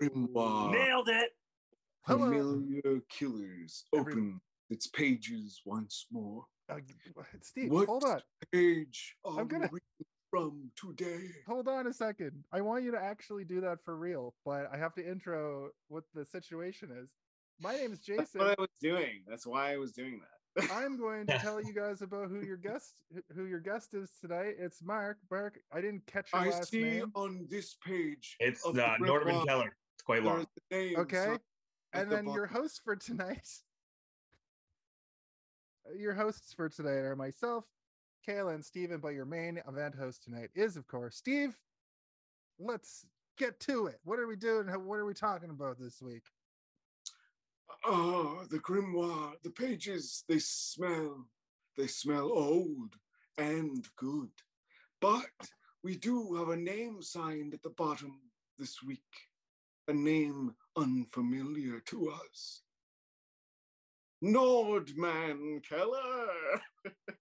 The grimoire. Nailed it. Hello. Familiar Killers Every- open its pages once more. Uh, Steve, What hold on. Page are I'm gonna- from today? Hold on a second. I want you to actually do that for real, but I have to intro what the situation is. My name is Jason. That's Jason. what I was doing. That's why I was doing that. I'm going to tell you guys about who your guest who your guest is tonight. It's Mark. Mark, I didn't catch your I last see name. on this page. It's of uh, Nordman Keller. It's quite long. the name. Okay. signed at And the then your bottom. hosts for tonight. Your hosts for tonight are myself, Kayla, and Steven, but your main event host tonight is, of course, Steve. Let's get to it. What are we doing? What are we talking about this week? Oh, the grimoire. The pages, they smell. They smell old and good. But we do have a name signed at the bottom this week. A name unfamiliar to us. Nordman Keller.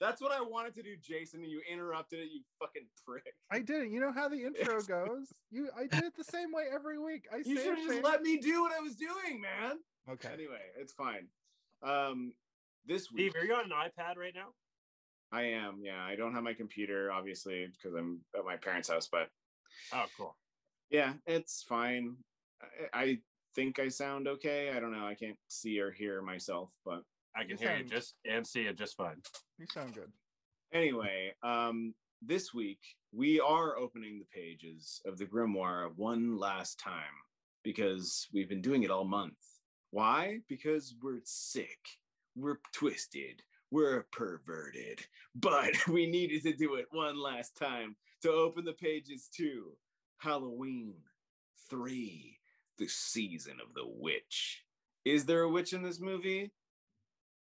That's what I wanted to do, Jason, and you interrupted it, you fucking prick. I didn't. You know how the intro goes. You, I did it the same way every week. I You should have just let me do what I was doing, man. Okay. Anyway, it's fine. Um, this week Steve, are you on an iPad right now? I am. Yeah, I don't have my computer, obviously, because I'm at my parents' house. But Oh, cool. Yeah, it's fine. I, I think I sound okay. I don't know. I can't see or hear myself, but I can You hear you just and see it just fine. You sound good. Anyway, um, this week we are opening the pages of the grimoire one last time because we've been doing it all month. Why? Because we're sick, we're twisted, we're perverted, but we needed to do it one last time to open the pages to Halloween 3, the season of the witch. Is there a witch in this movie?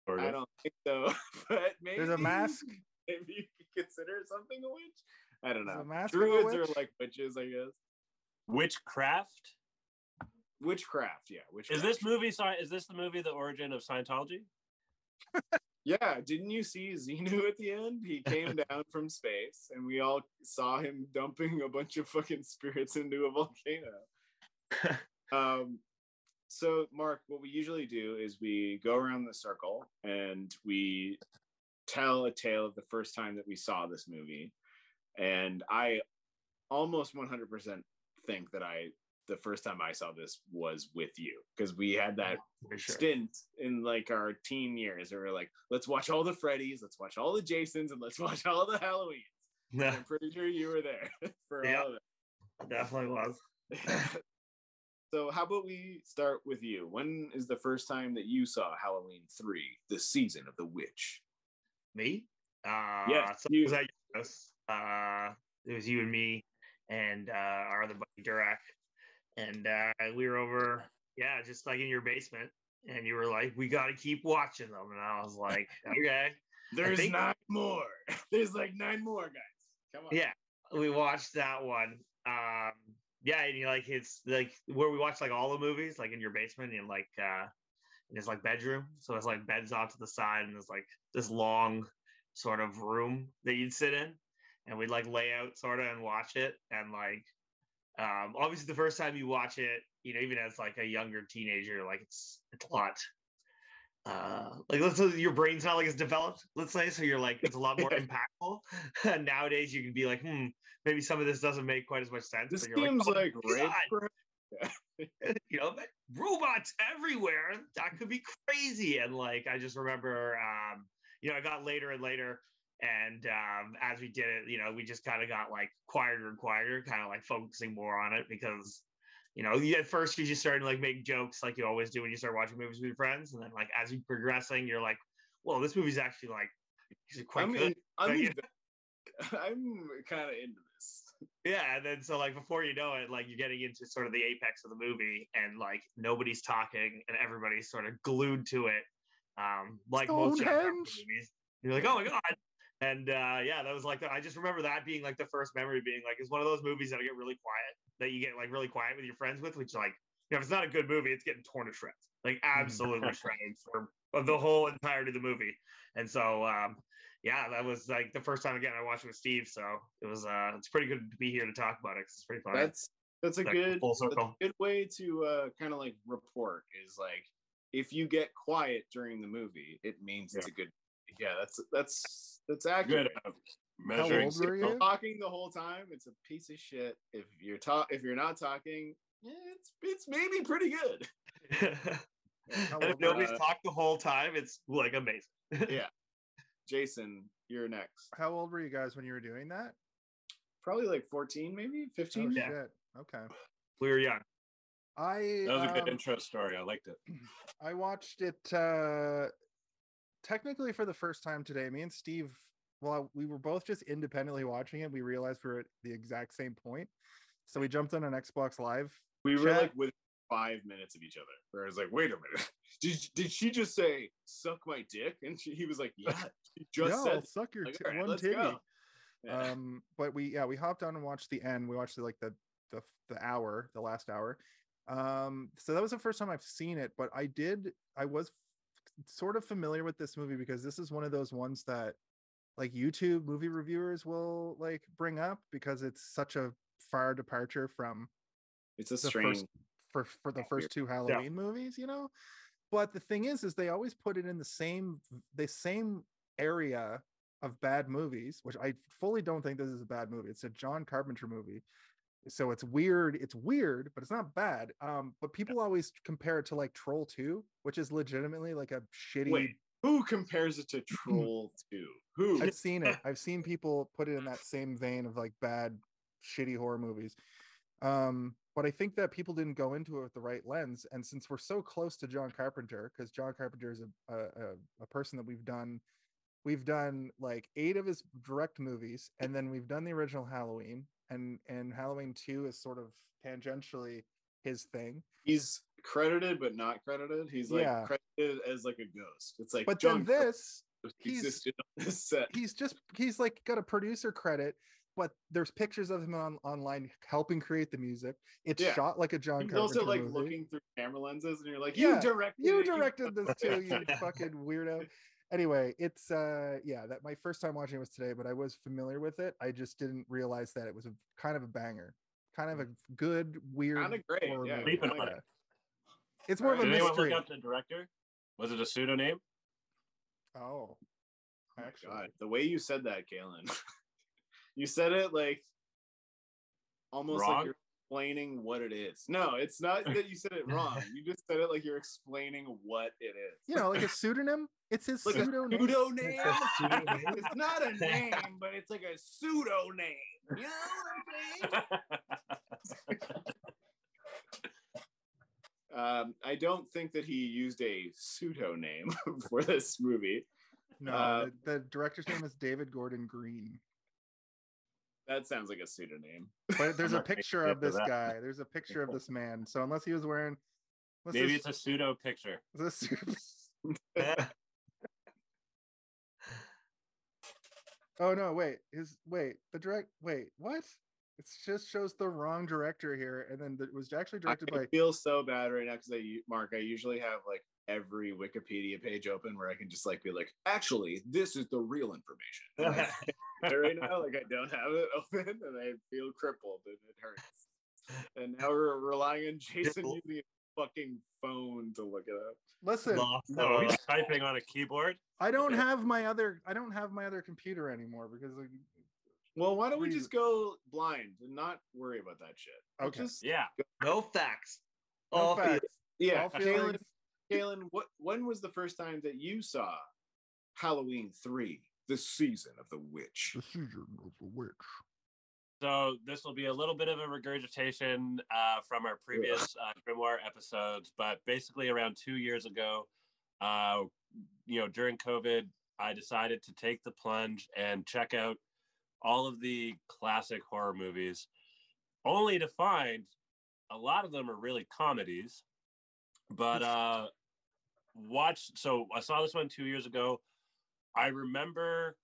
Sort I don't think so, but maybe There's a mask. maybe you could consider something a witch. I don't know. a mask Druids are like witches, I guess. Witchcraft. Witchcraft, yeah. Witchcraft. Is this movie? Sci- Is this the movie, The Origin of Scientology? Yeah, didn't you see Xenu at the end? He came down from space, and we all saw him dumping a bunch of fucking spirits into a volcano. um, so, Mark, what we usually do is we go around the circle and we tell a tale of the first time that we saw this movie. And I almost 100% think that I, the first time I saw this was with you because we had that For sure. stint in like our teen years where we are like, let's watch all the Freddys, let's watch all the Jasons, and let's watch all the Halloweens. Yeah, I'm pretty sure you were there for Yeah. all of it. definitely was. so how about we start with you? When is the first time that you saw Halloween 3, the season of the witch? me. Uh, Yes, so you. it was at. Uh, it was you and me and uh, our other buddy Durak, and uh, we were over, yeah, just like in your basement. And you were like, "We got to keep watching them," and I was like, "Okay." There's think- nine more. There's like nine more guys. Come on. Yeah, we watched that one. Um, yeah, and you like it's like where we watched like all the movies, like in your basement, in like uh, in his like bedroom. So it's like beds off to the side, and there's like this long sort of room that you'd sit in, and we'd like lay out sort of and watch it. And like, um, obviously the first time you watch it, you know, even as like a younger teenager, like it's it's a lot. Uh, like let's say your brain's not like it's developed, let's say, so you're like it's a lot more impactful. Nowadays you can be like, hmm, maybe some of this doesn't make quite as much sense. This seems "Oh like rape. God." you know, robots everywhere. That could be crazy. And like, I just remember, um, you know, I got later and later. And um, as we did it, you know, we just kind of got like quieter and quieter, kind of like focusing more on it because, you know, at first you just started to like make jokes like you always do when you start watching movies with your friends. And then like as you're progressing, you're like, well, this movie's actually like quite I'm, good. in, I'm, you in- I'm kind of into this. Yeah, and then so like before you know it, like you're getting into sort of the apex of the movie, and like nobody's talking, and everybody's sort of glued to it, um, like most John Carpenter movies. You're like, oh my god, and uh, yeah, that was like the, I just remember that being like the first memory being like it's one of those movies that I get really quiet, that you get like really quiet with your friends with, which like you know if it's not a good movie, it's getting torn to shreds, like absolutely shredded for of the whole entirety of the movie, and so um, yeah, that was like the first time again I watched it with Steve. So it was uh it's pretty good to be here to talk about it 'cause it's pretty fun. That's That's a Like, good full that's a circle. good way to uh, kind of like report is like if you get quiet during the movie, it means it's a good. Yeah, that's that's that's accurate. Good. measuring old were you? Talking the whole time, it's a piece of shit. If you're talk, if you're not talking, it's it's maybe pretty good. And if nobody's uh, talked the whole time, it's like amazing. Yeah, Jason, you're next. How old were you guys when you were doing that? Probably like 14, maybe Oh 15. Yeah. shit. Okay. We were young. I That was a good um, intro story. I liked it. I watched it uh technically for the first time today. Me and Steve, well, we were both just independently watching it. We realized we were at the exact same point. So we jumped on an Xbox Live. We were like with five minutes of each other. Where I was like, wait a minute, did did she just say suck my dick? And she, he was like, yeah, she just said. suck your Like, t- "All right, one titty. Yeah. Um, but we yeah, we hopped on and watched the end. We watched the, like the the the hour, the last hour. Um, so that was the first time I've seen it, but I did I was sort of familiar with this movie because this is one of those ones that like YouTube movie reviewers will like bring up because it's such a far departure from it's a the strange. first for for the first two Halloween movies, you know. But the thing is, is they always put it in the same the same area of bad movies, which I fully don't think this is a bad movie. It's a John Carpenter movie. So it's weird. It's weird, but it's not bad. Um, but people always compare it to like Troll 2, which is legitimately like a shitty. Wait, who compares it to Troll 2? Who? I've seen it. I've seen people put it in that same vein of like bad, shitty horror movies. Um, but I think that people didn't go into it with the right lens. And since we're so close to John Carpenter, because John Carpenter is a, a a a person that we've done, we've done like eight of his direct movies, and then we've done the original Halloween, and and Halloween two is sort of tangentially his thing. He's credited but not credited. He's like Yeah. credited as like a ghost. It's like But John then this, he's- this he's just he's like got a producer credit but there's pictures of him on online helping create the music it's Yeah. shot like a john He's carpenter also like movie. looking through camera lenses, and you're like, Yeah, "You directed, you directed this too you fucking-" fucking weirdo anyway it's uh yeah that my first time watching it was today but i was familiar with it i just didn't realize that it was a kind of a banger kind of a good weird Kinda great, yeah, movie. Sleeping on Yeah. it. it's more of a Did anyone mystery look up the director? Was it a pseudonym? oh Oh actually God, the way you said that, Kalen, you said it like almost Wrong? like you're explaining what it is. No, it's not that you said it wrong. You just said it like you're explaining what it is. you know like a pseudonym it's his like a pseudonym pseudo name. pseudo-name? it's not a name, but it's like a pseudo name. You know what I'm saying? Um, I don't think that he used a pseudo name for this movie. no Uh, the, the director's name is david gordon green That sounds like a pseudonym. But there's a picture of this guy. There's a picture of this man. So unless he was wearing, Maybe this- it's a pseudo picture. oh no, wait, his wait the direct wait what? It just shows the wrong director here, and then it was actually directed I by. I feel so bad right now because I, Mark, I usually have like every Wikipedia page open where I can just like be like, actually, this is the real information. And I And right now, like I don't have it open, and I feel crippled, and it hurts. And now we're relying on Jason Crippled. using a fucking phone to look it up. Listen, Lost, Oh, uh, he's typing on a keyboard. I don't have my other. I don't have my other computer anymore because. Like, Well, why don't we just go blind and not worry about that shit? Okay. Just, Yeah. no facts. no All facts. feelings. yeah. All Kaylin, feelings. Kaylin, what? When was the first time that you saw Halloween three, the season of the witch? The season of the witch. So this will be a little bit of a regurgitation uh, from our previous uh, Grimoire episodes, but basically around two years ago, uh, you know, during COVID, I decided to take the plunge and check out all of the classic horror movies, only to find a lot of them are really comedies. But uh, watch. So I saw this one two years ago. I remember.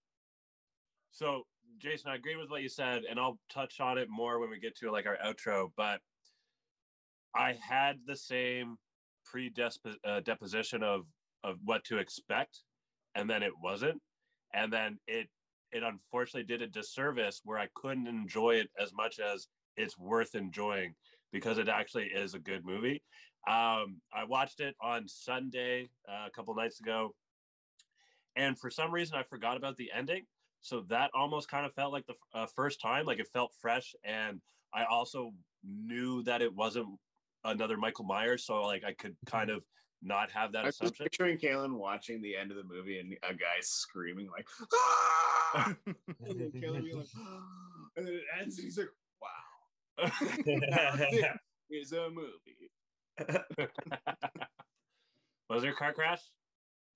So Jason, I agree with what you said, and I'll touch on it more when we get to like our outro. But I had the same pre-deposition uh, of of what to expect, and then it wasn't, and then it it unfortunately did a disservice where I couldn't enjoy it as much as it's worth enjoying because it actually is a good movie. Um, I watched it on Sunday uh, a couple nights ago, and for some reason I forgot about the ending. So that almost kind of felt like the uh, first time, like it felt fresh, and I also knew that it wasn't another Michael Myers, so like I could kind of not have that I'm just assumption. picturing Kalen watching the end of the movie and a guy screaming like, ah! and then Kalen being like, "Ah!" and then it ends and he's like, wow, it's a movie. was there a car crash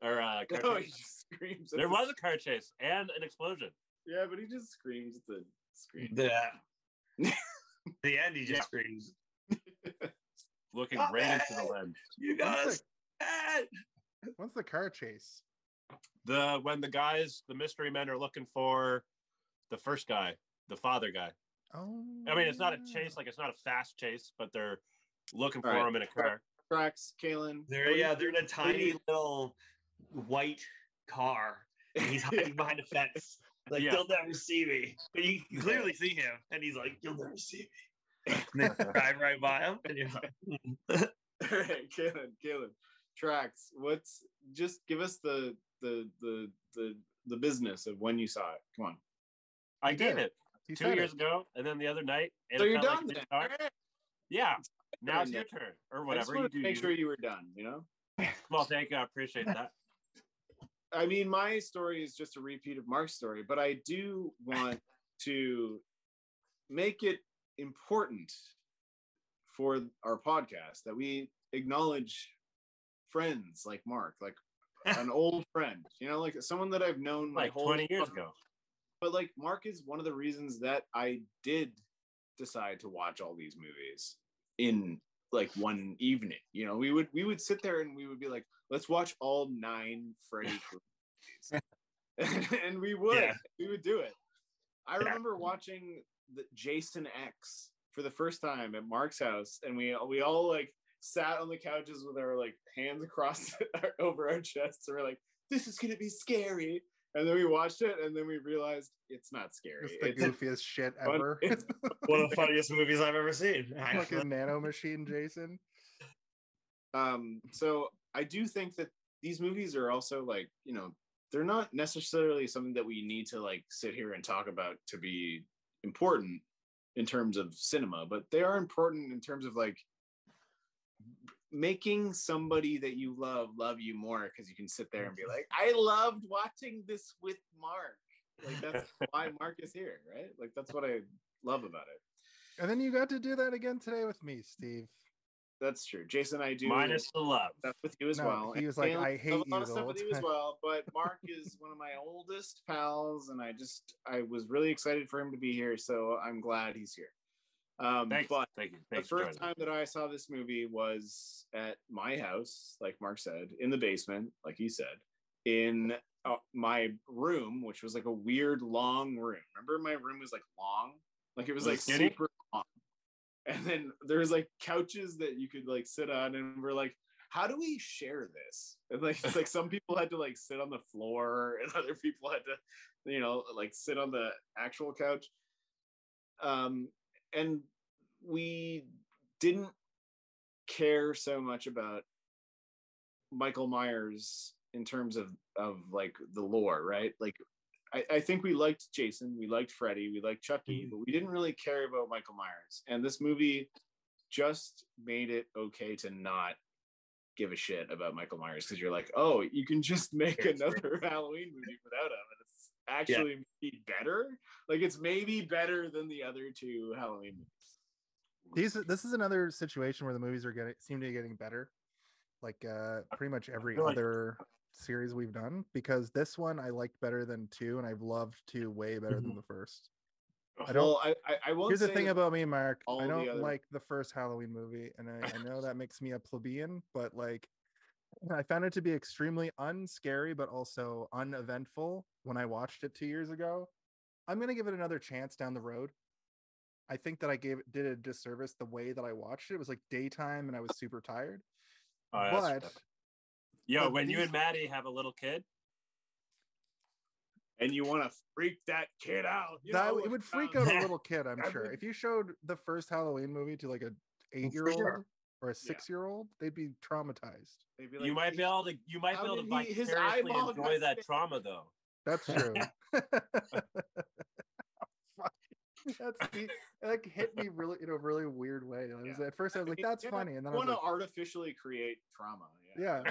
or uh, car No, he chase? just screams. There was a car chase and an explosion. Yeah, but he just screams at the screen. the the end, he just screams, looking Stop right into the lens. "You What's got us!" bad." What's the car chase? The when the guys, the mystery men, are looking for the first guy, the father guy. Oh, I mean, it's not a chase, like it's not a fast chase, but they're looking for All right. him in a car. Tracks, Kalen. They're what do you yeah, they're in a think- what do tiny little white car. And he's hiding behind a fence. Like Yeah. they'll never see me. But you can clearly see him, and he's like, "You'll never see me." And they drive right by him, and you're like. All right, Kalen, Kalen. Tracks. What's just give us the the the the the business of when you saw it. Come on. I He did did. it He two years it. ago, and then the other night. So you're felt like done then. Yeah. Now it's your turn, or whatever you do. make you sure you were done, you know? Well, thank you. I appreciate that. I mean, my story is just a repeat of Mark's story, but I do want to make it important for our podcast that we acknowledge friends like Mark, like an old friend, you know, like someone that I've known my Like whole 20 years ago. But like Mark is one of the reasons that I did decide to watch all these movies in like one evening. You know, we would we would sit there and we would be like, let's watch all nine Freddy movies. and we would. Yeah. We would do it. I Yeah. remember watching the Jason X for the first time at Mark's house and we we all like sat on the couches with our like hands across over our chests and we're like this is going to be scary and then we watched it and then we realized it's not scary It's the It's goofiest shit fun- ever. it's one of the funniest movies I've ever seen. actually. Fucking nano machine, Jason. um so i do think that these movies are also like you know they're not necessarily something that we need to like sit here and talk about to be important in terms of cinema but they are important in terms of like making somebody that you love love you more because you can sit there and be mm-hmm. like i loved watching this with mark like that's why mark is here right like that's what i love about it And then you got to do that again today with me, Steve. that's true jason i do Minus the love. stuff with you as No, well. he and was like, Caleb "I does hate a lot you of stuff whole with you as well. But Mark is one of my oldest pals, and I just I was really excited for him to be here. So I'm glad he's here. Um, Thanks. but Thank you. the Thanks for first time that I saw this movie was at my house, like Mark said, in the basement, like he said, in uh, my room, which was like a weird long room. Remember, my room was like long, like it was Was like super long. And then there was like couches that you could like sit on, and we're like, how do we share this? And like, it's like some people had to like sit on the floor, and other people had to, you know, like sit on the actual couch. Um, and we didn't care so much about Michael Myers in terms of of like the lore, right? Like I, I think we liked Jason, we liked Freddy, we liked Chucky, mm-hmm. but we didn't really care about Michael Myers. And this movie just made it okay to not give a shit about Michael Myers because you're like, oh, you can just make another Halloween movie without him, and it's actually maybe better. Like it's maybe better than the other two Halloween movies. These this is another situation where the movies are getting seem to be getting better. Like uh pretty much every feel other series we've done because this one I liked better than two and I've loved two way better than the first. I don't- Well, I I, I won't Here's the thing about me, Mark. all I don't other- like the first Halloween movie, and I, I know that makes me a plebeian, but like I found it to be extremely unscary, but also uneventful when I watched it two years ago. I'm gonna give it another chance down the road. I think that I gave did a disservice the way that I watched it. It was like daytime and I was super tired. Oh, but rough. Yo, but when you and Maddie have a little kid, and you want to freak that kid out. You that know, it would freak um, out a little kid, I'm sure. If you showed the first Halloween movie to like a eight year old sure. Or a six year old, they'd be traumatized. they'd be you might be able to you might be able to did he- his vicariously eyeball enjoy that stabbed? trauma though. That's true. That's the, it like hit me really in a really weird way. I was, Yeah. At first, I was like, "That's funny," and then I was want to like, artificially create trauma. "Yeah,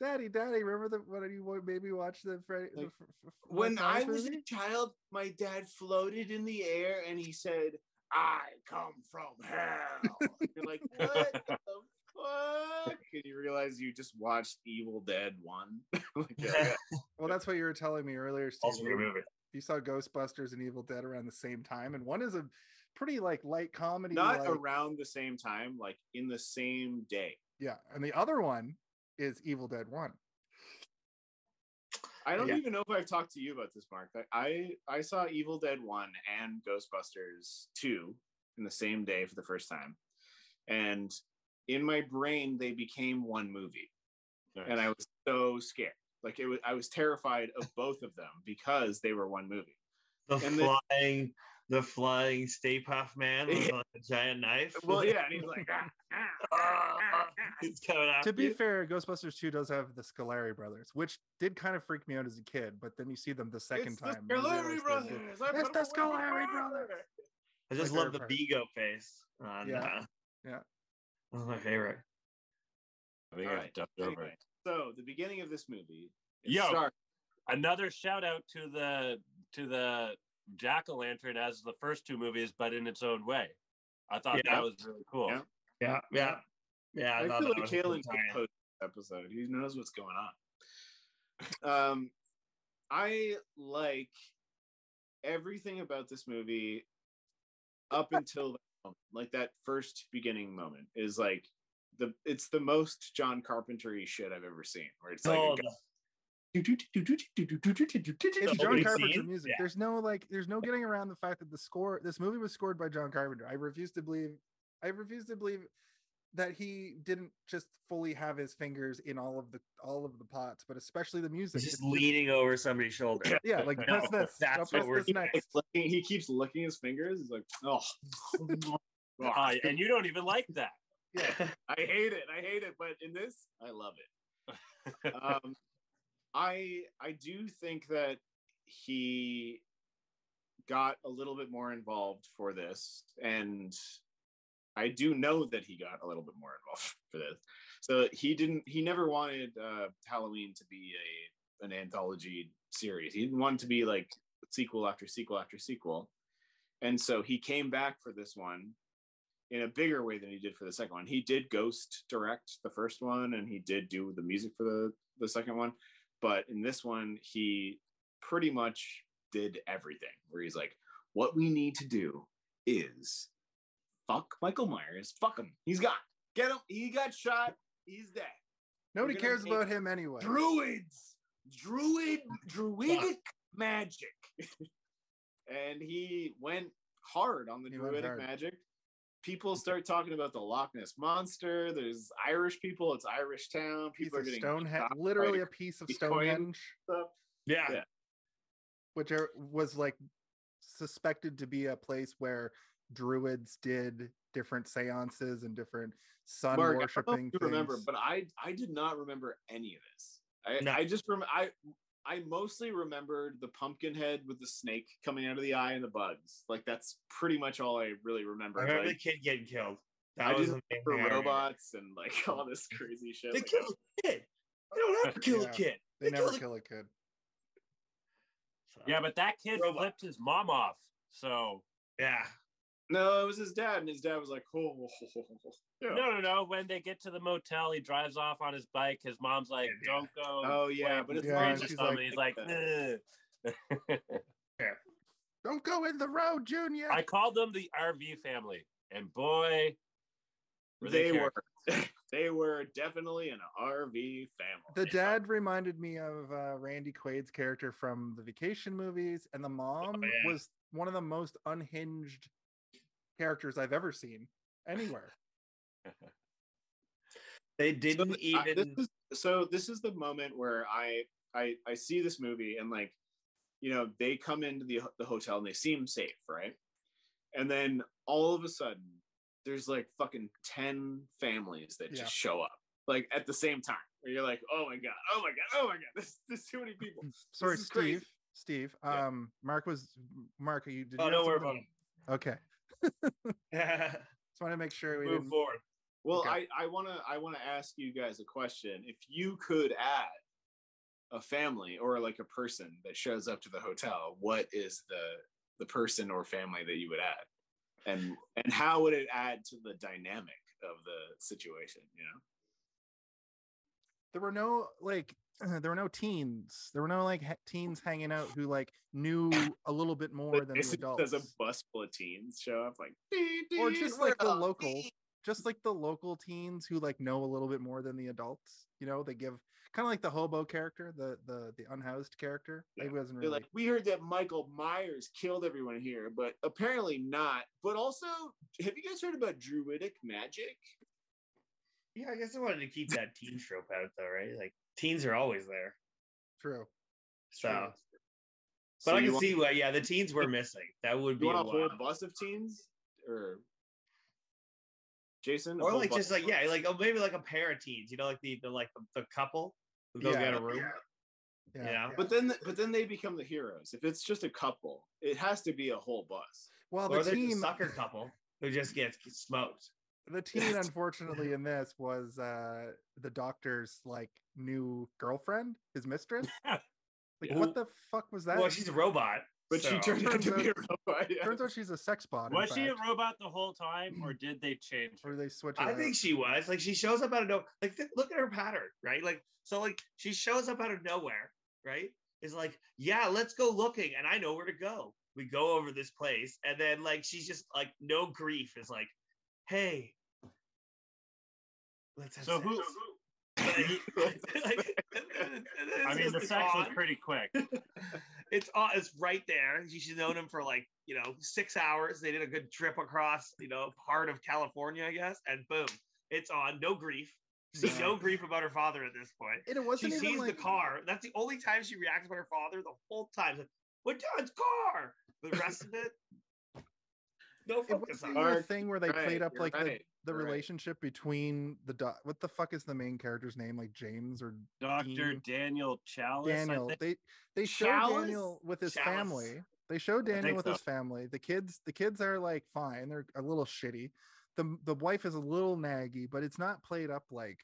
Daddy, Daddy, remember the when you wa- made me watch the Freddy?" Like, f- f- f- When Mike I was movie? a child, my dad floated in the air and he said, I come from hell. You're like, what the fuck? And you realize you just watched Evil Dead 1. Like, yeah, yeah. well, that's what you were telling me earlier, Steve. also a good you- movie. You saw Ghostbusters and Evil Dead around the same time, and one is a pretty like light comedy. Not like- around the same time, like in the same day. yeah, and the other one is Evil Dead One. I don't Yeah. even know if I've talked to you about this, Mark. I I saw Evil Dead One and Ghostbusters Two in the same day for the first time, and in my brain they became one movie, and I was so scared. Like it was, I was terrified of both of them because they were one movie. The And flying, the flying Stay Puft Man with like, a giant knife. Well, yeah, and he's like, ah, ah, ah. He's coming after To be you. fair, Ghostbusters 2 does have the Scolari brothers, which did kind of freak me out as a kid, but then you see them the second it's time. the Scolari realize they're good. brothers. I It's the them Scolari brothers. I just my love the favorite Vigo face. On, Yeah. uh, Yeah. That's my favorite. I think All I right. dubbed over. Anyway, so the beginning of this movie. it Yo. starts- Another shout out to the to the Jack o' Lantern as the first two movies, but in its own way. I thought Yeah. that was really cool. Yeah. Yeah, yeah, yeah. I, thought feel that like was a Kalen good could tie-in. post episode. He knows what's going on. Um, I like everything about this movie up until that moment. like that first beginning moment is like the it's the most John Carpenter shit I've ever seen. Where it's like Oh, a the- guy- It's John Carpenter music. Yeah. There's no like there's no getting around the fact that the score this movie was scored by John Carpenter. I refuse to believe I refuse to believe that he didn't just fully have his fingers in all of the all of the pots, but especially the music. He's just It's leaning over somebody's shoulder. Yeah, like No, press this. that's Now what press we're- this next. He's licking- he keeps licking his fingers. He's like, oh, Ah, and you don't even like that. Yeah. I hate it. I hate it. But in this, I love it. um, I I do think that he got a little bit more involved for this, and I do know that he got a little bit more involved for this. So he didn't. He never wanted uh, Halloween to be a an anthology series. He didn't want it to be like sequel after sequel after sequel, and so he came back for this one in a bigger way than he did for the second one. He did ghost direct the first one and he did do the music for the, the second one. But in this one, he pretty much did everything where he's like, what we need to do is fuck Michael Myers. Fuck him. He's gone. Get him. He got shot. He's dead. Nobody cares about him anyway. Druids. Druid. Druidic magic. and he went hard on the He druidic magic. People start talking about the Loch Ness monster. There's Irish people. It's Irish town. Piece People are of getting Stonehenge, literally a piece of Bitcoin. Stonehenge, stuff. Yeah. Yeah. which are, was like suspected to be a place where druids did different seances and different sun Mark, I don't know worshiping if you remember, but I I did not remember any of this. I, No. I just remember I I mostly remembered the pumpkin head with the snake coming out of the eye and the bugs. Like that's pretty much all I really remember. I remember Like, the kid getting killed. I was just the main for thing I remember. robots and like all this crazy shit. They like, killed a kid. They don't ever kill Yeah. a kid. they never killed a- kill a kid. So, Yeah, but that kid Robot. flipped his mom off. So yeah. No, it was his dad, and his dad was like, "Oh, yeah. no, no, no. When they get to the motel, he drives off on his bike. His mom's like, Yeah. "Don't go." Oh, yeah, but it's his Yeah, friends she's like- he's like, "Ugh." Don't go in the road, Junior. I called them the RV family, and boy, were they, they were. they were definitely an RV family. the dad reminded me of uh, Randy Quaid's character from the Vacation movies, and the mom yeah. was one of the most unhinged characters I've ever seen anywhere. They So, didn't th- I- even. this is, so this is the moment where I I I see this movie and like, you know, they come into the the hotel and they seem safe, right? And then all of a sudden, there's like fucking ten families that Yeah. just show up like at the same time. Where you're like, oh my god, oh my god, oh my god, there's, there's too many people. Sorry, is crazy. Steve. Steve. Yeah. Um, Mark was Mark. Are you? Did Oh, you no, have we're something? Okay. Just want to make sure we Move didn't. forward. Well, Okay. I I want to I want to ask you guys a question. If you could add a family or like a person that shows up to the hotel, what is the the person or family that you would add, and and how would it add to the dynamic of the situation? You know, There were no like. Uh, there were no teens. There were no like ha- teens hanging out who like knew a little bit more than the adults, Does a bus full of teens show up like, or just like the local, just like the local teens who like know a little bit more than the adults. You know, they give kind of like the hobo character, the the the unhoused character. Yeah. He wasn't They're really. like, we heard that Michael Myers killed everyone here, but apparently not. But also, have you guys heard about druidic magic? Yeah, I guess I wanted to keep that teen trope out though, right? Like teens are always there. True. So, True. but So I can want- see what. Yeah, the teens were missing. That would You be a want a whole bus of teens, or Jason, or like just like yeah, like oh, maybe like a pair of teens. You know, like the, the like the, the couple who go Yeah. get a room. Yeah. You know? But then, but then they become the heroes. If it's just a couple, it has to be a whole bus. Well, or the they're just team, sucker couple who just gets smoked. The teen, unfortunately, in this was uh the doctor's like new girlfriend, his mistress. Like, Yeah. what the fuck was that? Well, she's a robot. But she turned out to Turns be a robot. yeah. Turns out she's a sex bot. Was she a robot the whole time, or did they change Or they switch it I out. think she was like she shows up out of no like th- look at her pattern right like so like she shows up out of nowhere right is like yeah let's go looking and I know where to go we go over this place and then like she's just like no grief is like hey let's have So sex." who? Like- like, I mean, the just sex was pretty quick. it's on it's right there she's known him for like you know six hours they did a good trip across you know part of california i guess and boom it's on no grief see no grief about her father at this point. point And it wasn't even She sees like the car that's the only time she reacts about her father the whole time She's like what dad's car the rest of it no it focus wasn't on even a thing where they Right, played up like the, right, the you're right. relationship between the do- what the fuck is the main character's name like James or Doctor Dean- Daniel Challis. Daniel. They they show Challis? Daniel with his Challis. family. They show Daniel with so. his family. The kids the kids are like fine. They're a little shitty. The the wife is a little naggy, but it's not played up like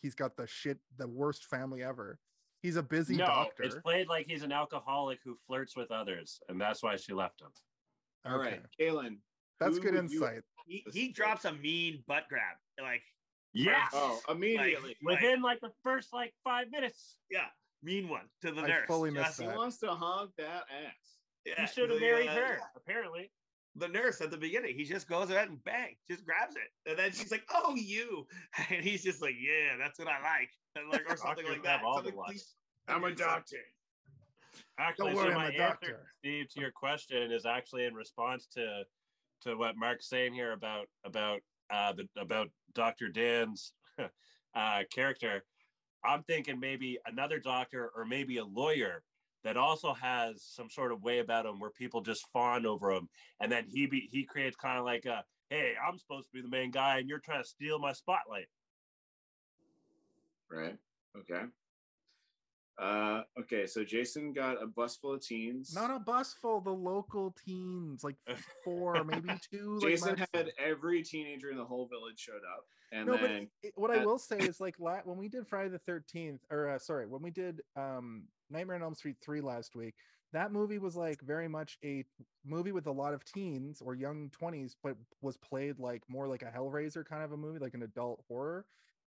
he's got the shit the worst family ever. He's a busy no, doctor. it's played like he's an alcoholic who flirts with others, and that's why she left him. All right, Kaylin. That's good would you- insight. he, he drops a mean butt grab like Yeah, Oh, immediately. Like- within like the first like five minutes. yeah mean one to the I nurse fully missed Just- he wants to honk that ass. yeah, He should have married uh, her. Apparently, the nurse at the beginning. He just goes ahead and bang, just grabs it, and then she's like, "Oh, you," and he's just like, "Yeah, that's what I like," and like or something like that. all Something luck. please- I'm a doctor. actually, so worry, my I'm a answer, doctor. Steve, to your question is actually in response to to what Mark's saying here about about uh, the about Doctor Dan's uh, character. I'm thinking maybe another doctor or maybe a lawyer that also has some sort of way about him where people just fawn over him, and then he be he creates kind of like a hey, I'm supposed to be the main guy, and you're trying to steal my spotlight. Right. Okay. Uh, okay, so Jason got a bus full of teens. Not a bus full, the local teens, like four, maybe two. like Jason Mark had every teenager in the whole village showed up, and no, but it, what I will say is like la- when we did Friday the Thirteenth, or uh, sorry, when we did um Nightmare on Elm Street three last week, that movie was like very much a movie with a lot of teens or young twenties, but was played like more like a Hellraiser kind of a movie, like an adult horror.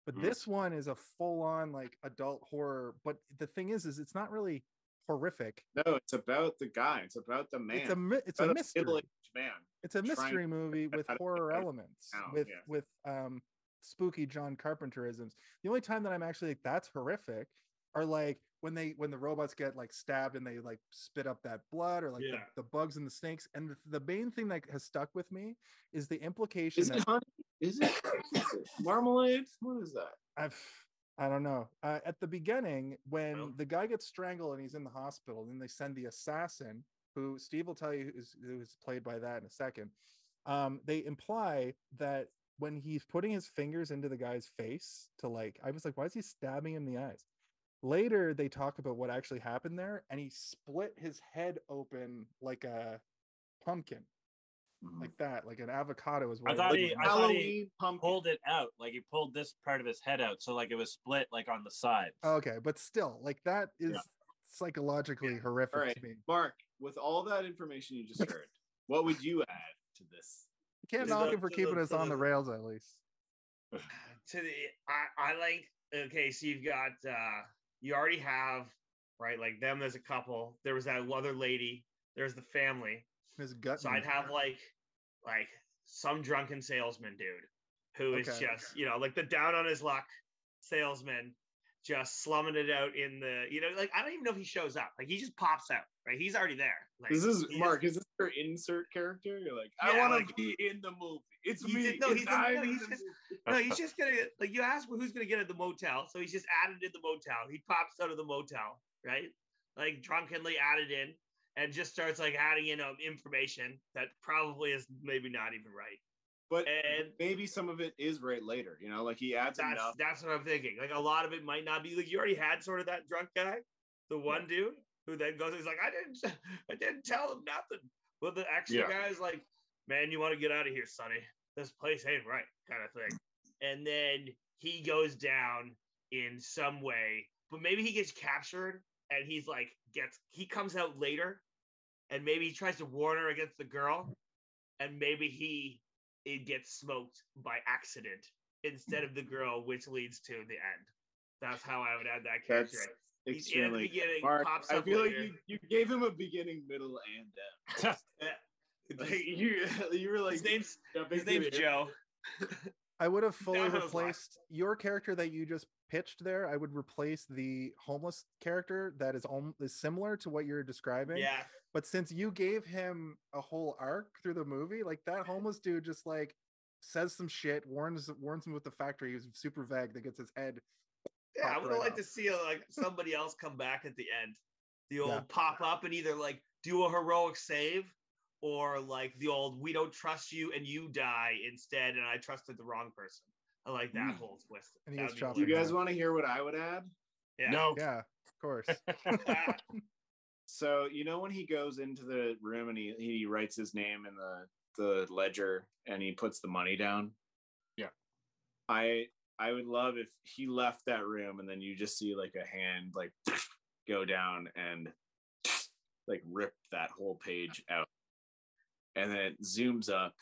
But Mm. this one is a full on like adult horror. But the thing is, is it's not really horrific. no, it's about the guy. It's about the man. It's a mi- it's a mystery. man. it's a mystery movie with out how to horror get out of elements town, with yeah. with um spooky john carpenterisms the only time that i'm actually like that's horrific are like when they when the robots get like stabbed and they like spit up that blood or like Yeah. the, the bugs and the snakes and the, the main thing that has stuck with me is the implication Is that it honey? Is it marmalade? What is that? i've I don't know. Uh, at the beginning, when the guy gets strangled and he's in the hospital, then they send the assassin, who Steve will tell you who's, who's played by that in a second. Um, they imply that when he's putting his fingers into the guy's face to like, I was like, why is he stabbing him in the eyes? Later, they talk about what actually happened there, and he split his head open like a pumpkin, like that, like an avocado is what I thought he- I thought he pumpkin. Pulled it out, like he pulled this part of his head out, so like it was split like on the sides. Okay, but still, like that is Yeah. psychologically horrific All right. to me. Mark, with all that information you just heard, what would you add to this? You can't To knock him for keeping the- us on the the- rails at least. to the I, I like okay so you've got uh you already have right like them there's a couple there was that other lady there's the family His gut. so i'd have like like some drunken salesman dude who is Okay. just you know like the down on his luck salesman just slumming it out in the you know like i don't even know if he shows up like he just pops out right he's already there like This is Mark. Is this your insert character? You're like, I want to like- be in the movie. It's me. did- no, it's he's in- no, he's just- no, he's just gonna like you ask who's gonna get at the motel, so he's just added in the motel. He pops out of the motel, right? Like drunkenly added in, and just starts like adding in um, information that probably is maybe not even right. But And- maybe some of it is right later. You know, like he adds That's enough. that's what I'm thinking. Like a lot of it might not be like you already had sort of that drunk guy, the one dude who then goes, he's like, I didn't, I didn't tell him nothing. Well, the extra Yeah. guy's like, man, you want to get out of here, Sonny? This place ain't right, kind of thing. And then he goes down in some way, but maybe he gets captured and he's like gets he comes out later, and maybe he tries to warn her against the girl, and maybe he it gets smoked by accident instead of the girl, which leads to the end. That's how I would add that character. That's He's in at the beginning, Mark, pops I up feel like you, you gave him a beginning, middle, and end. Like you, you were like his name's his name's Joe. I would have fully Down on his luck. replaced your character that you just pitched there. I would replace the homeless character that is om- is similar to what you're describing. Yeah, But since you gave him a whole arc through the movie, like that homeless dude just like says some shit, warns warns him with the factory. He's super vague that gets his head. yeah. I would right liked to see like somebody else come back at the end. The old Yeah. pop up and either like do a heroic save, or like the old we don't trust you and you die instead, and I trusted the wrong person. I like that Mm. whole twist. And he That gets chopped Do you guys want to hear what I would add? Yeah. No. Yeah, of course. So you know when he goes into the room and he he writes his name in the the ledger and he puts the money down. Yeah. I I would love if he left that room and then you just see like a hand like go down and like rip that whole page out. And then it zooms up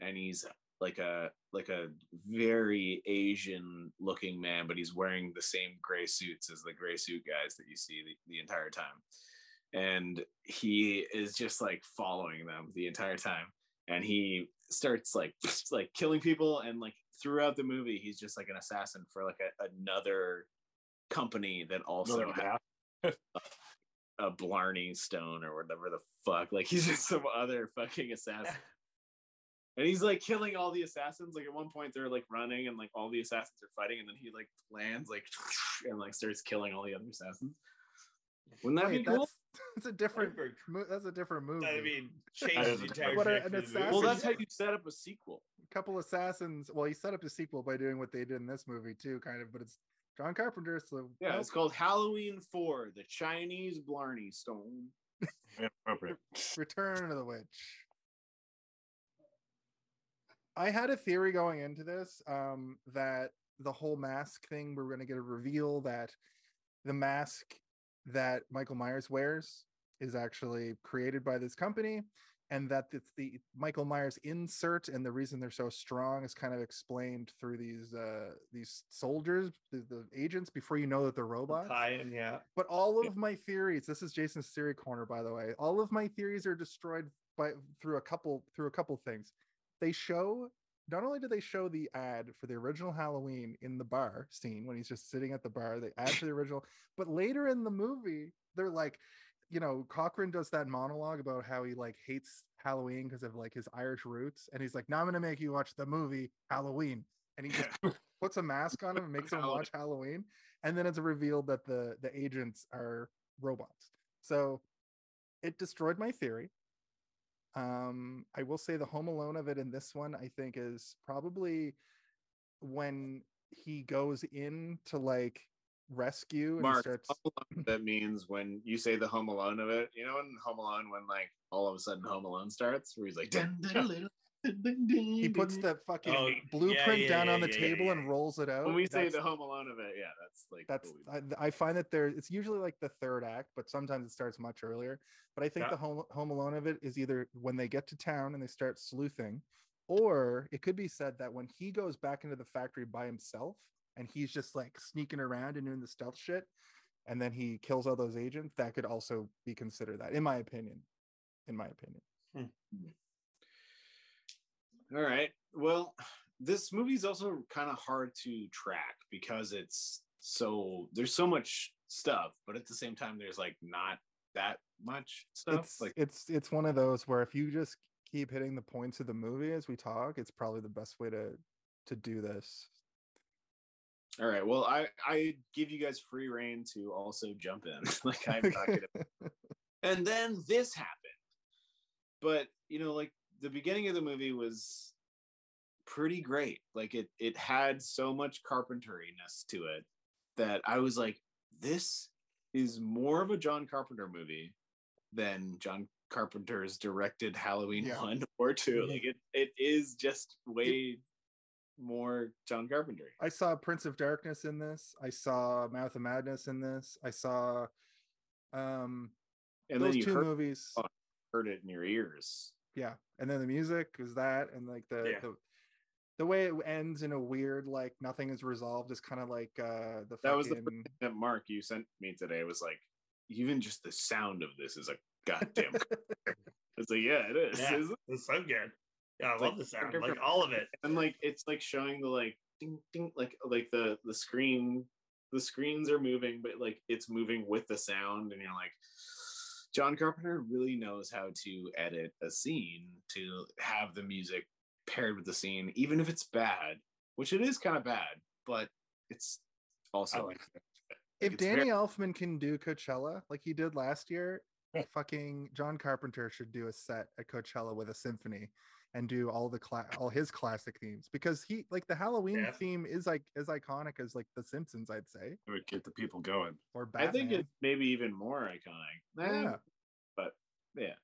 and he's like a like a very Asian looking man, but he's wearing the same gray suits as the gray suit guys that you see the, the entire time. And he is just like following them the entire time. And he starts like like killing people and like throughout the movie he's just like an assassin for like a, another company that also has a Blarney Stone or whatever the fuck. Like he's just some other fucking assassin. And he's like killing all the assassins. Like at one point they're like running and like all the assassins are fighting, and then he like lands like and like starts killing all the other assassins. Wouldn't that Wait, be cool? that's, that's a different. Very- That's a different movie. I mean, That changes is the entire What an of. Well, that's how you set up a sequel. a couple assassins. Well, he set up a sequel by doing what they did in this movie too, kind of. But it's John Carpenter, so Yeah, it's called Halloween 4, the Chinese Blarney Stone. Inappropriate. Return of the Witch. I had a theory going into this um, that the whole mask thing, we are going to get a reveal that the mask that Michael Myers wears is actually created by this company, and that it's the Michael Myers insert, and the reason they're so strong is kind of explained through these uh, these soldiers, the, the agents, before you know that they're robots. Tie-in, yeah. But all of my theories, this is Jason's theory corner, by the way. All of my theories are destroyed by through a couple through a couple things. They show not only do they show the ad for the original Halloween in the bar scene when he's just sitting at the bar, they add to the original, but later in the movie, they're like, you know, Cochran does that monologue about how he like hates Halloween because of like his Irish roots, and he's like, "Now I'm gonna make you watch the movie Halloween." and he just puts a mask on him and makes him watch Halloween, and then it's revealed that the the agents are robots. So it destroyed my theory. Um, I will say the Home Alone of it in this one, I think, is probably when he goes in to like rescue and Mark, starts. Alone, that means when you say the Home Alone of it, you know, in Home Alone, when like all of a sudden Home Alone starts, where he's like, dun, dun, dun, He puts the fucking Oh, blueprint yeah, down on the yeah, yeah, table yeah. and rolls it out. when we say That's- the Home Alone of it, yeah, that's like that's I, I find that there it's usually like the third act but sometimes it starts much earlier but i think Yeah. the home, home alone of it is either when they get to town and they start sleuthing or it could be said that when he goes back into the factory by himself and he's just like sneaking around and doing the stealth shit and then he kills all those agents that could also be considered that in my opinion in my opinion hmm. All right. Well, this movie is also kind of hard to track because it's so there's so much stuff, but at the same time, there's like not that much stuff. it's like it's it's one of those where if you just keep hitting the points of the movie as we talk it's probably the best way to to do this all right. Well, I I give you guys free reign to also jump in. like I'm not gonna and then this happened but you know like the beginning of the movie was pretty great like it it had so much carpenteriness to it that i was like this is more of a john carpenter movie than john carpenter's directed halloween Yeah. 1 or 2 Yeah. like it it is just way more john carpenter I saw Prince of Darkness in this. I saw Mouth of Madness in this. I saw um and those then you two heard, movies. Oh. heard it in your ears Yeah. And then the music is that and like the Yeah. the, the way it ends in a weird like nothing is resolved is kind of like uh the That was the fucking that Mark you sent me today was like, even just the sound of this is a goddamn. it's like, yeah, it is. Yeah. isn't? It's so good. Yeah, I It's love like the sound, like all of it. And like, it's like showing the like, ding, ding, like, like the the screen, the screens are moving, but like it's moving with the sound, and you're like, John Carpenter really knows how to edit a scene to have the music paired with the scene, even if it's bad, which it is kind of bad, but it's also like. if Danny very- Elfman can do Coachella like he did last year, fucking John Carpenter should do a set at Coachella with a symphony and do all the cla- all his classic themes because he like the Halloween Yeah. theme is like as iconic as like The Simpsons, I'd say, It would get the people going. or I think it's maybe even more iconic. Yeah. but yeah.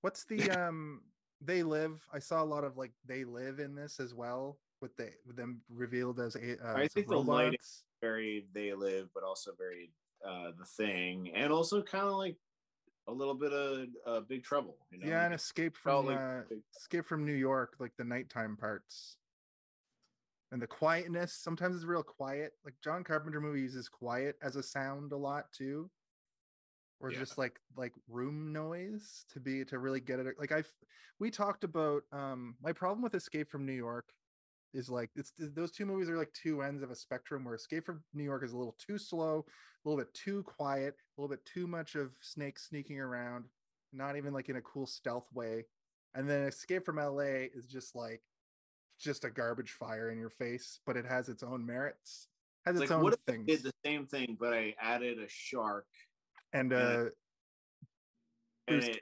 What's the um they live? I saw a lot of like they live in this as well with the with them revealed as a uh, I think the lighting- robots. Very they live, but also very uh the thing, and also kind of like a little bit of uh, big trouble. You know? yeah, and escape from uh, escape from New York, like the nighttime parts. And the quietness, sometimes it's real quiet. Like John Carpenter movie uses quiet as a sound a lot too. Or Yeah. just like like room noise to be to really get it. Like I've we talked about um my problem with Escape from New York is like it's those two movies are like two ends of a spectrum where Escape from New York is a little too slow, a little bit too quiet, a little bit too much of snakes sneaking around, not even like in a cool stealth way. And then Escape from LA is just like just a garbage fire in your face, but it has its own merits, has it's its like own what things. did the same thing, but I added a shark, and and uh and it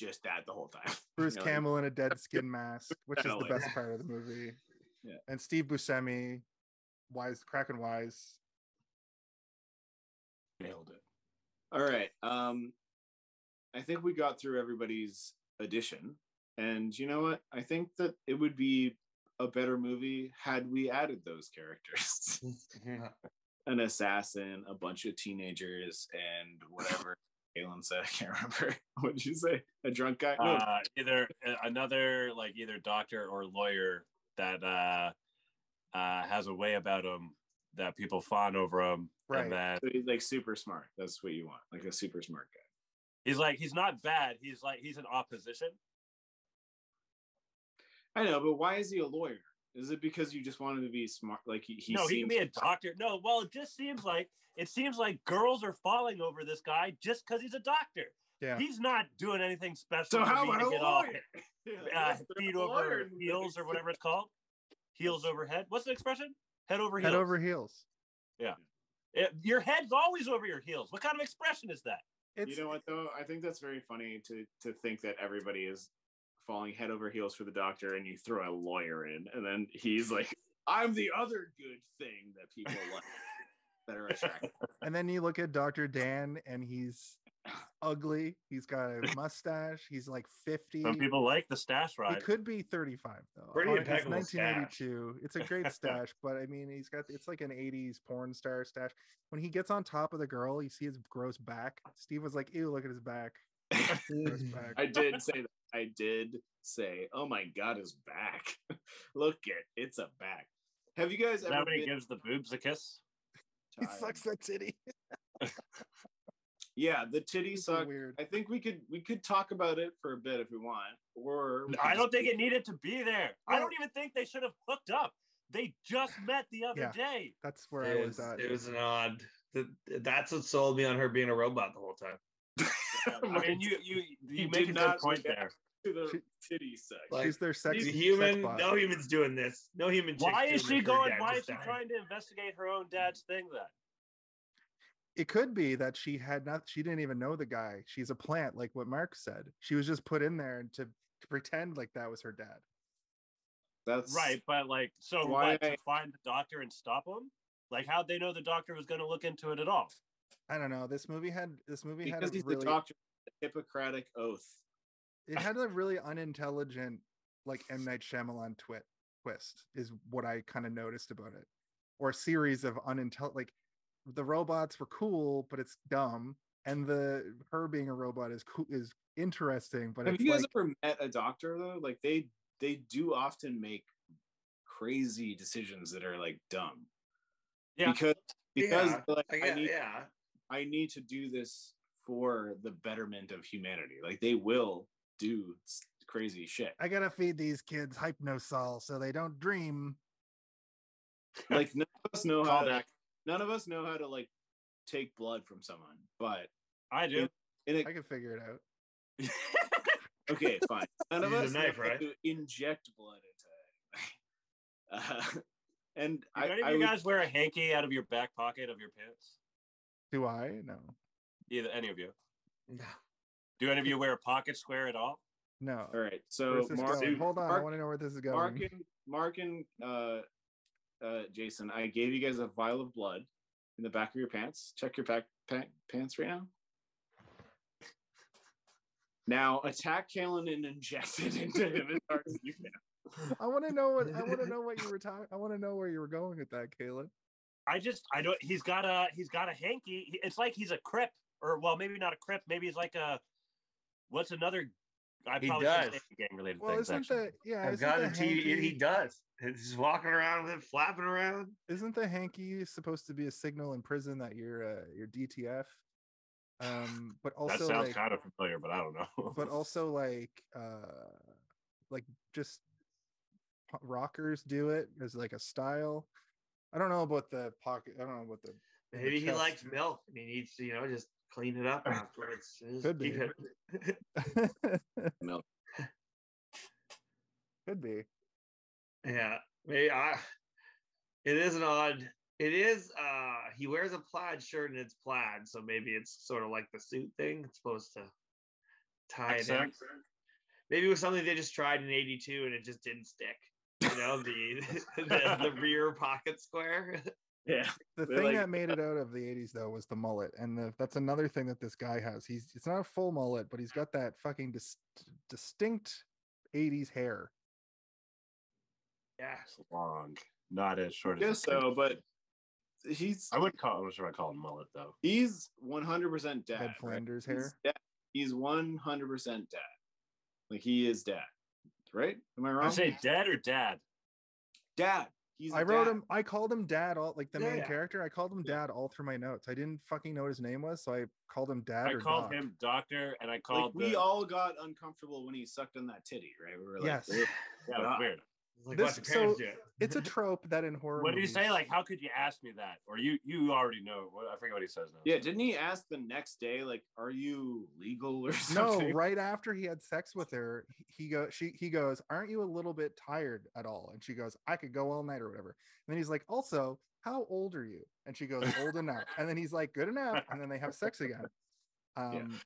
just that the whole time. Bruce You know, Campbell in a dead skin mask, which is the best part of the movie. Yeah. And Steve Buscemi, wise, Kraken wise. Nailed it. All right. Um, I think we got through everybody's addition, and you know what? I think that it would be a better movie had we added those characters. An assassin, a bunch of teenagers, and whatever Galen said. I can't remember. What did you say? A drunk guy? No, Uh, either uh, another like either doctor or lawyer that uh, uh, has a way about him that people fawn over him, Right. and then so he's like super smart. That's what you want, like a super smart guy. he's like he's not bad. He's like he's an opposition. I know, but why is he a lawyer? Is it because you just want him to be smart? Like he, he no, he can be a doctor. No, well, it just seems like it seems like girls are falling over this guy just because he's a doctor. Yeah. He's not doing anything special. So for how me about to a get off. lawyer? uh, feet the lawyer over heels or whatever it's called. Heels over head. What's the expression? Head over heels. Head over heels. It- your head's always over your heels. What kind of expression is that? It's you know what though? I think that's very funny to to think that everybody is falling head over heels for the doctor, and you throw a lawyer in, and then he's like, "I'm the other good thing that people like that are attractive." and then you look at Dr. Dan and he's ugly. He's got a mustache. He's like 50. Some people like the stash right? He could be 35 though. Pretty oh, it's impeccable stash. 1982. It's a great stash, but I mean, he's got it's like an 80s porn star stash. When he gets on top of the girl, you see his gross back. Steve was like, "Ew, look at his back." Gross back. I did say that. I did say, "Oh my god, his back! Look at it, it's a back." Have you guys Is ever that he been gives the boobs a kiss? He sucks that titty. Yeah, the titty It's suck. weird. I think we could we could talk about it for a bit if we want, or we I don't think it needed to be there. I don't even think they should have hooked up. They just met the other Yeah. day. That's where It I was was, at. it was an odd. That's what sold me on her being a robot the whole time. I mean, you you He you did make a good point there. to the She- titty sex. Like, She's their sex. She's sex human. bot. No human's doing this. No human. Why is she going? Why is she trying to investigate her own dad's thing then? It could be that she had not. She didn't even know the guy. She's a plant, like what Mark said. She was just put in there to, to pretend like that was her dad. That's Right, but like, so Why what? To find the doctor and stop him? Like, how'd they know the doctor was going to look into it at all? I don't know. This movie had this movie because had a he's really the doctor. the Hippocratic oath. it had a really unintelligent like M Night Shyamalan twit twist is what I kind of noticed about it, or a series of unintelligent like the robots were cool, but it's dumb, and the her being a robot is cool is interesting, but Have it's you guys like, ever met a doctor though? Like they they do often make crazy decisions that are like dumb. Yeah. Because because Yeah, like, I I, need yeah. I need to do this for the betterment of humanity. Like they will do crazy shit. I gotta feed these kids hypnosol so they don't dream. Like none of us know how Call to, back. None of us know how to like take blood from someone. But I do. in a, I can figure it out. okay, fine. None of Use a us knife, know how right? to inject blood into. Uh, and Do I, any of I you would- guys wear a hanky out of your back pocket of your pants? Do I? No, Either any of you? No. Do any of you wear a pocket square at all? no. all right. So Mark. Hold on, I want to know where this is going. Mark and Mark and uh, uh, Jason, I gave you guys a vial of blood in the back of your pants. Check your back pa- pants right now. Now attack Kalen and inject it into him as hard as you can. I want to know what I want to know what you were talking. I want to know where you were going with that, Caleb. I just I don't. He's got a he's got a hanky. It's like he's a crip, or well, maybe not a crip. Maybe he's like a what's another? I He probably does. gang related Well, things. isn't actually. the yeah? I've isn't got the a TV. hanky, He does. He's walking around with it, flapping around. isn't the hanky supposed to be a signal in prison that you're uh, you're DTF? Um, but also that sounds like, kind of familiar, but I don't know. but also like uh, like just rockers do it as like a style. I don't know about the pocket. I don't know about the the Maybe he likes milk and he needs to, you know, just clean it up afterwards. Could be. it- Milk. Could be. Yeah, maybe I. It is an odd. It is. uh He wears a plaid shirt and it's plaid, so maybe it's sort of like the suit thing. It's supposed to tie it in. Maybe it was something they just tried in '82 and it just didn't stick. You know, the the, the rear pocket square. Yeah. The thing like- that made it out of the 80s though was the mullet. And the, that's another thing that this guy has. He's it's not a full mullet, but he's got that fucking dis- distinct 80s hair. Yeah, It's long, not as short I as. guess it could so, be. but he's I would call. I'm sure I call him mullet though. he's 100% dad. Ned right? Flanders He's hair. dad. He's 100% dad. Like he is dad. Right? Am I I wrong? say dead or dad. dad. He's a I wrote dad. him I called him dad all like the Yeah, main yeah. character. I called him dad all through my notes. I didn't fucking know what his name was, so I called him dad I or called Doc. him doctor, and I Like called we all got uncomfortable when he sucked on that titty, right? We were like, Yes. Yeah, it was weird. It's like, This- watch your parents so- It's a trope that in horror. What did he movies, say? Like, how could you ask me that? Or you you already know. What I forget what he says now. Yeah, didn't he ask the next day, like, "Are you legal or something? no, right after he had sex with her, he- he go she he goes, "Aren't you a little bit tired at all?" And she goes, "I could go all night or whatever." And then he's like, "Also, how old are you?" And she goes, "Old enough." And then he's like, "Good enough." And then they have sex again. Um,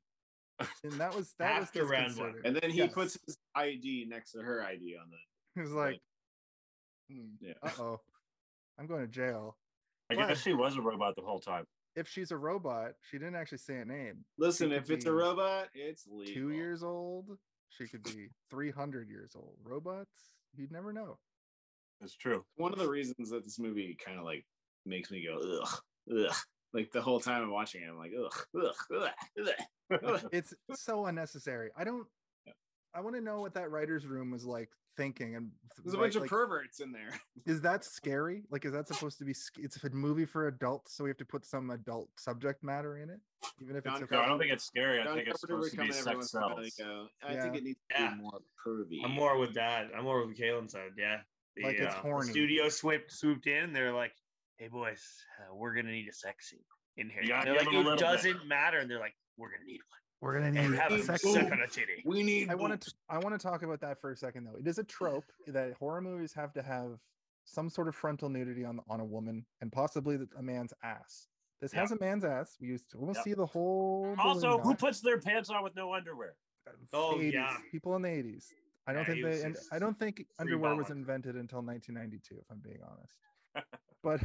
and that was that After was round one. And then he Yes. puts his ID next to her ID on the. He was like, "Hmm, Yeah. "Uh oh, I'm going to jail." I What? guess she was a robot the whole time. If she's a robot, she didn't actually say a name. Listen, if it's a robot, it's legal. Two years old, she could be 300 years old. Robots, you'd never know. It's true. One of the reasons that this movie kind of like makes me go ugh, ugh. Like the whole time I'm watching it, I'm like ugh, ugh, ugh, ugh, ugh. It's so unnecessary. I don't. Yeah. I want to know what that writer's room was like thinking. And There's a right, bunch of perverts in there. is that scary? Like, is that supposed to be? sc- It's a movie for adults, so we have to put some adult subject matter in it, even if John it's No, I a don't think it's scary. I John think it's Carpenter would supposed to be come in every sex a while cells. go, I Yeah. think it needs to Yeah. be more pervy. I'm more with that. I'm more with Kalen said. Yeah. The, Like it's uh, the horny. studio swooped swooped in. They're like, "Hey boys, uh, we're gonna need a sex scene in here." You gotta They're like, "It doesn't matter." And they're like, "We're gonna need we're gonna need And have a second. boom. suck a titty. we need. I want to. I want to talk about that for a second, though. It is a trope that horror movies have to have some sort of frontal nudity on on a woman and possibly a man's ass. This has a man's ass. We used to almost Yep. see the whole. Also, who knot. puts their pants on with no underwear? Oh, 80s, yeah. people in the eighties. I don't Yeah, think they. And I don't think underwear was invented until 1992, if I'm being honest. But,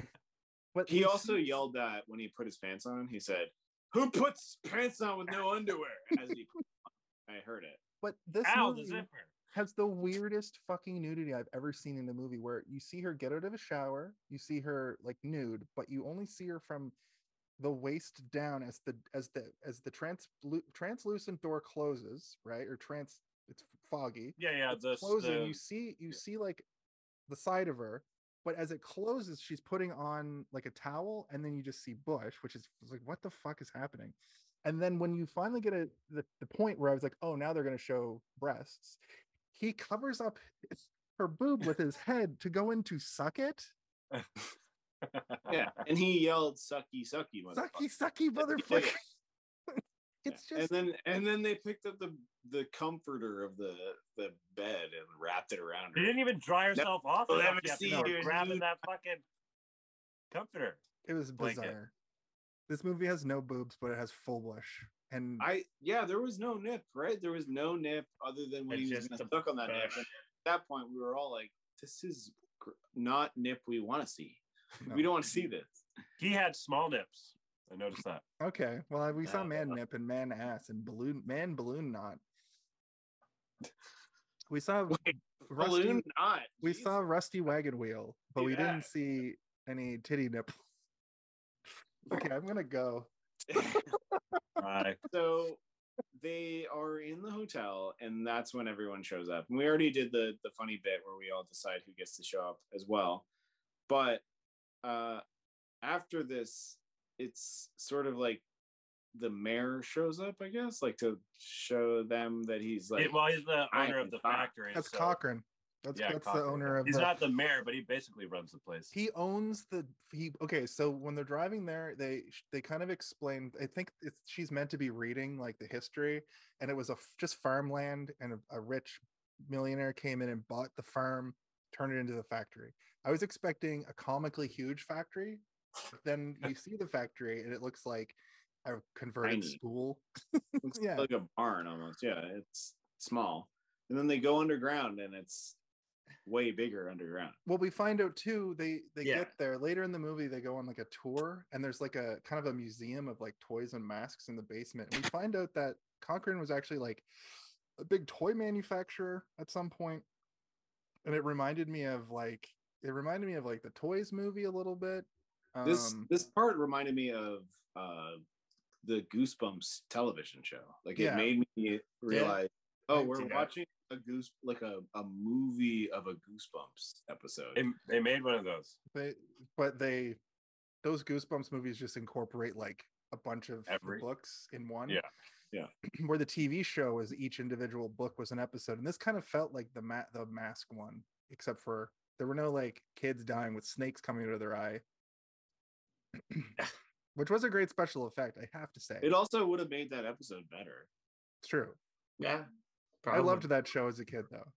but He also yelled that when he put his pants on. He said, "Who puts pants on with no underwear?" As he, put them on. I heard it. But this Ow, movie zipper. has the weirdest fucking nudity I've ever seen in a movie. Where you see her get out of a shower, you see her like nude, but you only see her from the waist down as the as the as the trans translucent door closes, right? Or trans, it's foggy. Yeah, yeah. it's The, closing the- you see you see like the side of her but as it closes she's putting on like a towel and then you just see bush which is like what the fuck is happening? And then when you finally get a the, the point where i was like oh now they're going to show breasts he covers up his- her boob with his head to go into suck it. Yeah, and he yelled, "Sucky, sucky, sucky sucky motherfucker it's Yeah. just and then and then they picked up the the comforter of the the bed and wrapped it around her. She didn't even dry herself off. we'll enough never yet see before your grabbing that fucking comforter. it was blanket. this movie has no boobs but it has full bush and I yeah, there was no nip, right? There was no nip other than when he was just gonna the suck on that nip. And at that point, we were all like, "This is gr- not nip we want to see. No. We don't want to see this." He had small nips. I noticed that. Okay, well, we saw Uh, man nip and man ass and balloon man balloon knot. We saw Wait, rusty. Balloon not. We Jeez. saw rusty wagon wheel, but we didn't see any titty nip. Okay, I'm gonna go. Bye. so they are in the hotel and that's when everyone shows up and we already did the the funny bit where we all decide who gets to show up as well but uh after this it's sort of like the mayor shows up i guess like to show them that he's like It- well, he's the owner of the factory. That's so- Cochran. That's Yeah, that's Cochran. the owner of He's the. not the mayor, but he basically runs the place. he owns the he okay so when they're driving there they they kind of explain i think it's she's meant to be reading like the history and it was a just farmland and a, a rich millionaire came in and bought the farm turned it into the factory i was expecting a comically huge factory but then you see the factory and it looks like a converted Tiny. school. It's yeah. like a barn almost. Yeah it's small. And then they go underground and it's way bigger underground. Well we find out too they they Yeah. get there. Later in the movie they go on like a tour and there's like a kind of a museum of like toys and masks in the basement. And we find out that Cochran was actually like a big toy manufacturer at some point. And it reminded me of like it reminded me of like the toys movie a little bit this um this part reminded me of uh the goosebumps television show. Like it Yeah. made me realize oh we're see watching a goose like a, a movie of a goosebumps episode. They, they made one of those. they but they those goosebumps movies just incorporate like a bunch of Every- books in one. Yeah, yeah. where the tv show is each individual book was an episode and this kind of felt like the ma- the mask one except for there were no like kids dying with snakes coming out of their eye, which was a great special effect. I have to say, It also would have made that episode better. it's true. Yeah. I loved that show as a kid though.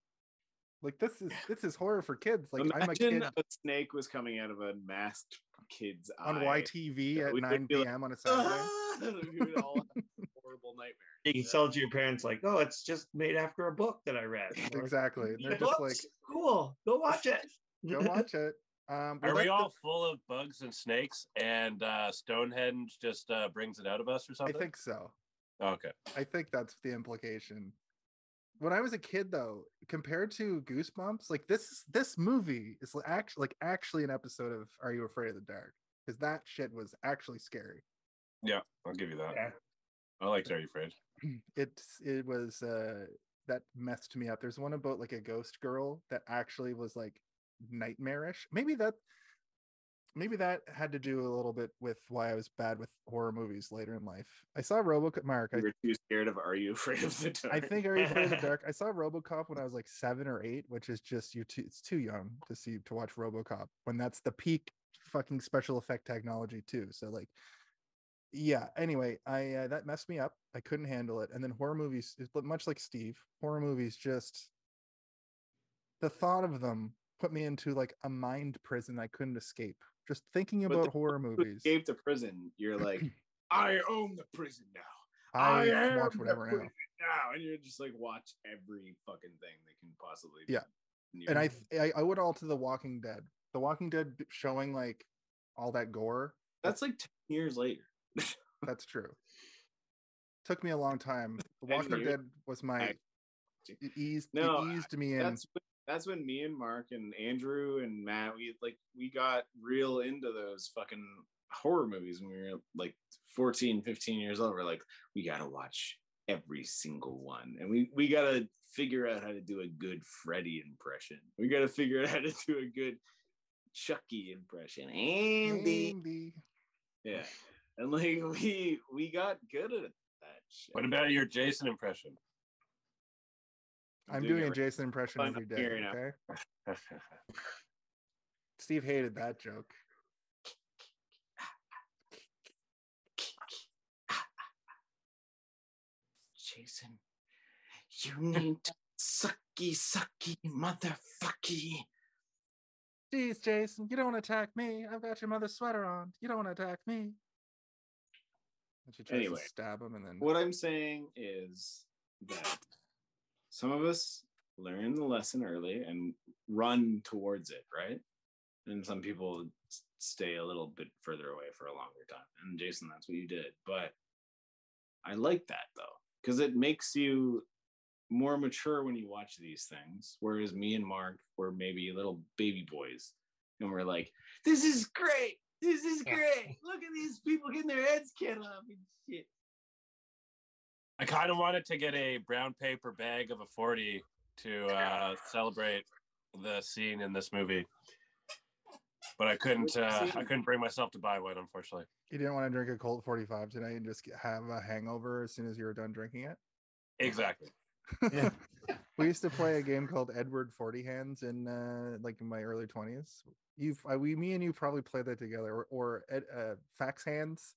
Like this is this is horror for kids. Like I'm a kid a snake was coming out of a masked kid's on eye. YTV Yeah, at we would 9 be like, p.m. on a Saturday. Ah! we would all have horrible nightmares. You can sell to your parents like, oh, it's just made after a book that I read. Exactly. And they're just like, cool. Go watch it. go watch it. Um, Are we that's the- all full of bugs and snakes, and uh, Stonehenge just uh, brings it out of us or something? I think so. Okay. I think that's the implication. When I was a kid, though, compared to Goosebumps, like this this movie is actually like actually an episode of Are You Afraid of the Dark? Because that shit was actually scary. Yeah, I'll give you that. Yeah. I like Are You Afraid? It's it was uh that messed me up. There's one about like a ghost girl that actually was like nightmarish. Maybe that maybe that had to do a little bit with why I was bad with horror movies later in life. I saw RoboCop. Mark, I You were too scared of Are You Afraid of the Dark? I think Are You Afraid of the Dark? I saw RoboCop when I was like seven or eight, which is just you too. It's too young to see to watch RoboCop when that's the peak fucking special effect technology too. So like, yeah. Anyway, I uh, that messed me up. I couldn't handle it. And then horror movies much like Steve. Horror movies just the thought of them put me into like a mind prison I couldn't escape. Just thinking about the horror movies, escape to prison, you're like, I own the prison now. I, am watch whatever now. now, and you're just like watch every fucking thing they can possibly. do. Yeah. And I, I I would all to The Walking Dead. The Walking Dead showing like all that gore. that's like ten years later. That's true. Took me a long time. The Walking? Dead was my I- it eased No, it eased me in. That's that's when me and Mark and Andrew and Matt we like we got real into those fucking horror movies when we were like 14, 15 years old. We're like, we gotta watch every single one, and we we gotta figure out how to do a good Freddy impression. We gotta figure out how to do a good Chucky impression. Andy, Andy. yeah, and like we we got good at that shit. What about your Jason impression? I'm doing doing it a right- Jason impression every day. Okay. Steve hated that joke. Jason, you need to sucky, sucky, motherfucky. Jeez, Jason, you don't attack me. I've got your mother's sweater on. You don't want to attack me. And she tries Anyway, to stab him, and then What I'm saying is that some of us learn the lesson early and run towards it, right? And some people stay a little bit further away for a longer time. And Jason, that's what you did. But I like that though, because it makes you more mature when you watch these things. Whereas me and Mark were maybe little baby boys and we're like, this is great. This is great. Look at these people getting their heads cut off and shit. I kind of wanted to get a brown paper bag of a 40 to uh, celebrate the scene in this movie. But I couldn't uh, I couldn't bring myself to buy one, unfortunately. you didn't want to drink a Colt 45 tonight and just have a hangover as soon as you were done drinking it. Exactly. Yeah. we used to play a game called Edward Forty Hands in uh, like in my early twenties. You've I, we me and you probably played that together, or, or uh, Fax Hands,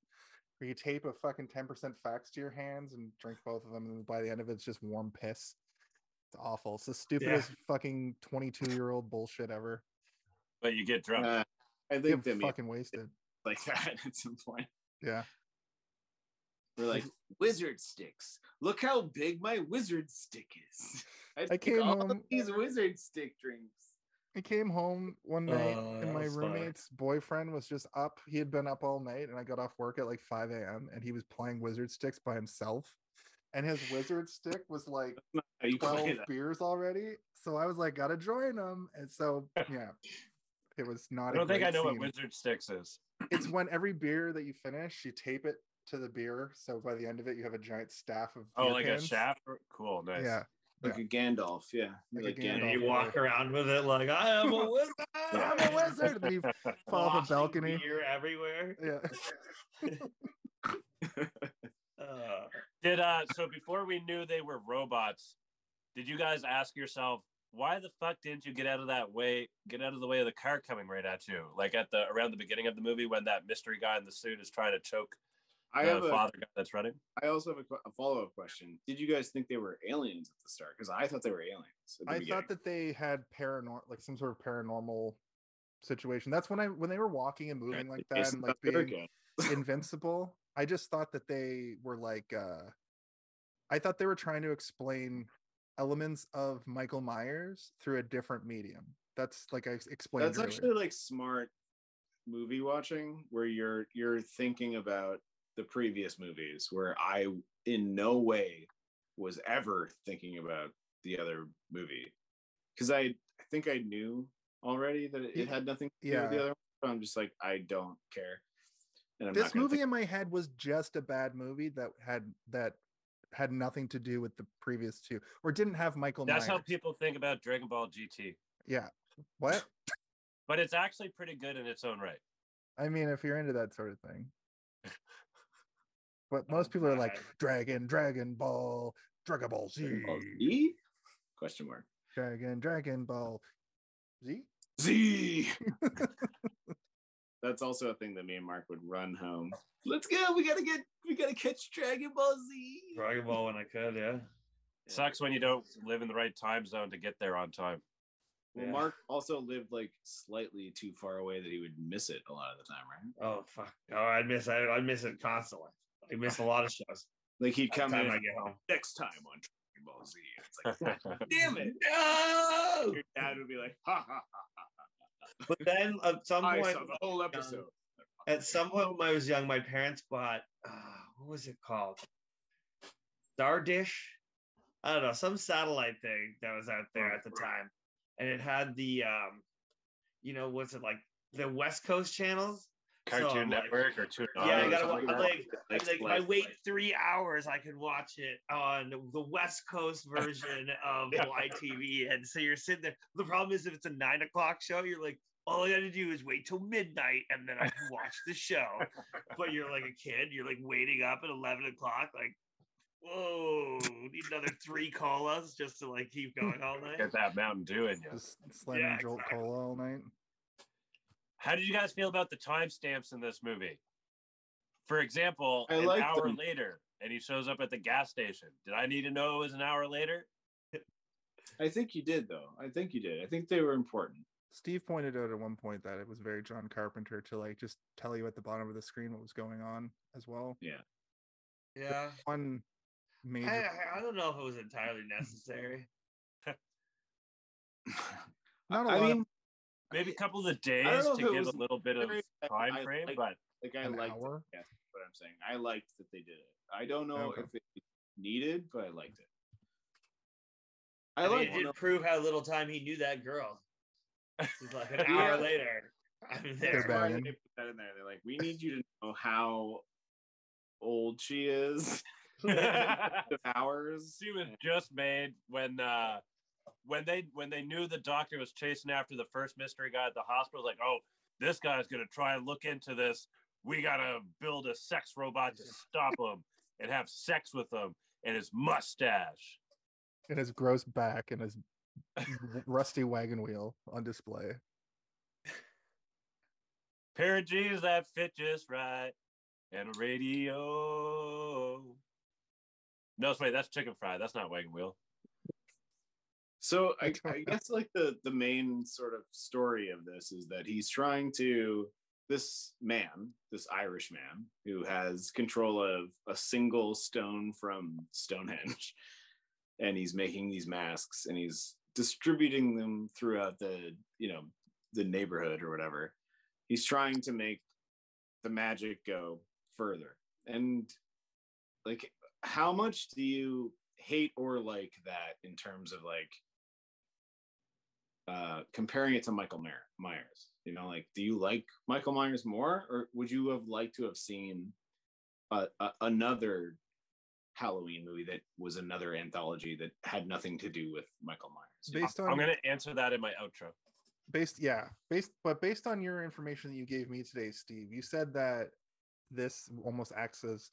where you tape a fucking ten percent fax to your hands and drink both of them, and by the end of it, it's just warm piss. It's awful. It's the stupidest fucking twenty two year old bullshit ever. But you get drunk. Uh, I think that me fucking wasted. like that at some point. Yeah. We're like wizard sticks. Look how big my wizard stick is. I, I take came all of home- these wizard stick drinks. I came home one night Oh, and my roommate's boyfriend was just up. He had been up all night, and I got off work at like 5 a.m. and he was playing Wizard Sticks by himself. And his Wizard Stick was like 12 beers already. So I was like, gotta join him. And so, yeah, it was not. I a don't think I know what. Wizard Sticks is. It's when every beer that you finish, you tape it to the beer. So by the end of it, you have a giant staff of. Oh, like cans. a shaft? Cool, nice. Yeah. Like a Gandalf, yeah. Like Like, a And Gandalf. you Gandalf. walk around with it like I am a wizard. I'm a wizard. And you fall off a balcony. You're everywhere. Yeah. Uh, Did uh so before we knew they were robots, did you guys ask yourself why the fuck didn't you get out of that way? Get out of the way of the car coming right at you, like at the around the beginning of the movie when that mystery guy in the suit is trying to choke I the have a, father guy that's running. I also have a, a follow up question. Did you guys think they were aliens at the start? Because I thought they were aliens. The I beginning. thought that they had paranormal, like some sort of paranormal situation. That's when I when they were walking and moving like that Jason and like thought they were being invincible. I just thought that they were like uh I thought they were trying to explain elements of Michael Myers through a different medium. That's like I explained. That's earlier. actually like smart movie watching where you're you're thinking about the previous movies where I in no way was ever thinking about the other movie because I I think I knew already that it, it had nothing to do with the other one. But I'm just like I don't care. And I'm this not movie think- in my head was just a bad movie that had that had nothing to do with the previous two or didn't have Michael That's how people think about Dragon Ball GT, yeah. What? but it's actually pretty good in its own right. I mean, if you're into that sort of thing. But oh, most people are like Dragon, Dragon Ball, Dragon Ball Z, Dragon Ball Z? Question mark. Dragon, Dragon Ball Z. Z. That's also a thing that me and Mark would run home. Let's go. We gotta get. We gotta catch Dragon Ball Z. Dragon Ball when I could, yeah. Sucks when you don't live in the right time zone to get there on time. Well, Yeah. Mark also lived like slightly too far away that he would miss it a lot of the time, right? Oh fuck! Oh, I'd miss I, I miss it constantly. I miss a lot of shows. Like he'd come time in I get home. next time on Dragon Ball Z. It's like, damn it! No. Your dad would be like, ha ha ha. But then at some I point, saw the whole episode. at some point when I was young, my parents bought uh, what was it called? Star Dish. I don't know, some satellite thing that was out there at the time, and it had the um, you know, was it like the West Coast channels? Cartoon So, like- Network or Toon Yeah, I gotta something wa- like that. like, like, I wait three hours, I can watch it on the West Coast version of Yeah. YTV. And so you're sitting there. The problem is if it's a nine o'clock show, you're like, all I gotta do is wait till midnight and then I can watch the show. But you're like a kid, you're like waiting up at eleven o'clock, like, whoa, need another three colas just to like keep going all night. Get that Mountain Dew in you. Just slamming Yeah, Jolt exactly. Cola all night. How did you guys feel about the timestamps in this movie? For example, I an hour them. later, and he shows up at the gas station. Did I need to know it was an hour later? I think you did though. I think you did. I think they were important. Steve pointed out at one point that it was very John Carpenter to like just tell you at the bottom of the screen what was going on as well. Yeah. Yeah. One major. I, I- I don't know if it was entirely necessary. Not a I lot of- mean, Maybe a couple of the days to give a little bit of time I frame, like- but like I An liked hour? Yeah, that's what I'm saying. I liked that they did it. I don't know Okay. if it needed, but I liked it. I I mean, like it did prove how little time he knew that girl. It's like an Yeah. hour later. I'm They're there. That's why banging. they put that in there. They're like, we need you to know how old she is. the hours. she was just made when uh when they when they knew the doctor was chasing after the first mystery guy at the hospital like oh this guy's gonna try and look into this. We gotta build a sex robot to stop him and have sex with him and his mustache. And his gross back and his rusty wagon wheel on display. pair of jeans that fit just right and a radio. No wait that's chicken fry that's not wagon wheel So I, I guess like the the main sort of story of this is that he's trying to this man, this Irish man, who has control of a single stone from Stonehenge, and he's making these masks and he's distributing them throughout the you know the neighborhood or whatever. He's trying to make the magic go further. And like how much do you hate or like that in terms of like uh comparing it to Michael Myers Myers you know like do you like Michael Myers more or would you have liked to have seen a, a, another Halloween movie that was another anthology that had nothing to do with Michael Myers? Based on i'm gonna answer that in my outro. Based yeah based but based on your information that you gave me today steve you said that this almost acts as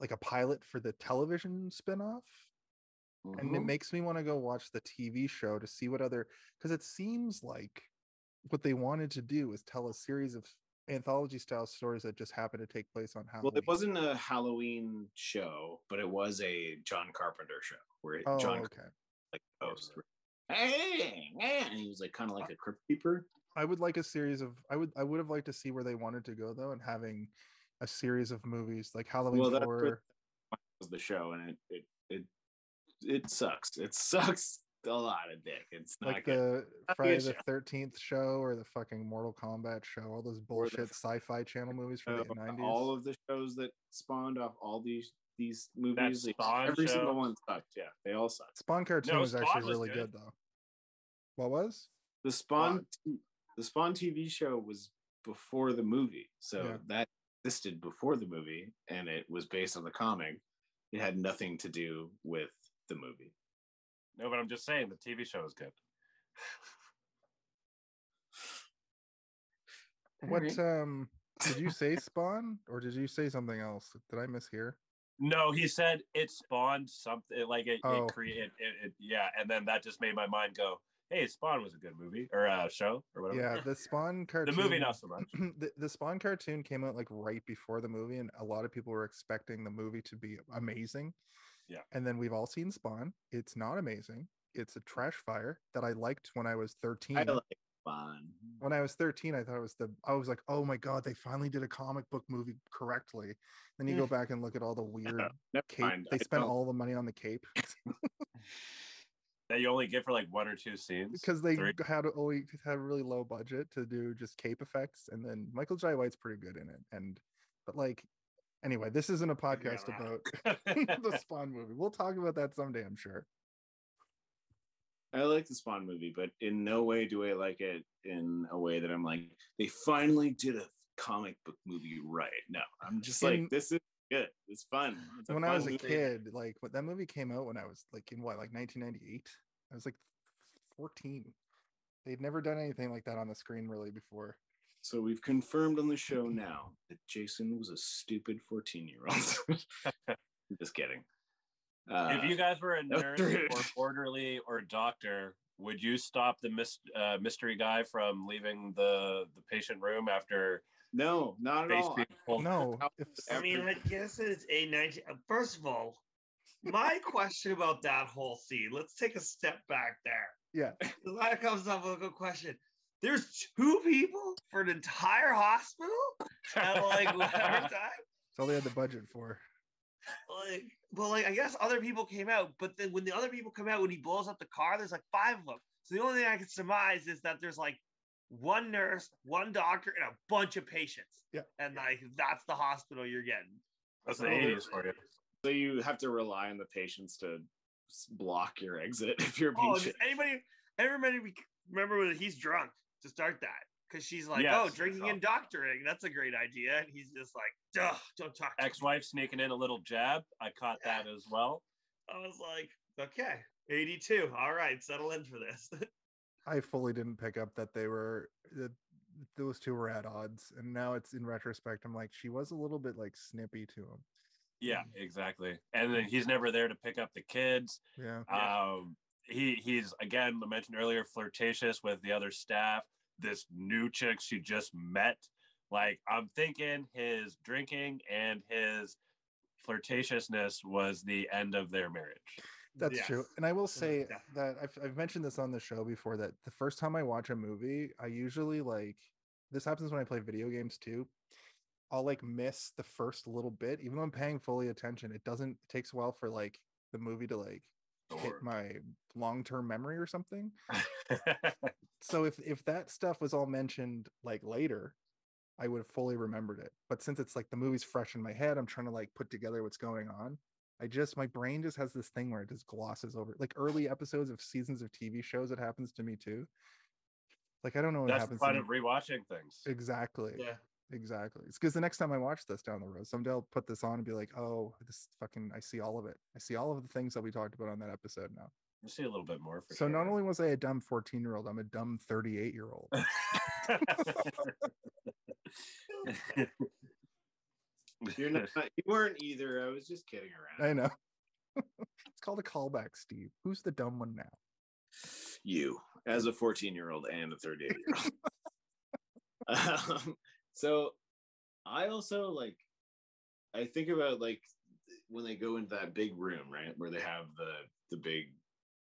like a pilot for the television spin-off and it Mhm. makes me want to go watch the TV show to see what other because it seems like what they wanted to do is tell a series of anthology style stories that just happen to take place on Halloween. Well, it wasn't a Halloween show, but it was a John Carpenter show where Oh, John okay. like host. Hey, hey, and he was like kind of like a crypt keeper. I would like a series of. I would. I would have liked to see where they wanted to go though, and having a series of movies like Halloween Well, that's Four. what- Was the show and it it it it sucks. It sucks a lot of dick. It's like good. the Not a Friday the. Thirteenth show or the fucking Mortal Kombat show, all those bullshit f- sci-fi channel movies from Uh, the nineties. all of the shows that spawned off all these these movies. like, every show? single one sucked. Yeah, they all sucked. Spawn cartoon No, was Spawn actually was really good. good. though. What was? The Spawn t- the Spawn TV show was before the movie, so Yeah. that existed before the movie, and it was based on the comic. It had nothing to do with the movie. No, but I'm just saying the TV show is good. What um did you say Spawn or did you say something else? Did I mishear? No, he said it spawned something like it, Oh. it created it, it, yeah, and then that just made my mind go, "Hey, Spawn was a good movie or uh, show or whatever." Yeah, the Spawn cartoon. the movie not so much. the, the Spawn cartoon came out like right before the movie, and a lot of people were expecting the movie to be amazing. Yeah. And then we've all seen Spawn. It's not amazing. It's a trash fire that I liked when I was 13. I like Spawn. when I was 13, I thought it was the I was like, oh my god, they finally did a comic book movie correctly. Then you go back and look at all the weird cape. mind. They I spent don't- all the money on the cape that you only get for like one or two scenes because they Three. had only had a really low budget to do just cape effects. And then Michael Jai White's pretty good in it. And but like anyway, this isn't a podcast Yeah. about the Spawn movie. We'll talk about that someday, I'm sure. I like the Spawn movie, but in no way do I like it in a way that I'm like, they finally did a comic book movie right. No, I'm just In- like, this is good. It's fun. It's when fun I was a movie. kid, like when that movie came out when I was like in what, like 1998? I was like 14. They'd never done anything like that on the screen really before. So we've confirmed on the show now that Jason was a stupid 14 year old. just kidding. Uh, if you guys were a nurse or orderly or doctor, would you stop the mis- uh, mystery guy from leaving the the patient room after no, not at all. being? No, I mean, I guess it's a 19. First of all, my question about that whole scene, let's take a step back there. Yeah. That comes up with a good question. There's two people for an entire hospital at like whatever time. that's all they had the budget for. Like, well, like I guess other people came out, but then when the other people come out, when he blows up the car, there's like five of them. So the only thing I can surmise is that there's like one nurse, one doctor, and a bunch of patients. Yeah. And like that's the hospital you're getting. That's the Oh, eighties for you. So you have to rely on the patients to block your exit if you're a Oh, patient. anybody everybody re- remember when he's drunk to start that? Because she's like, oh, drinking and doctoring, that's a great idea. And he's just like, duh, don't talk. Ex-wife sneaking in a little jab. I caught that as well. I was like, okay, 82. All right, settle in for this. I fully didn't pick up that they were that those two were at odds, and now it's in retrospect. I'm like, she was a little bit like snippy to him. Yeah, exactly. And then he's never there to pick up the kids. Yeah, Yeah. Um, he he's again I mentioned earlier flirtatious with the other staff. This new chick she just met. Like I'm thinking his drinking and his flirtatiousness was the end of their marriage. that's true. And I will say Yeah. that I've I've mentioned this on the show before that the first time I watch a movie, I usually like this happens when I play video games too. I'll like miss the first little bit, even though I'm paying fully attention. It doesn't it takes a while for like the movie to like hit my long-term memory or something. so if if that stuff was all mentioned like later i would have fully remembered it but since it's like the movie's fresh in my head i'm trying to like put together what's going on i just my brain just has this thing where it just glosses over like early episodes of seasons of tv shows it happens to me too like i don't know what That's the happens to fun of rewatching things. exactly yeah. Exactly it's because the next time i watch this down the road someday i'll put this on and be like oh this fucking i see all of it i see all of the things that we talked about on that episode now You see a little bit more for so not only was i a dumb 14 year old i'm a dumb 38 year old You're not. You weren't either. I was just kidding around. i know it's called a callback, Steve. Who's the dumb one now? You, as a 14 year old and a 38 year old. um, so I also like, I think about like when they go into that big room, right, where they have the the big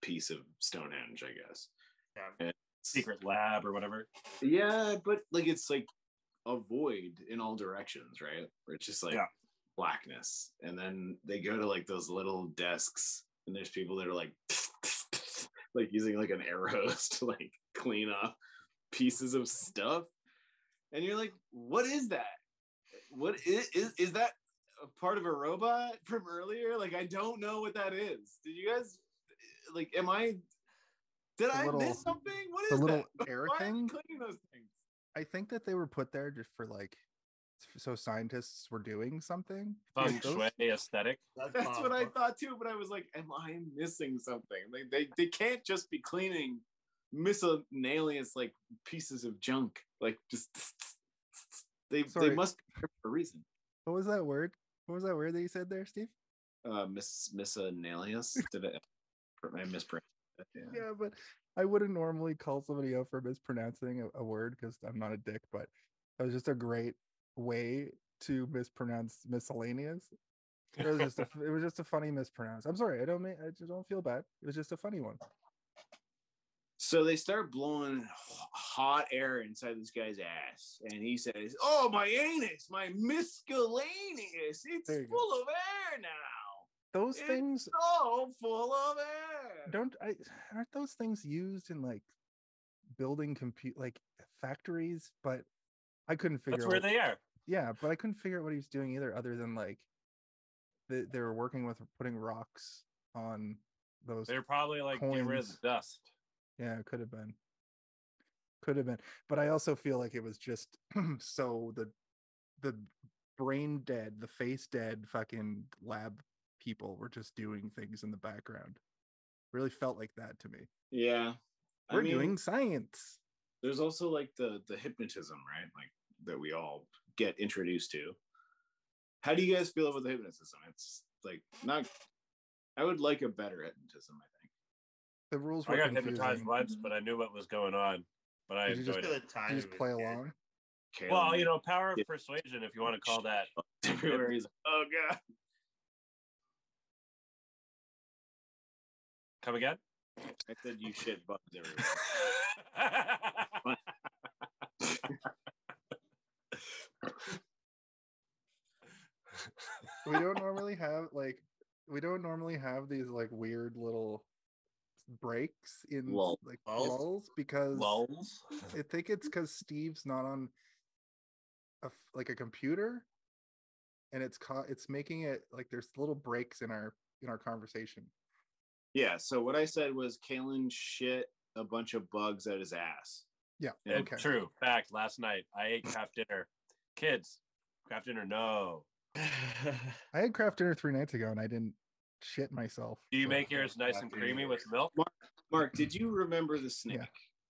piece of Stonehenge, I guess. Yeah. And Secret lab or whatever. Yeah, but like it's like a void in all directions, right? Where it's just like Yeah. blackness. And then they go to like those little desks, and there's people that are like like using like an air hose to like clean off pieces of stuff. And you're like, what is that? What is is, is that a part of a robot from earlier? Like I don't know what that is. Did you guys like am I did I little- miss something? What is the little that? air Why are they thing? cleaning those things? I think that they were put there just for like so scientists were doing something. Feng shui aesthetic. That's what I thought too, but I was like, am I missing something? Like they, they can't just be cleaning miscellaneous like pieces of junk. Like just they Sorry. they must be for a reason. What was that word? What was that word that you said there, Steve? Uh miss miscellaneous. Did I, I mispronounced? Yeah. Yeah, but I wouldn't normally call somebody out for mispronouncing a, a word because I'm not a dick, but that was just a great way to mispronounce miscellaneous. It was just a, it was just a funny mispronounce. I'm sorry, I don't mean I just don't feel bad. It was just a funny one. So they start blowing hot air inside this guy's ass, and he says, "Oh, my anus, my miscellaneous, it's There you go. full of air now. Those It's things so full of air." don't I aren't those things used in like building compute like factories? But I couldn't figure That's out where what- they are. yeah, but I couldn't figure out what he was doing either, other than like they, they were working with putting rocks on those. They're probably like get rid of the dust. Yeah, it could have been. Could have been. But I also feel like it was just so the the brain dead, the face dead fucking lab people were just doing things in the background. Really felt like that to me. Yeah. I We're mean, doing science. there's also like the the hypnotism, right? Like that we all get introduced to. How do you guys feel about the hypnotism? It's like not I would like a better hypnotism, I think. The rules I were got hypnotized once, but I I knew what was going on. But I Did you just enjoyed it. You just play along. Well, you know, power of Yeah. persuasion, if you want to call that. everywhere oh god. Come again? I said you shit bugs everywhere. we don't normally have like we don't normally have these like weird little breaks in Lull. like Lulls? lulls because Lulls. I think it's because Steve's not on a like a computer, and it's ca- it's making it like there's little breaks in our in our conversation. Yeah, so what I said was Kaylin shit a bunch of bugs at his ass. Yeah, Yeah, okay. True. Fact. Last night I ate Kraft Dinner. Kids, Kraft Dinner. No. I had Kraft Dinner three nights ago, and I didn't shit myself. Do you make yours nice and creamy with milk? Mark, did you remember the snake? Yeah.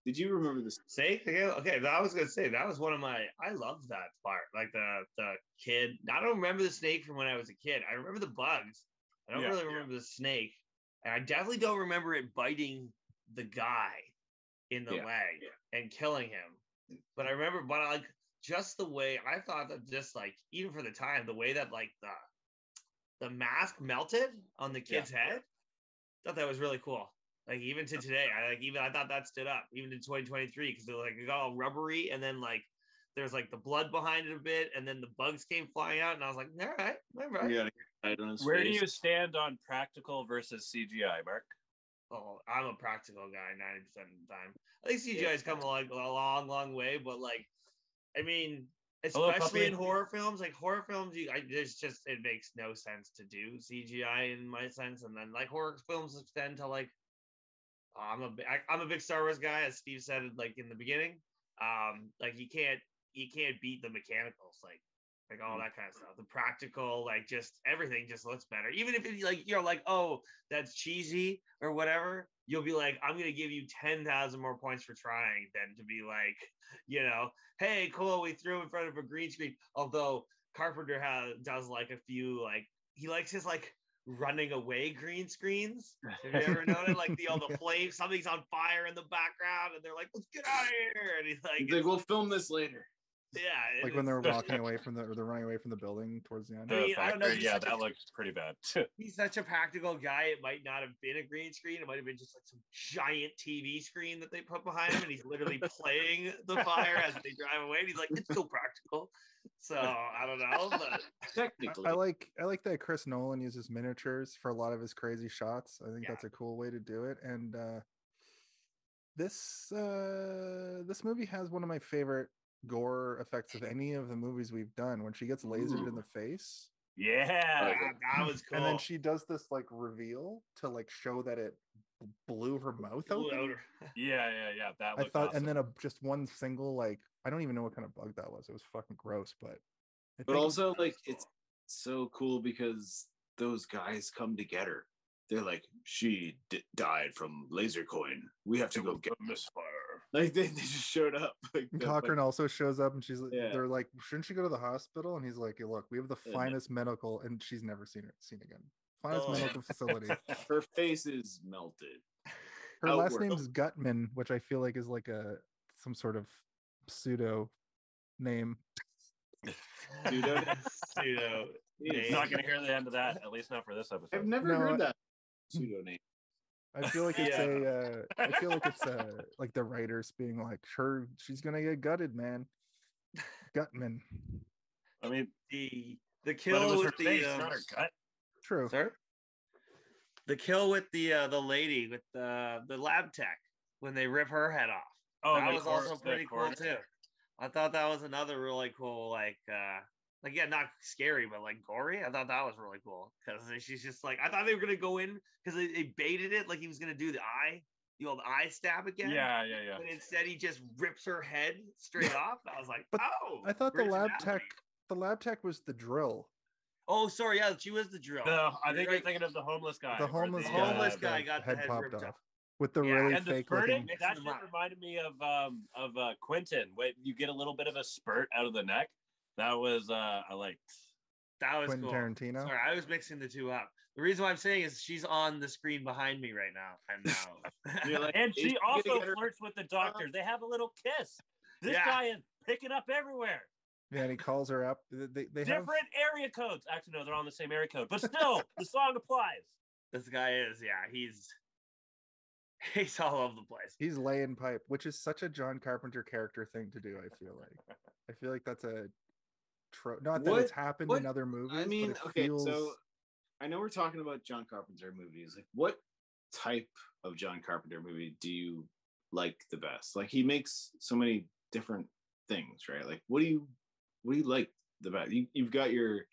Did you remember the Snake? Okay, okay, I was gonna say that was one of my. I love that part. Like the the kid. I don't remember the snake from when I was a kid. I remember the bugs. I don't Yeah, really yeah. remember the snake, and I definitely don't remember it biting the guy in the Yeah, leg and killing him. But I remember, but I like just the way I thought that just like even for the time, the way that like the the mask melted on the kid's head, thought that was really cool. Like even to today, I like even I thought that stood up even in 2023 because it was like it got all rubbery and then like there's like the blood behind it a bit and then the bugs came flying out and I was like, all right, all right. Yeah, right on his Where do you stand on practical versus CGI, Mark? Oh, I'm a practical guy 90% of the time. I think CGI has come a long, a long, long way, but like, I mean, Hello, especially in horror films, like horror films, you, I, there's just it makes no sense to do CGI in my sense, and then like horror films extend to like, I'm a I, I'm a big Star Wars guy, as Steve said like in the beginning. Um, like you can't you can't beat the mechanicals, like like all that kind of stuff. The practical, like just everything just looks better. Even if it, like you're like, oh, that's cheesy or whatever, you'll be like, I'm gonna give you ten thousand more points for trying than to be like, you know, hey, cool, we threw in front of a green screen. Although Carpenter has does like a few like he likes his like running away green screens. Have you ever noticed like the all the flames, something's on fire in the background, and they're like, "Let's get out of here!" And he's like, He's like, we'll film this later. "Yeah." like when they're walking away from the or they're running away from the building towards the end. The mean, I don't know, yeah, such a- that looks pretty bad. he's such a practical guy. It might not have been a green screen. It might have been just like some giant TV screen that they put behind him, and he's literally playing the fire as they drive away. And he's like, "It's so practical." So I don't know, but Technically. I like I like that Chris Nolan uses miniatures for a lot of his crazy shots. I think Yeah. that's a cool way to do it. And uh this uh this movie has one of my favorite gore effects of any of the movies we've done when she gets lasered in the face yeah. that, that was cool. and then she does this like reveal to like show that it b- blew her mouth Blew open. out her- Yeah, yeah, yeah. That I thought, awesome. and then a just one single like I don't even know what kind of bug that was. It was fucking gross, but But think- also, like, it's so cool because those guys come to get her. They're like, she d- died from laser coin. We have to go get. a misfire. Like they, they just showed up. Like And the- Cochran also shows up and she's yeah. they're like, shouldn't she go to the hospital? And he's like, "Yeah, look, we have the Yeah, finest medical, and she's never seen it seen again. Finest Oh. medical facility. her face is melted. Her last Outward. name is oh. Gutman, which I feel like is like a some sort of pseudo name. Pseudo- Pseudo. Jeez. Not gonna hear the end of that, at least not for this episode. I've never No, heard that pseudo name. I feel like it's Yeah. a. Uh, I feel like it's uh like the writers being like, "Her, she's gonna get gutted, man." Gutman. I mean, The the but it kill was with the face, um, gut. True. Sir? The kill with the uh, the lady with the the lab tech when they rip her head off. Oh, that was cor- also pretty cool too. I thought that was another really cool, like, uh, like yeah, not scary, but like gory. I thought that was really cool because she's just like, I thought they were gonna go in because they, they baited it like he was gonna do the eye, the old eye stab again. Yeah, yeah, yeah. But instead, he just rips her head straight off. I was like, But oh. I thought the lab tech, the lab tech was the drill. Oh, sorry, yeah, she was the drill. No, I think You're you're thinking of the homeless guy. The homeless the, guy. homeless guy the got the head popped off. with the Yeah, really and the fake spurting, looking. Mixing that them shit reminded me of um of uh Quentin. When you get a little bit of a spurt out of the neck. That was uh I liked. That was Quentin cool. Tarantino. Sorry, I was mixing the two up. The reason why I'm saying is she's on the screen behind me right now, and now like, And she also get her-" flirts with the doctor. They have a little kiss. This Yeah. guy is picking up everywhere. Yeah, and he calls her up. They they, they have Different area codes. Actually, no, they're on the same area code, but still, the song applies. this guy is, yeah, he's he's all over the place. he's laying pipe, which is such a John Carpenter character thing to do. I feel like. I feel like that's a tro- not that What- it's happened what- in other movies. I mean, okay, feels- so I know we're talking about John Carpenter movies. Like, what type of John Carpenter movie do you like the best? Like, he makes so many different things, right? Like, what do you what do you like the best? You, you've got your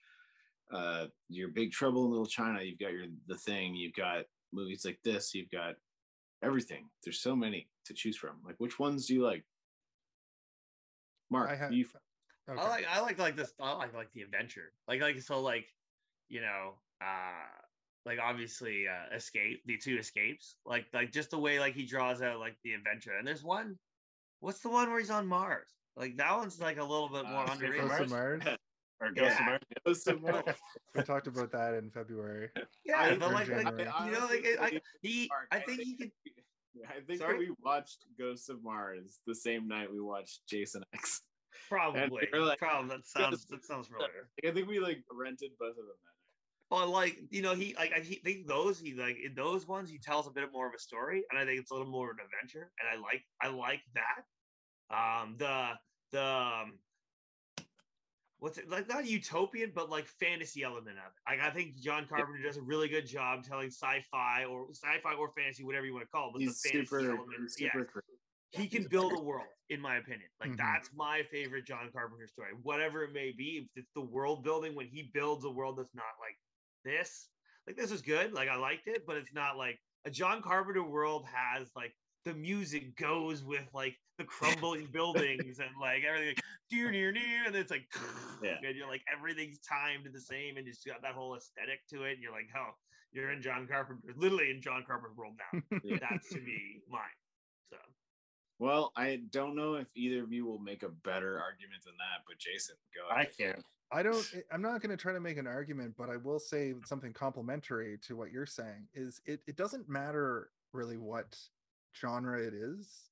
uh your Big Trouble in Little China. You've got your The Thing. You've got movies like this. You've got everything. There's so many to choose from. Like, which ones do you like? Mark, I have. you okay. I like I like like this. I like like the adventure. Like like so like you know uh like obviously uh escape the two escapes like like just the way like he draws out like the adventure and there's one what's the one where he's on mars like that one's like a little bit more Uh, Escape underrated Ghost of Mars? Mars. Or Ghost of Yeah. Mars. Ghost of Mars. we talked about that in February. yeah I- but like, like you know like honestly I, he i think he could I think Sorry? that we watched Ghosts of Mars the same night we watched Jason X. probably like, probably that sounds that sounds familiar Like, I think we like rented both of them that But like you know, he like I think those he like in those ones he tells a bit more of a story, and I think it's a little more of an adventure, and I like I like that. Um, the the um, what's it like not utopian, but like fantasy element of it. Like I think John Carpenter does a really good job telling sci-fi or sci-fi or fantasy, whatever you want to call it. But night. He's the fantasy super, element, he's yeah, super creative. He can build a world in my opinion like Mhm. that's my favorite john carpenter story whatever it may be if it's the world building when he builds a world that's not like this like this is good like i liked it but it's not like a john carpenter world has like the music goes with like the crumbling buildings and like everything like, near near near and it's like Yeah. and you're like everything's timed the same and it's got that whole aesthetic to it and you're like oh you're in john carpenter literally in john carpenter's world now Yeah. that's to me mine so Well, I don't know if either of you will make a better argument than that, but Jason, go Ahead. I can't. I don't. I- I'm not going to try to make an argument, but I will say something complimentary to what you're saying. Is it? It doesn't matter really what genre it is.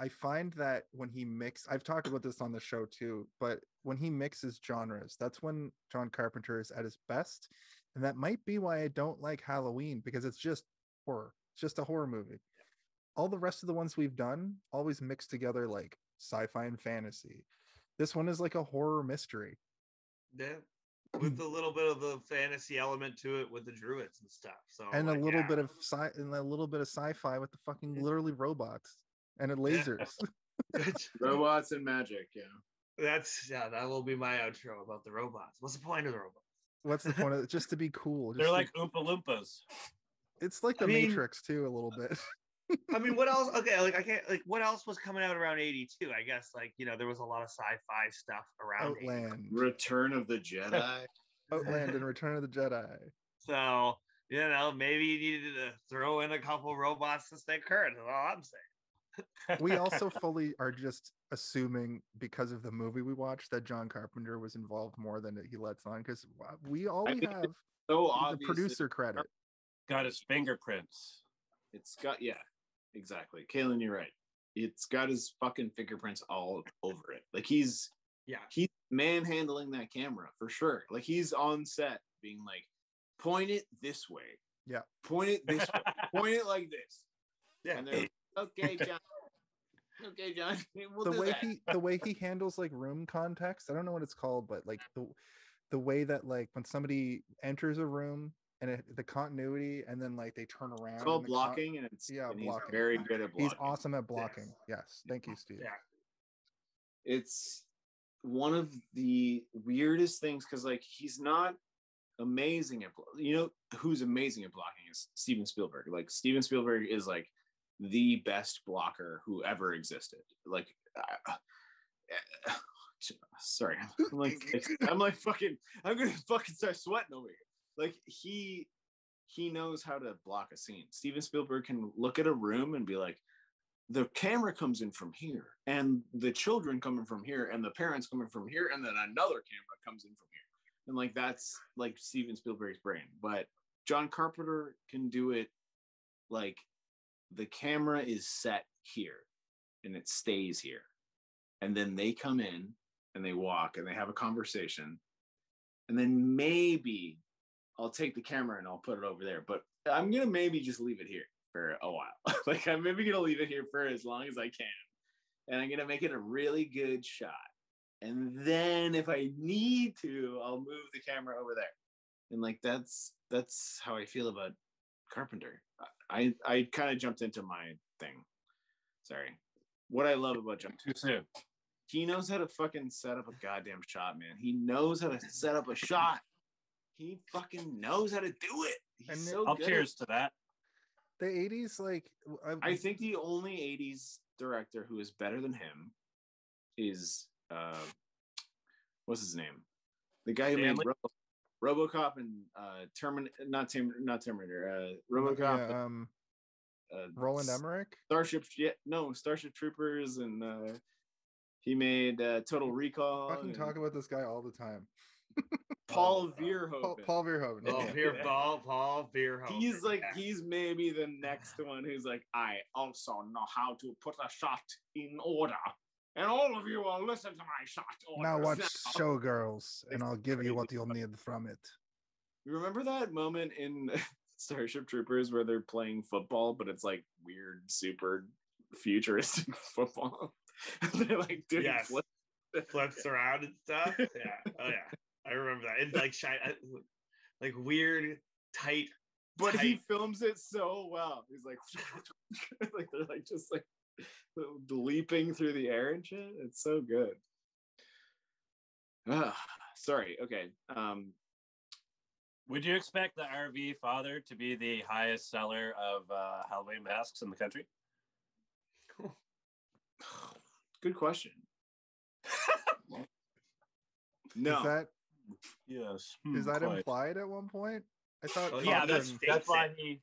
I find that when he mix, I've talked about this on the show too, but when he mixes genres, that's when John Carpenter is at his best, and that might be why I don't like Halloween because it's just horror. It's just a horror movie. All the rest of the ones we've done always mix together like sci-fi and fantasy. This one is like a horror mystery. Yeah. With a little bit of the fantasy element to it with the druids and stuff. So and a little yeah. bit of sci and a little bit of sci-fi with the fucking literally robots and lasers. Robots and magic. Yeah. That's yeah, that will be my outro about the robots. What's the point of the robots? What's the point of it? Just to be cool. They're like to- Oompa Loompas. it's like I the mean- Matrix too, a little bit. I mean, what else? Okay, like I can't like what else was coming out around 82? I guess like you know, there was a lot of sci-fi stuff around 82. Outland, Return of the Jedi. Outland, and Return of the Jedi. So, you know, maybe you needed to throw in a couple robots to stay current. That's all I'm saying. We also fully are just assuming because of the movie we watched that John Carpenter was involved more than he lets on because we all we have it's So is the producer credit. got his fingerprints. It's got yeah, exactly. Kaylin, you're right. It's got his fucking fingerprints all over it. Like he's Yeah. he's manhandling that camera for sure. Like he's on set being like, point it this way. Yeah. Point it this way. point it like this. Yeah. And they're like, okay, John. okay, John. We'll the do way that. he the way he handles like room context i don't know what it's called but like the the way that like when somebody enters a room and it, the continuity and then like they turn around It's called the con- blocking, and it's Yeah, and blocking. very good at blocking. he's awesome at blocking. Yes. Thank you steve. Yeah. it's one of the weirdest things because like he's not amazing at you know who's amazing at blocking is steven spielberg. Like steven spielberg is like the best blocker who ever existed. Like uh, uh, sorry. I'm like i'm like fucking i'm gonna fucking start sweating over here like he he knows how to block a scene. Steven spielberg can look at a room and be like the camera comes in from here and the children coming from here and the parents coming from here and then another camera comes in from here. And like that's like steven spielberg's brain. But john carpenter can do it like the camera is set here and it stays here. And then they come in and they walk and they have a conversation. And then maybe i'll take the camera and i'll put it over there but i'm gonna maybe just leave it here for a while. like I'm maybe gonna leave it here for as long as I can, and I'm gonna make it a really good shot. And then if I need to, I'll move the camera over there. And like that's that's how I feel about Carpenter. I I kind of jumped into my thing. Sorry. What I love about John, Too soon. he knows how to fucking set up a goddamn shot, man. He knows how to set up a shot. He fucking knows how to do it. He's And so I'll good cheers to that. the 80s like I think the only 80s director who is better than him is uh what's his name? The guy who made Stanley? Robo, RoboCop and uh Termin not Term not Terminator, uh RoboCop yeah, um uh, roland emmerich Starship yeah, no, Starship Troopers and uh he made uh Total Recall. fucking and talk about this guy all the time Paul Oh, Verhoeven. paul, paul verhoeven Oh, yeah. Veer, Paul, Paul Verhoeven. He's like yeah. he's maybe the next one who's like I also know how to put a shot in order, and all of you will listen to my shot orders. now watch showgirls and It's i'll give you what you'll need from it You remember that moment in Starship Troopers where they're playing football, but it's like weird, super futuristic football. they're like doing Yes. flips. flips around and stuff. Yeah. Oh yeah. I remember that. It's like shy, like weird, tight. But he films it so well. He's like, like they're like just like leaping through the air and shit. It's so good. Ah, sorry. Okay. Um, Would you expect the RV father to be the highest seller of uh, Halloween masks in the country? good question. no, is that Yes. is that implied at one point i thought Oh, Yeah, that's that's why he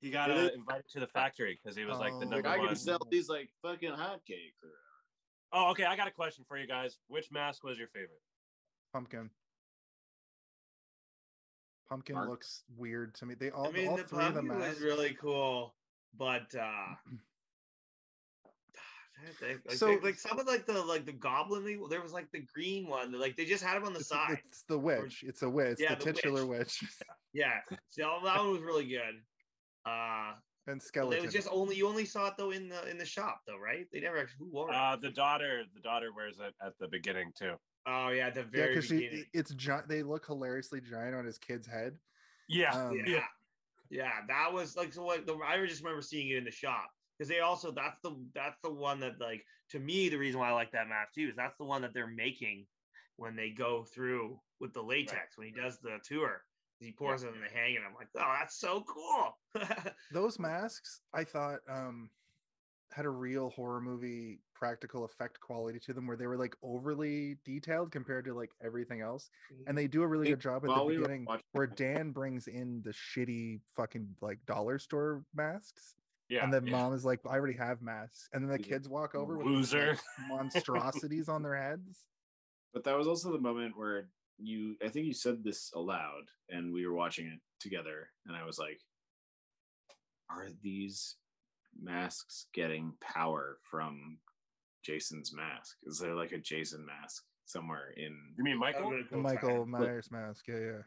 he got uh, invited to the factory because he was like the Oh. number like I one. can sell these like fucking hotcakes. Or, Oh, okay. I got a question for you guys. Which mask was your favorite? Pumpkin. Pumpkin Mark? looks weird to me. They all, I mean, all the three of the pumpkin was really cool, but uh I think, So- think, like some of like the like the goblin thing, there was like the green one, like they just had him on the It's, side. it's the witch. It's a witch. Yeah, the the titular witch, Yeah, so that one was really good. Uh, and but skeleton. it was just only you only saw it though in the in the shop though, right? They never actually who wore it. Uh, the daughter, the daughter wears it at the beginning too. oh yeah, at the yeah, very because beginning. it's giant. They look hilariously giant on his kid's head. Yeah, Um, yeah. yeah, that was like so. What the, I just remember seeing it in the shop because they also that's the that's the one that like to me the reason why I like that mask too is that's the one that they're making when they go through with the latex when he does the tour. He pours it and the hang and I'm like, oh, that's so cool. Those masks, I thought, um, had a real horror movie practical effect quality to them, where they were like overly detailed compared to like everything else. And they do a really good job at the beginning, where Dan brings in the shitty fucking like dollar store masks. Yeah. and the yeah. mom is like, I already have masks. And then the kids walk over with these, Loser. monstrosities on their heads. But that was also the moment where you, I think you said this aloud, and we were watching it together, and I was like, "Are these masks getting power from Jason's mask? Is there like a Jason mask somewhere in?" You mean Michael? been The Michael. Myers mask. Yeah, yeah.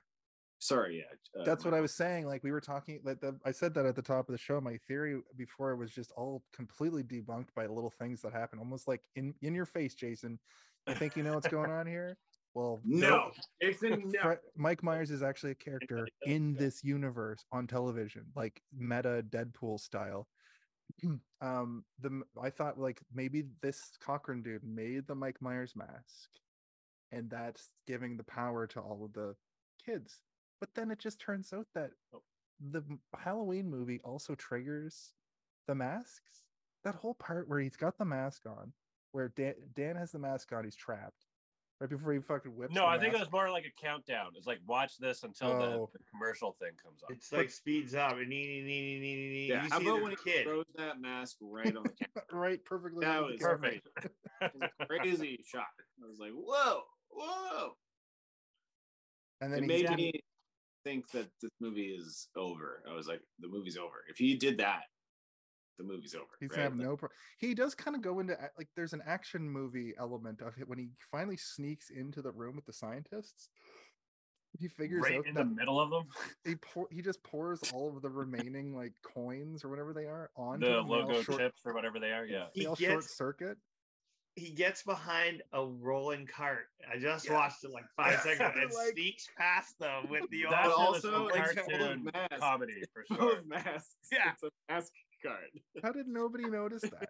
Sorry, yeah. uh, That's what I was saying. Like we were talking, like the, I said that at the top of the show. My theory before was just all completely debunked by little things that happen, almost like in in your face, Jason. i think you know what's going on here? Well, No, Jason, no. Fre- Mike Myers is actually a character in this universe on television, like meta Deadpool style. um, the i thought like maybe this Cochran dude made the Mike Myers mask, and that's giving the power to all of the kids. But then it just turns out that Oh. the Halloween movie also triggers the masks. That whole part where he's got the mask on, where Dan, Dan has the mask on, he's trapped. Right before he fucking whips. No, the I think it was more like a countdown. It's like watch this until the, Oh. the commercial thing comes on. It's like speeds up and nee, nee, nee, nee, nee, nee. Yeah, You how see about the when he throws that mask right on the camera? right perfectly That on was. Perfect. It was a crazy shot. I was like, "Whoa, whoa!" and then it he made me think that this movie is over. I was like, the movie's over. If he did that, the movie's over. he's right? have Like, no pro- he does kind of go into like there's an action movie element of it when he finally sneaks into the room with the scientists he figures right out in that the middle of them. he pour, he just pours all of the remaining like coins or whatever they are on the logo chips or whatever they are. Yeah. He all short circuit he gets behind a rolling cart. I just Yeah. watched it like five seconds and Like- sneaks past them with the That But old- also also, like like, cartoon full comedy for sure. of masks. Yeah. It's a mask card. how did nobody notice that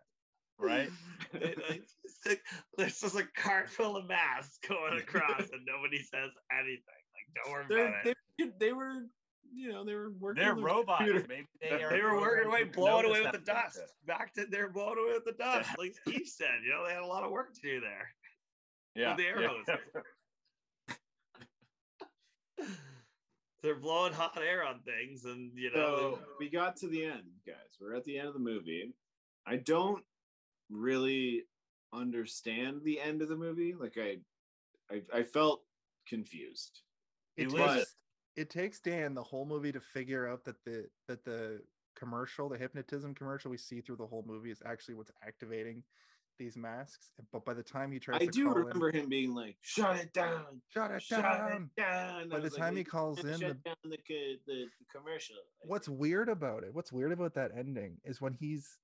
Right? It- like, it's like- There's just a cart full of masks going across and nobody says anything. Like, don't worry They're- about it. they, they were, you know, they were working. They're on robots. computer. Maybe they are. They were working away, blowing away with the dust. shit. Back to they're blowing away with the dust. Like Steve said, you know, they had a lot of work to do there. Yeah. the yeah. arrows. They're blowing hot air on things, and you know, So we got to the end, guys. We're at the end of the movie. I don't really understand the end of the movie. Like I, I, I felt confused. He it loses takes, it takes Dan the whole movie to figure out that the that the commercial, the hypnotism commercial we see through the whole movie is actually what's activating these masks. But by the time he tries I to do call in- remember him being like, "Shut it down, shut it shut down. it down." By the was like, time he "Wait, calls in, the, down the, the, commercial. Like, what's weird about it? What's weird about that ending is when he's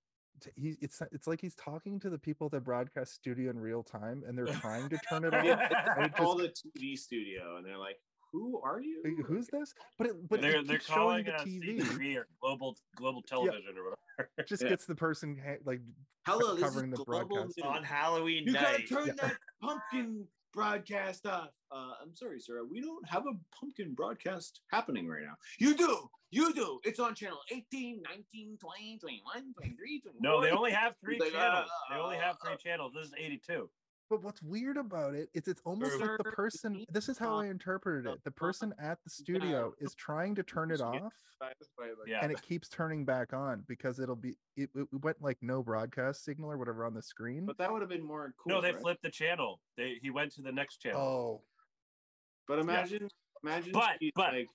he it's it's like he's talking to the people at the broadcast studio in real time and they're trying to turn it off. Yeah, and it they call the TV studio, and they're like, "Who are you? "Who- Who's this? But it but they're it they're showing calling the it TV. TV or global global television or whatever. It just Yeah. gets the person ha- like Hello, this is covering the global broadcast. news. on Halloween You gotta turn Yeah. that pumpkin broadcast off. Uh, I'm sorry, sir. We don't have a pumpkin broadcast happening right now. You do. You do. It's on channel 18, 19, 20, 21, 23, 24. No, they only have three Like, channels. uh, they only have uh, three channels. This is 82. But what's weird about it is it's almost like the person. This is how I um, interpreted it. The person at the studio is trying to turn it off, Yeah. and it keeps turning back on because it'll be. It, it went like no broadcast signal or whatever on the screen. But that would have been more cool. no, they right? flipped the channel. They he went to the next channel. Oh, But imagine, imagine, But- she's but- like,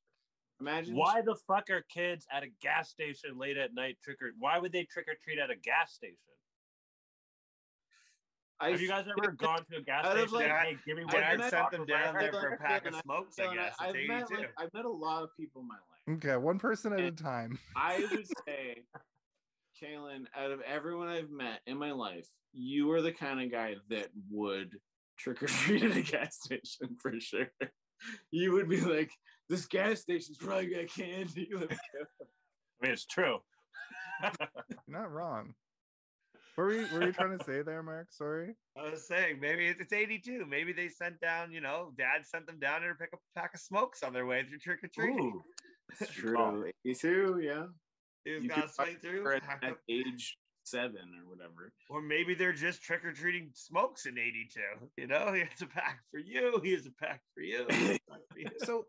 imagine Why the fuck are kids at a gas station late at night trick or why would they trick or treat at a gas station? I Have you guys ever gone to a gas station? like- and, hey, give me I've one Dad met- sent chocolate them down there for a pack of smokes, I guess. I've It's met, like, I've met a lot of people in my life. okay. One person at a time. I would say, Kaylin, out of everyone I've met in my life, you are the kind of guy that would trick or treat at a gas station for sure. You would be like, this gas station's probably got candy. I mean, it's true. You're not wrong. What were you, what were you trying to say there, Mark? Sorry. I was saying maybe it's, it's 82. Maybe they sent down, you know, dad sent them down there to pick up a pack of smokes on their way through trick or treating. Ooh, It's true. 82, yeah. He was You gonna could swing through, Or at, hack at age seven or whatever. or maybe they're just trick or treating smokes in 82. You know, here's a pack for you. Here's a pack for you. a pack for you. So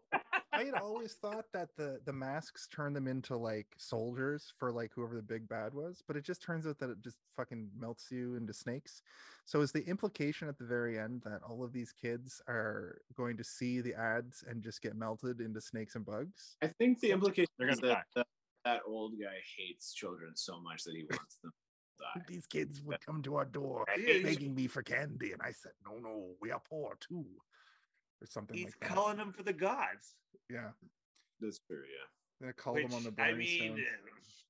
I had always thought that the the masks turn them into like soldiers for like whoever the big bad was, but it just turns out that it just fucking melts you into snakes. So is the implication at the very end that all of these kids are going to see the ads and just get melted into snakes and bugs? I think the implication They're is gonna that, that that old guy hates children so much that he wants them to die. These kids would come to our door He's- begging me for candy, and I said, "No, no, we are poor too," or something He's like that. He's calling them for the gods. Yeah, That's true, yeah. they call Which, them on the I mean, Stone.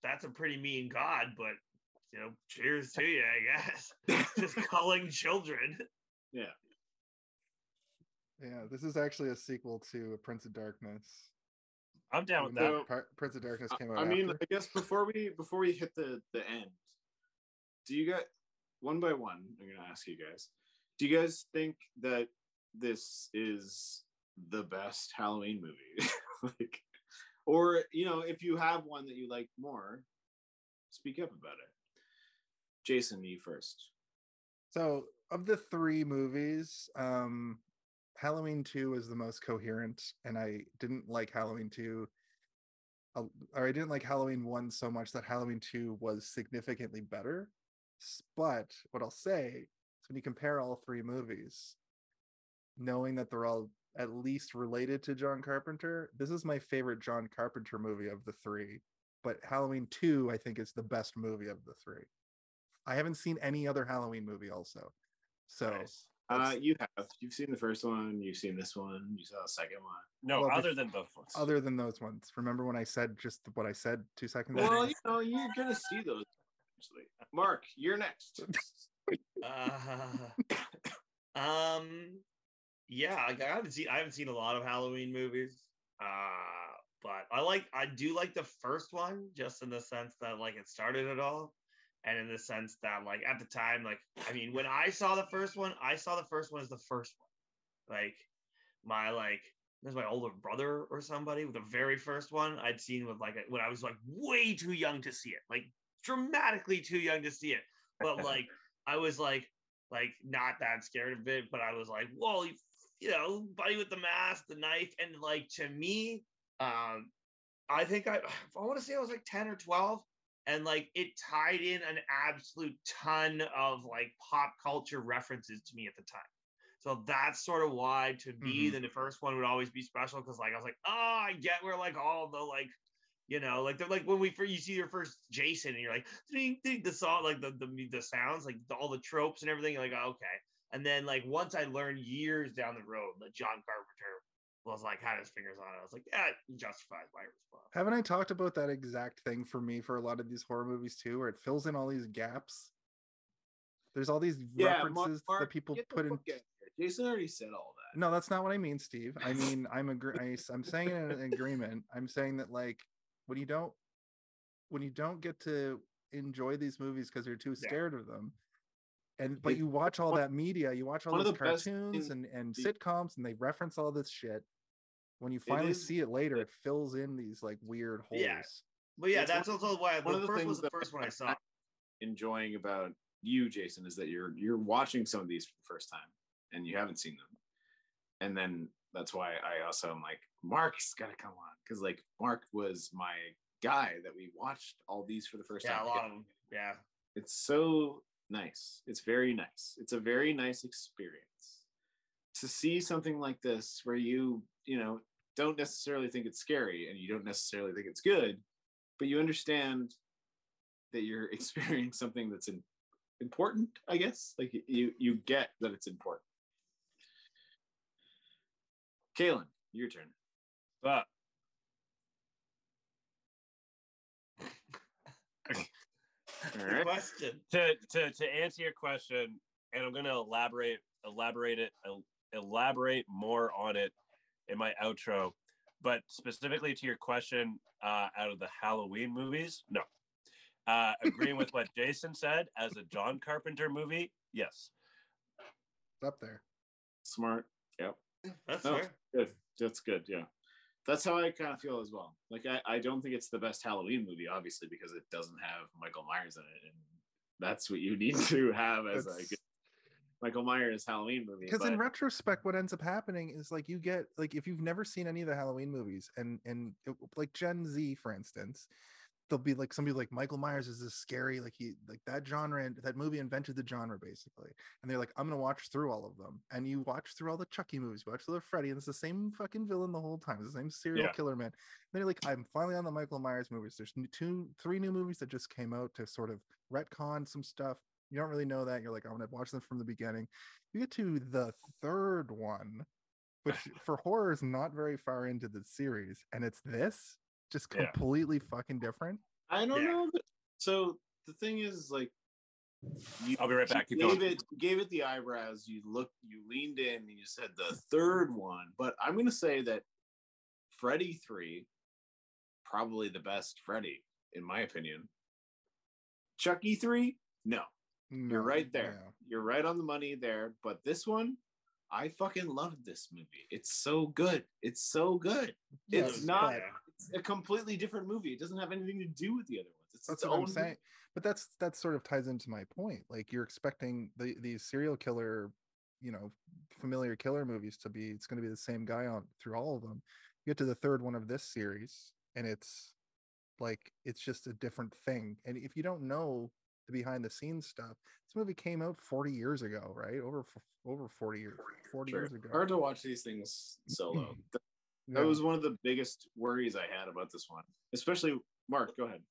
that's a pretty mean god, but you know, cheers to you, I guess. Just calling children. Yeah. Yeah, this is actually a sequel to Prince of Darkness. I'm down with that. though So- Par- Prince of Darkness came out. I mean, after. I guess before we before we hit the the end, do you guys one by one? I'm gonna ask you guys. Do you guys think that this is the best Halloween movie? like, or you know, if you have one that you like more, speak up about it. Jason, you first. So, of the three movies, um, Halloween 2 is the most coherent, and I didn't like Halloween 2. uh, Or I didn't like Halloween 1 so much that Halloween 2 was significantly better. S- But what I'll say is when you compare all three movies, knowing that they're all at least related to John Carpenter, this is my favorite John Carpenter movie of the three. But Halloween 2, I think, is the best movie of the three. I haven't seen any other Halloween movie also. So Nice. Uh, you have. You've seen the first one. You've seen this one. You saw the second one. No, Well, other than those ones. other than those ones, remember when I said just what I said two seconds Well, ago? you know, you're gonna see those. Eventually. Mark, you're next. Uh, um, yeah, I I haven't seen I haven't seen a lot of Halloween movies. Uh, but I like I do like the first one just in the sense that like it started it all, and in the sense that like at the time like I mean when I saw the first one I saw the first one as the first one, like my like there's my older brother or somebody with the very first one I'd seen with like when I was like way too young to see it, like dramatically too young to see it, but like. I was like, like not that scared of it, but I was like, whoa, you, you know, buddy with the mask, the knife, and like to me, um, I think I, I want to say I was like ten or twelve, and like it tied in an absolute ton of like pop culture references to me at the time. So that's sort of why to me Mhm. the first one would always be special because like I was like, oh, I get where like all the like you know, like they're like when we first you see your first Jason and you're like ding, ding, the song, like the, the the sounds, like the, all the tropes and everything. You're like, oh, okay. And then like once I learned years down the road that John Carpenter was like had his fingers on it, I was like, yeah, it justifies my response. Haven't I talked about that exact thing for me for a lot of these horror movies too, where it fills in all these gaps? There's all these Yeah, references Mark, that people put in. fuck out of here. Jason already said all that. No, that's not what I mean, Steve. I mean, I'm agree. I, am saying in an agreement. I'm saying that like when you don't, when you don't get to enjoy these movies because you're too Yeah. scared of them, and but you watch all that media, you watch all one those the cartoons and and the- sitcoms, and they reference all this shit. When you finally is- see it later, it fills in these like weird holes. Yeah. But yeah, It's that's one- also why one the of the first was the first one I I- saw. enjoying about you, Jason, is that you're you're watching some of these for the first time and you haven't seen them, and then that's why I also am like Mark's got to come on because like Mark was my guy that we watched all these for the first Yeah, time. a lot of them. Yeah. It's so nice. It's very nice. It's a very nice experience to see something like this where you, you know, don't necessarily think it's scary and you don't necessarily think it's good, but you understand that you're experiencing something that's in, important, I guess. Like you you get that it's important. Kaylin, your turn. But right. question. to to to answer your question, and I'm going to elaborate elaborate it elaborate more on it in my outro. But specifically to your question, uh, out of the Halloween movies, no. Uh, agreeing with what Jason said, as a John Carpenter movie, yes. It's up there. Smart. Yep. That's No, fair. Good. That's good. Yeah. That's how I kind of feel as well. Like I, I don't think it's the best Halloween movie, obviously, because it doesn't have Michael Myers in it. And that's what you need to have as a good Michael Myers Halloween movie. because in retrospect what ends up happening is like you get like if you've never seen any of the halloween movies and and it, like gen z for instance they'll be like somebody like michael myers is this scary like he like that genre and that movie invented the genre basically. And they're like i'm gonna watch through all of them. And you watch through all the chucky movies you watch through the freddy and it's the same fucking villain the whole time it's the same serial Yeah. killer man. And they're like i'm finally on the michael myers movies. There's two three new movies that just came out to sort of retcon some stuff. You don't really know that you're like i'm gonna watch them from the beginning. You get to the third one, which for horror is not very far into the series, and it's this just Yeah. completely fucking different. I don't Yeah. know. that- So the thing is, like, you, I'll be right back. you Keep gave going. it, gave it the eyebrows. You looked, you leaned in, and you said the third one. But I'm gonna say that Freddy three, probably the best Freddy in my opinion. Chucky three, no, No, you're right there. yeah. You're right on the money there. But this one, I fucking loved this movie. It's so good. It's so good. It's not- but It's a completely different movie. It doesn't have anything to do with the other ones. It's That's its what I'm own saying. But that's that sort of ties into my point. Like you're expecting the these serial killer, you know, familiar killer movies to be it's going to be the same guy on through all of them. You get to the third one of this series, and it's like it's just a different thing. And if you don't know the behind the scenes stuff, this movie came out 40 years ago, right? Over over 40 years, 40 Sure. years ago. Hard to watch these things solo. That, was one of the biggest worries I had about this one. Especially Mark, go ahead.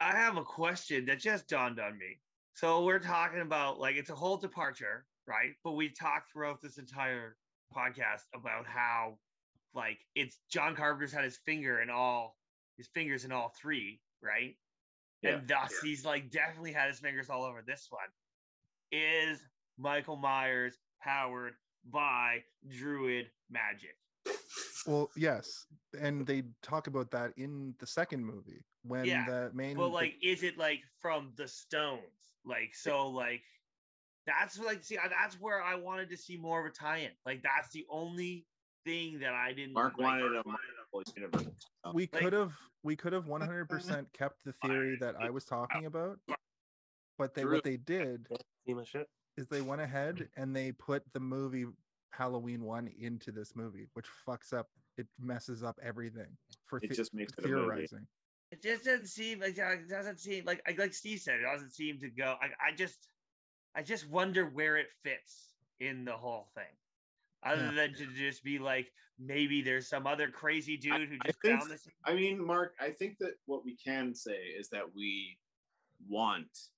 I have a question that just dawned on me. So we're talking about like it's a whole departure, right? But we talked throughout this entire podcast about how like it's John Carpenter's had his finger in all his fingers in all three, right? Yeah, and thus he's like definitely had his fingers all over this one. Is Michael Myers powered by druid magic? Well, yes, and they talk about that in the second movie when Yeah, the main. But the- like, is it like from the stones? Like, so like that's like see that's where I wanted to see more of a tie-in. Like that's the only thing that I didn't Mark like, wanted a Marvel universe. we could have we could have 100% kept the theory that I was talking about, but they what they did See my shit? is they went ahead and they put the movie Halloween one into this movie, which fucks up. It messes up everything for It the- just makes it theorizing. It just doesn't seem like it doesn't seem like like Steve said, it doesn't seem to go. I, I just I just wonder where it fits in the whole thing. Other Yeah. than to just be like, maybe there's some other crazy dude who I just think- this. I mean, Mark, I think that what we can say is that we want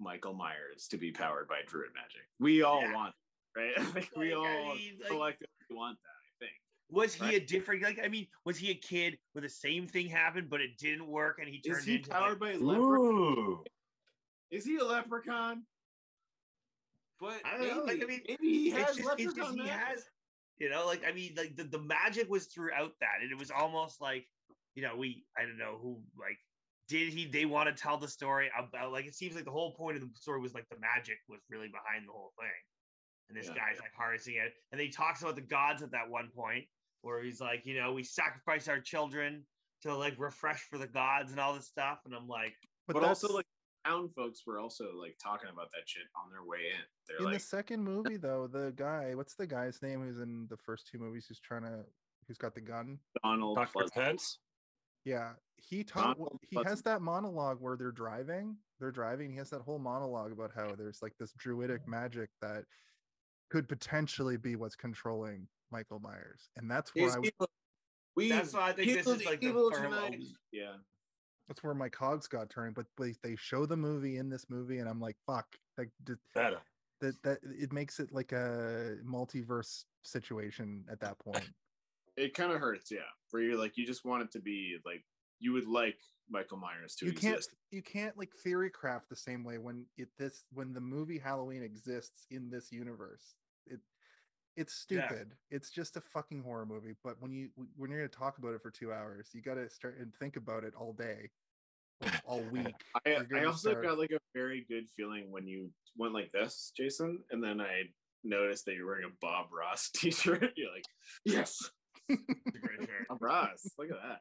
Michael Myers to be powered by druid magic. We all Yeah. want, it, right? Like, we Like, I all mean, like- collectively want that. I think. Was he a different like I mean, was he a kid where the same thing happened but it didn't work and he turned Is he into powered like, by leprechaun? Ooh. Is he a leprechaun? But I don't know, like, I mean, maybe he has just, it's just leprechaun he has you know, like I mean, like the, the magic was throughout that, and it was almost like, you know, we I don't know who like did he they want to tell the story about like it seems like the whole point of the story was like the magic was really behind the whole thing. And this Yeah. guy's like harnessing it. And then he talks about the gods at that one point where he's like, you know, we sacrifice our children to like refresh for the gods and all this stuff. And I'm like, But, But, also, like, town folks were also like talking about that shit on their way in. They're in like, the second movie though the guy what's the guy's name who's in the first two movies who's trying to who's got the gun Donald Dr. Pleasence. Pence. yeah he taught Donald he has that monologue where they're driving they're driving he has that whole monologue about how there's like this druidic magic that could potentially be what's controlling michael myers and that's where Is i evil- We That's why I think this is like the evil firm Yeah. that's where my cogs got turned but they, they show the movie in this movie and i'm like fuck like d- Better. that that it makes it like a multiverse situation at that point It kind of hurts, yeah. Where you're like, you just want it to be like you would like Michael Myers to you can't exist. you can't like theory craft the same way when it this when the movie halloween exists in this universe it it's Yeah. stupid it's just a fucking horror movie but when you when you're going to talk about it for two hours you got to start and think about it all day all week I, I also start- got like a very good feeling when you went like this, Jason, and then I noticed that you're wearing a Bob Ross t-shirt. You're like, yes, great shirt. Bob Ross. Look at that.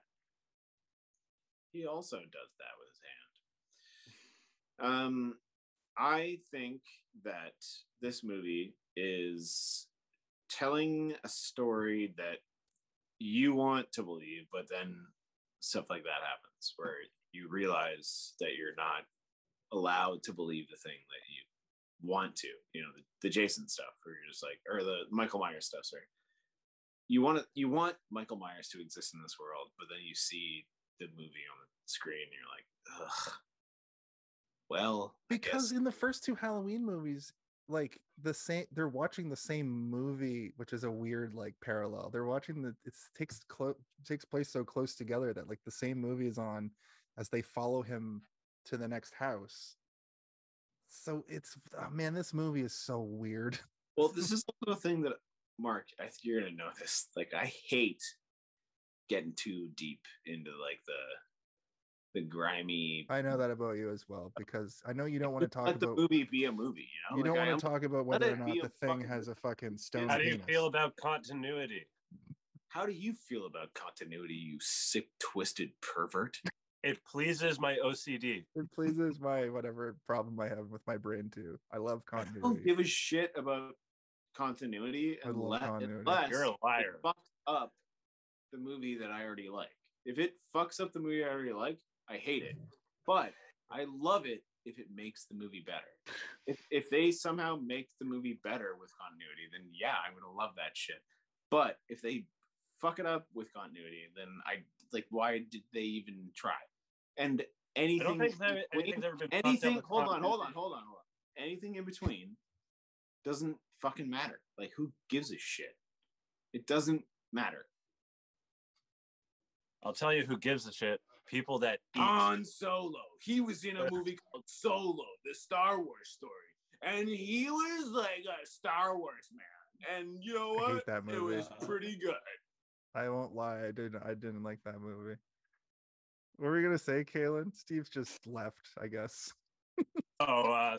He also does that with his hand. Um, I think that this movie is telling a story that you want to believe, but then stuff like that happens where you realize that you're not allowed to believe the thing that you want to. You know, the, the Jason stuff, where you're just like, or the Michael Myers stuff. Sorry, you want to, you want Michael Myers to exist in this world, but then you see the movie on the screen, and you're like, ugh. Well, because in the first two halloween movies like the same they're watching the same movie which is a weird like parallel. They're watching the it takes close takes place so close together that like the same movie is on as they follow him to the next house. So it's oh, man this movie is so weird. Well, this is also a thing that Mark, I think you're gonna know this. Like, I hate getting too deep into like the the grimy. i know that about you as well because i know you don't want to talk let the about movie be a movie. You know, you don't Like, want to talk about whether or not the thing fucking has a fucking stone How do you penis. feel about continuity? How do you feel about continuity, you sick, twisted pervert? It pleases my OCD. it pleases my whatever problem i have with my brain too i love continuity. I don't give a shit about continuity I love unless, continuity. unless You're a it liar. fucks up the movie that I already like. If it fucks up the movie I already like, I hate it. But I love it if it makes the movie better. If if they somehow make the movie better with continuity, then yeah, I would love that shit. But if they fuck it up with continuity, then I like why did they even try? And I anything don't think between- anything's ever been anything hold on hold on hold on hold on anything in between doesn't fucking matter like who gives a shit it doesn't matter I'll tell you who gives a shit. People that eat. Han Solo he was in a movie called Solo the Star Wars story and he was like a Star Wars man and you know I what hate that it was pretty good I won't lie, I didn't I didn't like that movie. What were we gonna say, Kaylin? Steve's just left, I guess. Oh, uh,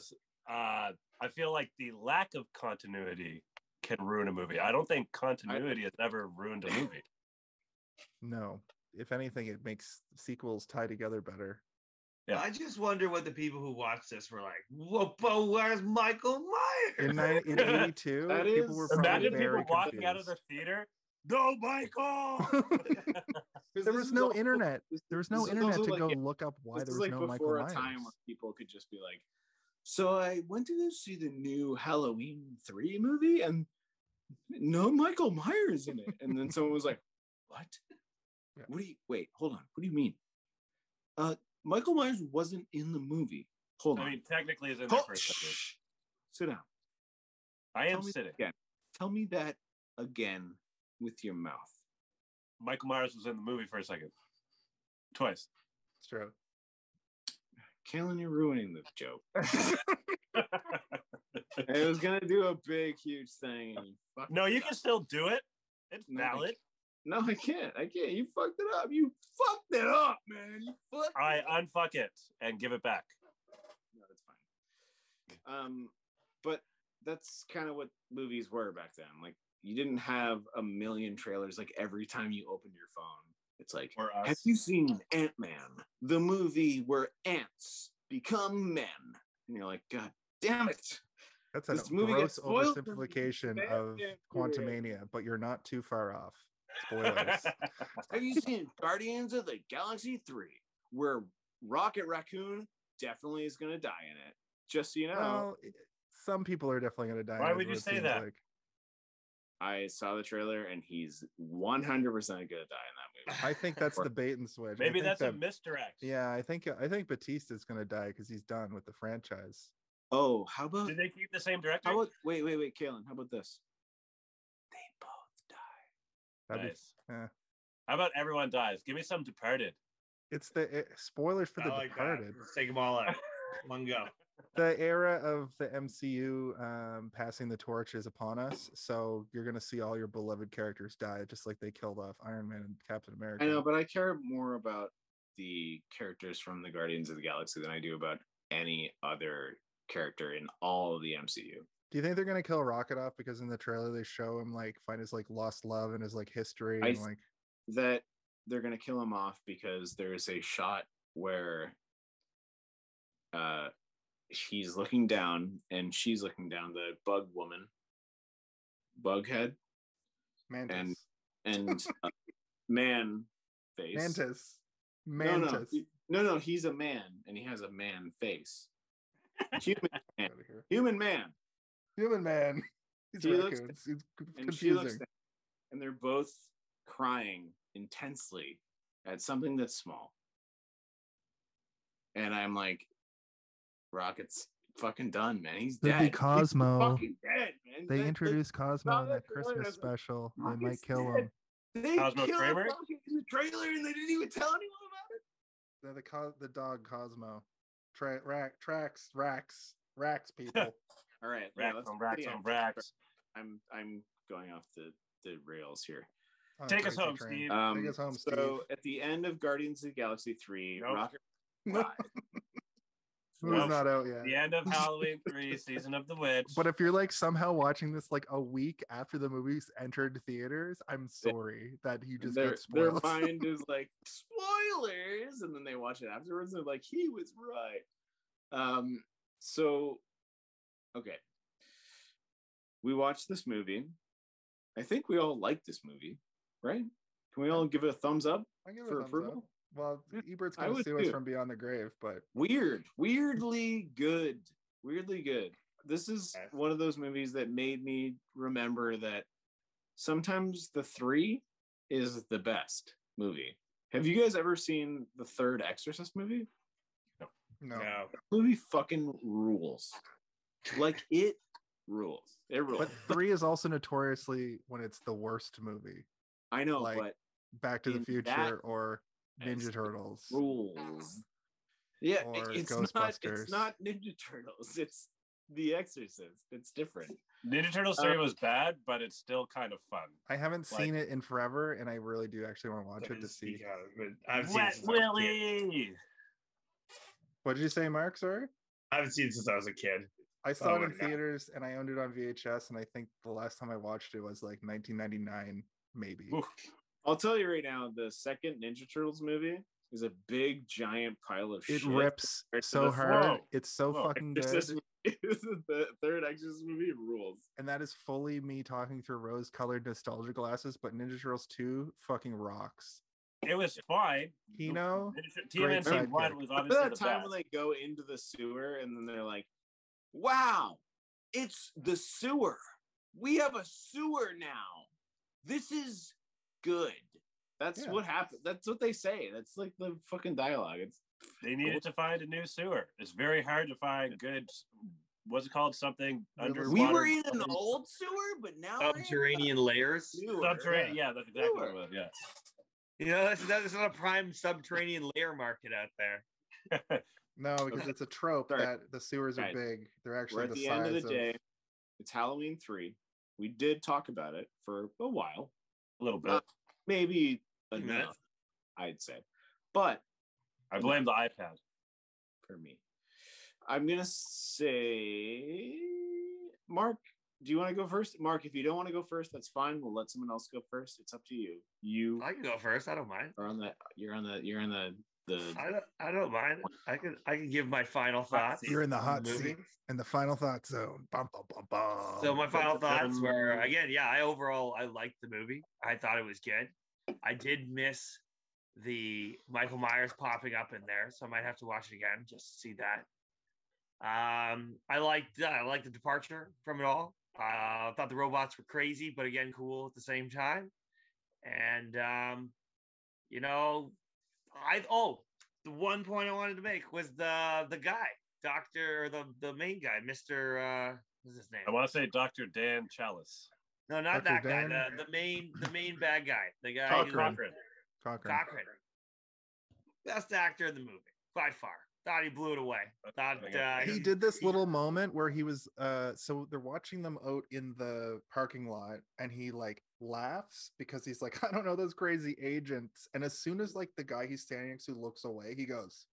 uh, I feel like the lack of continuity can ruin a movie. I don't think continuity has ever ruined a movie. No. If anything, it makes sequels tie together better. Yeah. I just wonder what the people who watched this were like. Whoa, but where's Michael Myers? In ni- in eighty two, That people were is- probably Imagine very people walking out of the theater. No, Michael. there was no internet. There was no internet to like- go yeah, look up why there there is was like no before Michael a Myers. time where people could just be like so I went to go see the new Halloween 3 movie and no Michael Myers in it. And then someone was like, What? Yeah. What do you wait, hold on. What do you mean? Uh Michael Myers wasn't in the movie. Hold on. I mean, technically, is in there Hold- for a second. Sit down. I am sitting. again. Tell me that again with your mouth. Michael Myers was in the movie for a second, twice. It's true. Kaylin, you're ruining the joke. I was gonna do a big, huge thing. And you fucked no, you up. can still do it. It's No, valid. Can't. No, I can't. I can't. You fucked it up. You fucked it up, man. You fucked. I it up. unfuck it and give it back. No, that's fine. Um, but that's kind of what movies were back then. Like you didn't have a million trailers. Like every time you opened your phone, it's like, have you seen Ant Man, the movie where ants become men. And you're like, God damn it. That's a movie gross gets spoiled for me. oversimplification of damn Quantumania, but you're not too far off. Spoilers. Have you seen Guardians of the Galaxy 3? Where Rocket Raccoon definitely is gonna die in it. Just so you know. well, some people are definitely going to die. Why in would you say that? Like. I saw the trailer and he's 100% gonna die in that movie. I think that's the bait and switch. Maybe think that's a misdirect. Yeah, I think I think Bautista's going to die because he's done with the franchise. Oh, how about Did they keep the same director? how about wait, wait, wait, Kaylin, how about this? They both die. That'd Nice. be, yeah. How about everyone dies? Give me some Departed. It's the it, spoilers for I The like Departed. that. Take them all out. One go. The era of the MCU um, passing the torch is upon us, so you're going to see all your beloved characters die, just like they killed off Iron Man and Captain America. I know, but I care more about the characters from the Guardians of the Galaxy than I do about any other character in all of the MCU. Do you think they're gonna kill Rocket off because in the trailer they show him like find his like lost love and his like history I and like That they're gonna kill him off because there's a shot where uh he's looking down and she's looking down, the bug woman, bughead, Mantis, and uh, man face. Mantis, No, no, Mantis. no, no, he's a man and he has a man face. Human man. Human man. Human man. He's He looks- raccoons. It's c- And she looks down, and they're both crying intensely at something that's small. And I'm like, Rocket's fucking done, man. He's Could dead. be He's Cosmo. fucking dead, man. They That- introduced Cosmo in that that trailer, Christmas I like, special. They might kill dead. him. They Cosmo killed Kramer? Rocket in the trailer and they didn't even tell anyone about it. They're the co- the dog Cosmo. Tra- rack, tracks, racks, racks, people. All right, yeah, Racks let's on get racks on racks. I'm I'm going off the the rails here. on a Take us home. Steve. Um, Take us home, so Steve. at the end of Guardians of the Galaxy three, Nope. Rocket Nope. died. Nope. not out yet. The end of Halloween 3, Season of the Witch. But if you're like somehow watching this like a week after the movies entered theaters, I'm sorry that you just their, got spoiled. their mind is like spoilers, and then they watch it afterwards. And they're like, he was right. Um. So, okay, we watched this movie. I think we all like this movie, right? Can we all give it a thumbs up? I give it for a thumbs approval? up. Well, Ebert's gonna would sue us from beyond the grave, but Weird, weirdly good, weirdly good. This is Yes. one of those movies that made me remember that sometimes the three is the best movie. Have you guys ever seen the third Exorcist movie? no. No. movie fucking rules. Like it rules. It rules. But three is also notoriously when it's the worst movie. I know, like, but Back to the Future or Ninja Turtles. rules. Yeah, Or it's not. It's not Ninja Turtles. It's The Exorcist. It's different. Ninja Turtles 3 Uh, was bad, but it's still kind of fun. I haven't Like- seen it in forever, and I really do actually want to watch it to see. Speak out of it. I've seen Wet since I was a kid. Willie! What did you say, Mark? Sorry. I haven't seen it since I was a kid. I oh saw Oh it in God. theaters and I owned it on VHS, and I think the last time I watched it was like 1999, maybe. Oof. I'll tell you right now, the second Ninja Turtles movie is a big giant pile of shit. It shit. rips so hard. Whoa. It's so Whoa. fucking good. Exorcist movie- the third Exorcist movie rules. and that is fully me talking through rose-colored nostalgia glasses. But Ninja Turtles 2 fucking rocks. It was fine. Kino, Ninja- great TMNT 1 was obviously that the time best. when they go into the sewer and then they're like, "Wow, it's the sewer. We have a sewer now. This is good." That's Yeah. what happened. That's what they say. That's like the fucking dialogue. It's They needed to find a new sewer. It's very hard to find good. What's it called? Something Realistic. underwater. we were in an old sewer, but now we're in a Subterranean layers. subterranean. Yeah, that's exactly what it Sewer. was. Yeah. You know, that's, that's not a prime subterranean layer market out there. no, because it's a trope Sorry. that the sewers are Guys, big. They're We're actually at the, the size end of the day. It's Halloween three. We did talk about it for a while, a little bit. Uh, maybe Few minutes. enough, I'd say. But I blame the iPad. for me. I'm gonna say, Mark. Do you want to go first, Mark? If you don't want to go first, that's fine. We'll let someone else go first. It's up to you. You I can go first. I don't mind. are on the. You're on the. You're on the the I don't, I don't mind. I can I can give my final thoughts. You're in the hot movie. seat and the final thought zone. Bum, bum, bum, bum. So my final thoughts were again, yeah, I overall I liked the movie. I thought it was good. I did miss the Michael Myers popping up in there, so I might have to watch it again just to see that. Um, I liked I liked the departure from it all. Uh, I thought the robots were crazy, but again, cool at the same time. And um, you know, I oh, the one point I wanted to make was the the guy, Doctor, or the the main guy, Mister. Uh, what's his name? I want to say Dr. Dan Challis. No, not Dr. that guy. The, the main the main bad guy. The guy who- Cochran. Cochran. Cochran. Cochran. Best actor in the movie by far. Thought he blew it away. Thought uh, he did this little moment where he was uh so they're watching them out in the parking lot and he like laughs because he's like i don't know those crazy agents and as soon as like the guy he's standing next to looks away he goes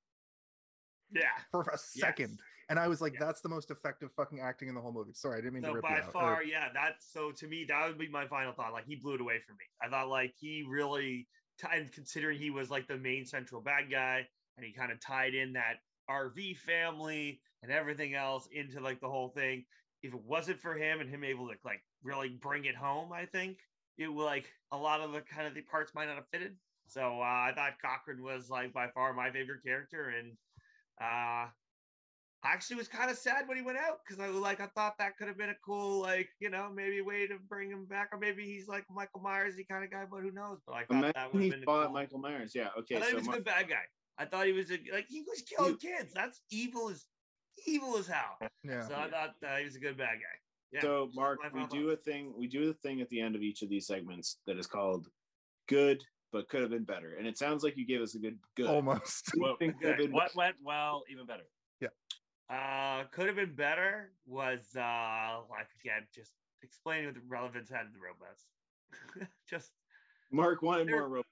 Yeah. for a second and i was like that's the most effective fucking acting in the whole movie sorry i didn't mean to So rip by out. or- far, yeah. That's so to me that would be my final thought. Like he blew it away for me. I thought like he really, and considering he was like the main central bad guy, and he kind of tied in that RV family and everything else into like the whole thing. If it wasn't for him and him able to like really bring it home, I think it would like a lot of the kind of the parts might not have fitted. So uh, I thought Cochran was like by far my favorite character, and uh, I actually was kind of sad when he went out because I was like I thought that could have been a cool like you know maybe way to bring him back or maybe he's like Michael Myers he kind of guy but who knows but I thought that would he have been a fought cool. Michael Myers. Yeah. Okay. I thought he So was a Mar- good bad guy. I thought he was a like he was killing kids. That's evil as evil as hell. yeah So I thought uh, he was a good bad guy. Yeah. so Mark, my we do a thing. We do a thing at the end of each of these segments that is called "good but could have been better," and it sounds like you gave us a good good. almost What do Well, think could have been What went well, even better. Yeah. Uh, could have been better was uh like again just explaining what the relevance had to the robots. just Mark wanted more robots.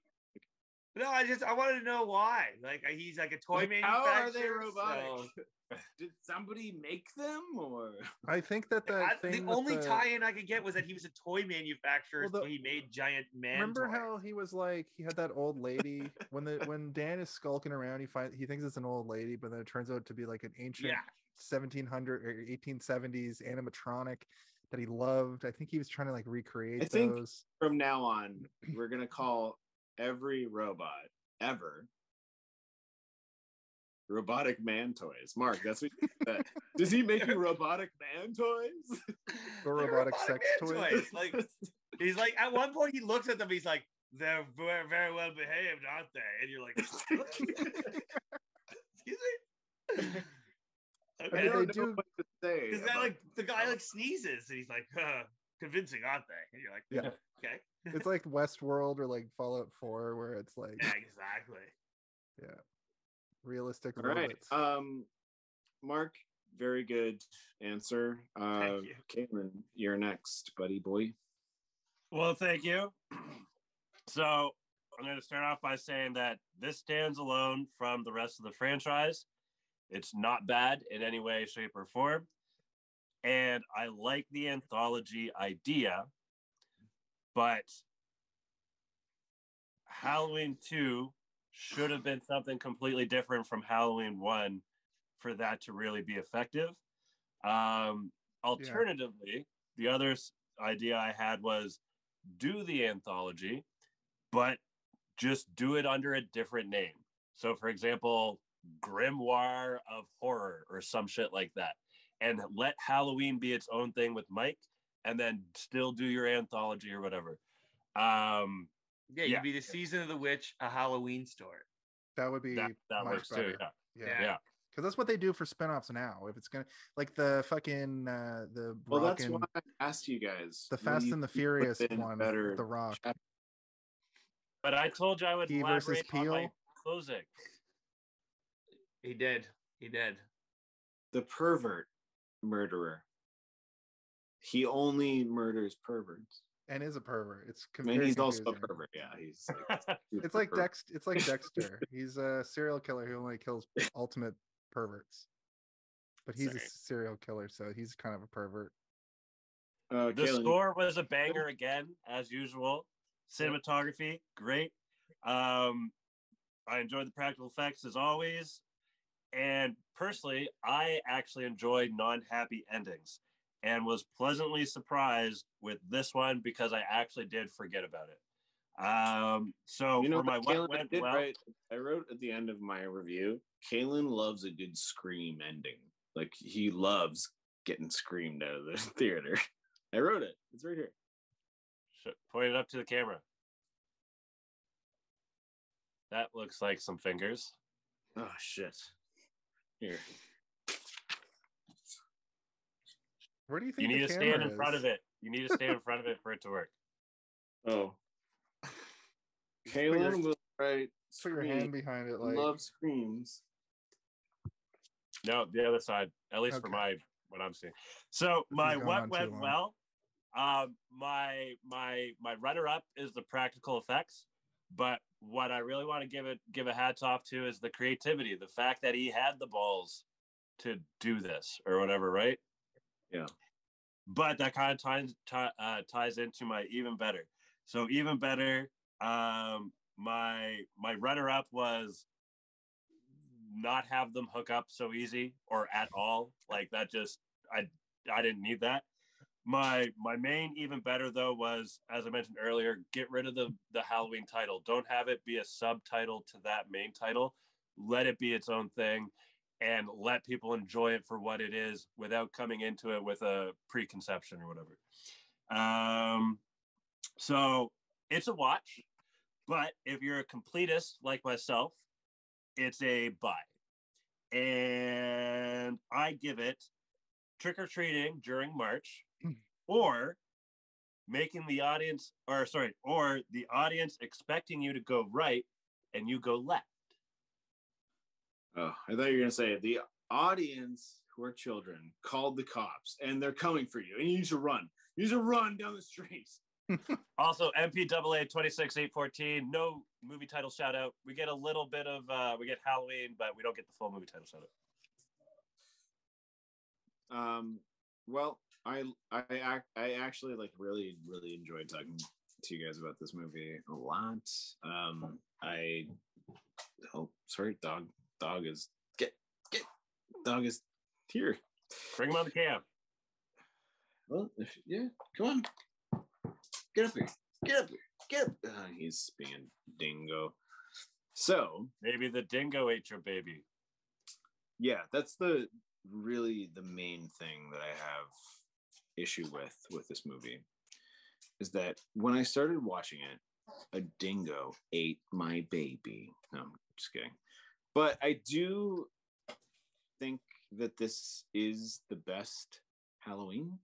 No, I just I wanted to know why. Like he's like a toy Like, manufacturer. how are they robotic? so- Did somebody make them or? i think that that I- thing the only the- tie-in I could get was that he was a toy manufacturer, Well, the- so he made giant man. remember toys. how he was like he had that old lady when the when dan is skulking around he find he thinks it's an old lady but then it turns out to be like an ancient Yeah, 1700 or 1870s animatronic that he loved. I think he was trying to like recreate I think- those. From now on, we're gonna call every robot ever robotic man toys. Mark, that's what you. Does he make you robotic man toys? Or They're robotic sex man toys. Like he's like at one point he looks at them, he's like, "They're very, very well behaved, aren't they?" And you're like, "Excuse me." I Okay, mean, don't they know do- what to say. because that like the guy like sneezes and he's like, uh, "Convincing, aren't they?" And you're like, Yeah. okay, It's like Westworld or like Fallout 4 where it's like yeah, exactly." Yeah. Realistic All right. robots. Um, Mark, very good answer. Uh, Thank you. Kaylin, you're next, buddy boy. Well, thank you. So I'm going to start off by saying that this stands alone from the rest of the franchise. It's not bad in any way, shape, or form. And I like the anthology idea, but Halloween 2 should have been something completely different from Halloween 1 for that to really be effective. Um, alternatively, the other idea I had was do the anthology, but just do it under a different name. So, for example, Grimoire of Horror or some shit like that. And let Halloween be its own thing with Mike, and then still do your anthology or whatever. Um, Yeah, Yeah. you'd be the season of the witch, a Halloween story. that would be that that much works better. too. Yeah. Yeah. Yeah. Yeah. Because that's what they do for spin-offs now. If it's gonna like the fucking uh the Well, Rock that's and- why I asked you guys. the Fast you and the Furious one, Better. The Rock. chapter? But I told you I would he versus Peel. on my closing. He did. He did. The pervert murderer. He only murders perverts. and is a pervert. It's I mean, very he's also a pervert. Yeah, he's. Like, It's like pervert. Dex. It's like Dexter. He's a serial killer who only kills ultimate perverts, but he's a serial killer, so he's kind of a pervert. Uh, the Kaylin, score was a banger again, as usual. Cinematography, great. Um, I enjoyed the practical effects as always. And personally, I actually enjoy non happy endings and was pleasantly surprised with this one because I actually did forget about it. Um, so You know for my what what Kaylin went did well, write? I wrote at the end of my review. Kaylin loves a good scream ending. Like he loves getting screamed out of the theater. I wrote it. It's right here. point it up to the camera. That looks like some fingers. Oh shit. Here. Where do you think You need the to stand camera in front of it. You need to stand in front of it for it to work. Oh. Put your- Kaylin will write Put your hand behind it, like love screams. No, the other side, at least for my what I'm seeing. So This my has gone what went well. Um, my my my runner up is the practical effects, but what I really want to give it give a hats off to is the creativity, the fact that he had the balls to do this or whatever, right? Yeah. But that kind of ties ti- uh, ties into my even better. So even better, um, my my runner up was not have them hook up so easy or at all. Like that just I I didn't need that. My my main even better though was as I mentioned earlier, get rid of the the Halloween title. Don't have it be a subtitle to that main title. Let it be its own thing and let people enjoy it for what it is without coming into it with a preconception or whatever. Um so it's a watch, but if you're a completist like myself, it's a buy. And I give it trick or treating during March or making the audience, or sorry, or the audience expecting you to go right and you go left. Oh, I thought you were gonna say the audience who are children called the cops and they're coming for you and you need to run. You need to run down the street. Also, MPAA 26814, no movie title shout out. We get a little bit of, uh, we get Halloween, but we don't get the full movie title shout out. Um, well, I I I actually like really really enjoyed talking to you guys about this movie a lot. Um, I oh sorry, dog dog is get get dog is here. Bring him on the cam. Well, if, yeah, come on, get up here, get up here, get up. Uh, he's being dingo. So Maybe the dingo ate your baby. yeah that's the really the main thing that i have issue with with this movie is that when i started watching it a dingo ate my baby no i'm just kidding but i do think that this is the best halloween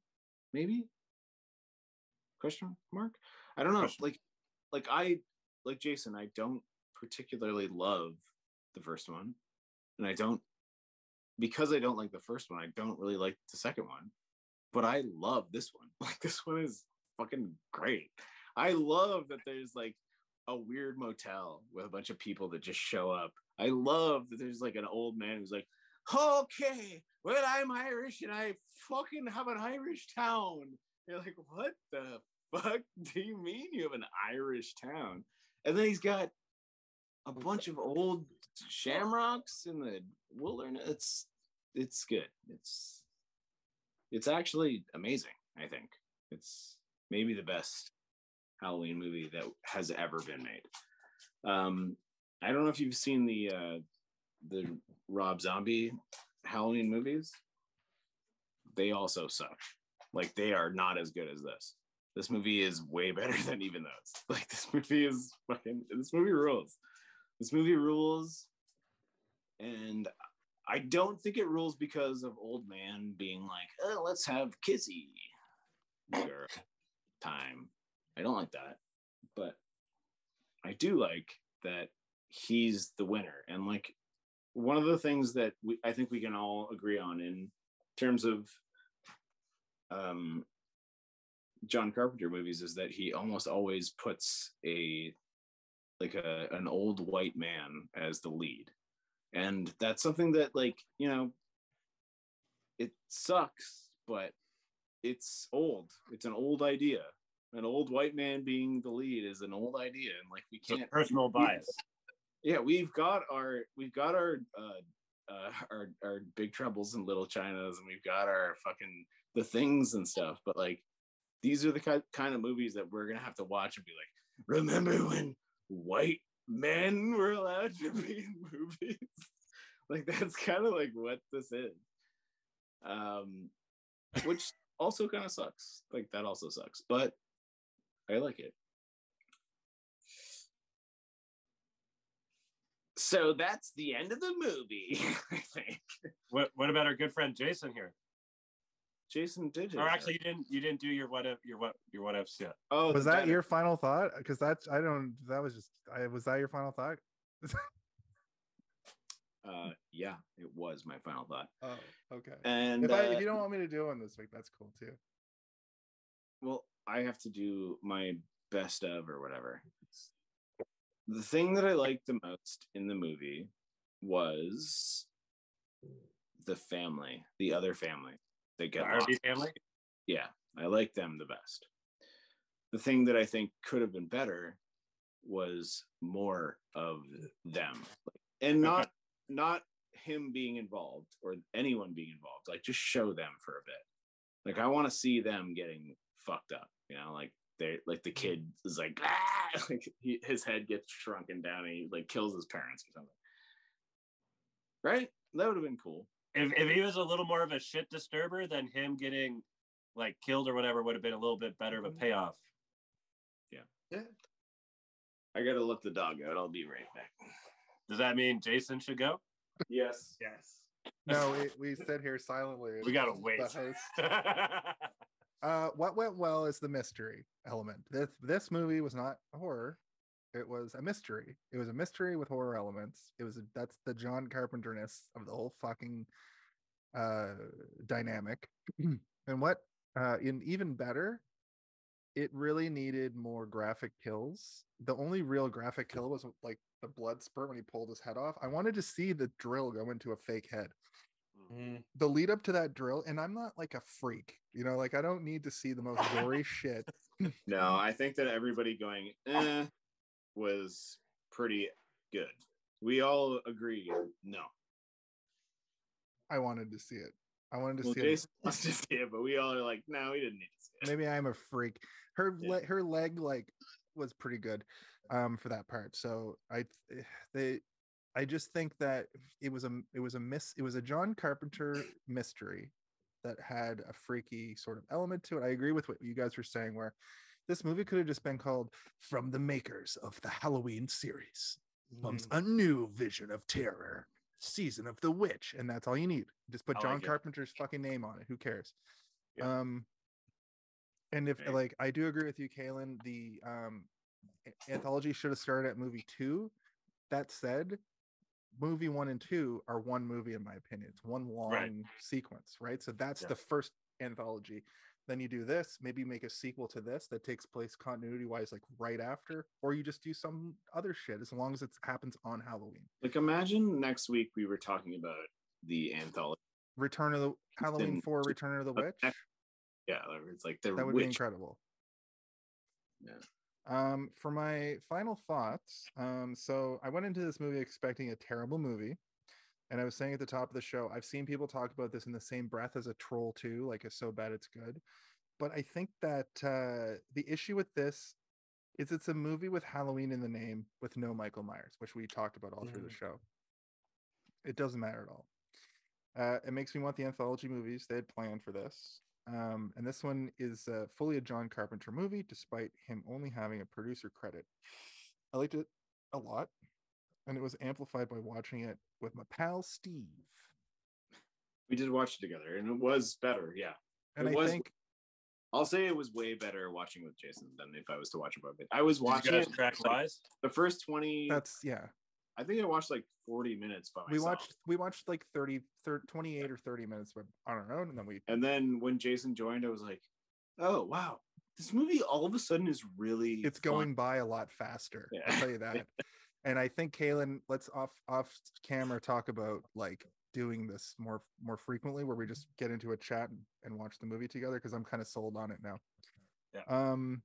maybe question mark i don't know Question. like like i like jason i don't particularly love the first one and i don't because I don't like the first one, I don't really like the second one. But I love this one. Like this one is fucking great. I love that there's like a weird motel with a bunch of people that just show up. I love that there's like an old man who's like, okay, well, I'm Irish and I fucking have an Irish town. You're like, what the fuck do you mean you have an Irish town? And then he's got a bunch of old shamrocks in the wilderness. It's it's good. It's it's actually amazing. I think it's maybe the best Halloween movie that has ever been made. Um, I don't know if you've seen the uh, the Rob Zombie Halloween movies. They also suck. Like they are not as good as this. This movie is way better than even those. Like this movie is fucking. This movie rules. This movie rules, and I don't think it rules because of old man being like, oh, "Let's have girl time." I don't like that, but I do like that he's the winner. And like one of the things that we, I think we can all agree on in terms of um, John Carpenter movies is that he almost always puts a like a an old white man as the lead. And that's something that like, you know, it sucks, but it's old. It's an old idea. An old white man being the lead is an old idea and like we It's can't personal bias. Yeah, we've got our we've got our uh, uh, our our big troubles and little Chinas, and we've got our fucking the things and stuff. But like, these are the ki- kind of movies that we're gonna have to watch and be like, remember when white men were allowed to be in movies? like that's kind of like what this is. Um, which also kind of sucks. Like that also sucks, but I like it. So that's the end of the movie, I think. What What about our good friend Jason here? Jason did it. Or actually, you didn't. You didn't do your what if your what your what ifs yet. oh, was that better- your final thought? Because that's I don't. That was just. I was that your final thought? Uh, yeah, it was my final thought. oh, okay. And If, I, uh, if you don't want me to do one this week, that's cool too. well, I have to do my best of or whatever. The thing that I liked the most in the movie was the family, the other family that The get RV lost. family. Yeah, I like them the best. The thing that I think could have been better was more of them, and not not him being involved or anyone being involved. Like just show them for a bit. Like I want to see them getting fucked up. You know, like they like the kid is like ah! like he, his head gets shrunken down and he like kills his parents or something. Right? That would have been cool. If if he was a little more of a shit disturber, then him getting like killed or whatever would have been a little bit better of a payoff. Yeah. Yeah. I gotta let the dog out. I'll be right back. Does that mean Jason should go? Yes. Yes. No, we, we sit here silently. We gotta wait. Uh, what went well is the mystery element. This this movie was not a horror; it was a mystery. It was a mystery with horror elements. It was a, that's the John Carpenterness of the whole fucking uh, dynamic. and what uh, in even better, it really needed more graphic kills. The only real graphic kill was like the blood spurt when he pulled his head off. I wanted to see the drill go into a fake head Mm. the lead up to that drill and i'm not like a freak you know like i don't need to see the most gory shit No, I think that everybody going eh was pretty good. We all agree. No. i wanted to see it i wanted to Well, see Jason wants to see it, but we all are like, no, we didn't need to see it it. maybe i'm a freak her Yeah. le- her leg like was pretty good um for that part so i eh, they i just think that it was a it was a miss it was a john carpenter mystery that had a freaky sort of element to it i agree with what you guys were saying where this movie could have just been called from the makers of the halloween series comes Mm. a new vision of terror season of the witch and that's all you need just put I john like it. carpenter's fucking name on it who cares Yeah. um and if Okay. like i do agree with you kaylin the um anthology should have started at movie two that said movie one and two are one movie in my opinion. It's one long sequence right? So that's Yeah. the first anthology. Then you do this maybe make a sequel to this that takes place continuity wise like right after or you just do some other shit as long as it happens on halloween. Like, imagine next week we were talking about the anthology. return of the halloween Then 4 return of the witch? Yeah, it's like the that would be incredible. Yeah. Um for my final thoughts um so i went into this movie expecting a terrible movie and i was saying at the top of the show i've seen people talk about this in the same breath as a Troll 2, like it's so bad it's good but i think that uh the issue with this is it's a movie with halloween in the name with no michael myers which we talked about all through the Mhm. show it doesn't matter at all uh, it makes me want the anthology movies they had planned for this. Um, and this one is uh, fully a John Carpenter movie, despite him only having a producer credit. I liked it a lot, and it was amplified by watching it with my pal Steve. We did watch it together, and it was better. Yeah, And It I was- think I'll say it was way better watching with Jason than if I was to watch it by it. I was watching it track like, the first twenty. that's yeah. I think I watched like forty minutes by myself. We watched we watched like 30, 30 28 or 30 minutes, but I don't know. And then we and then when Jason joined, I was like, "Oh wow, this movie all of a sudden is really it's fun." going by a lot faster. I'll tell you that. and I think Kaylin, let's off off camera talk about like doing this more more frequently, where we just get into a chat and, and watch the movie together because I'm kind of sold on it now. Yeah. Um,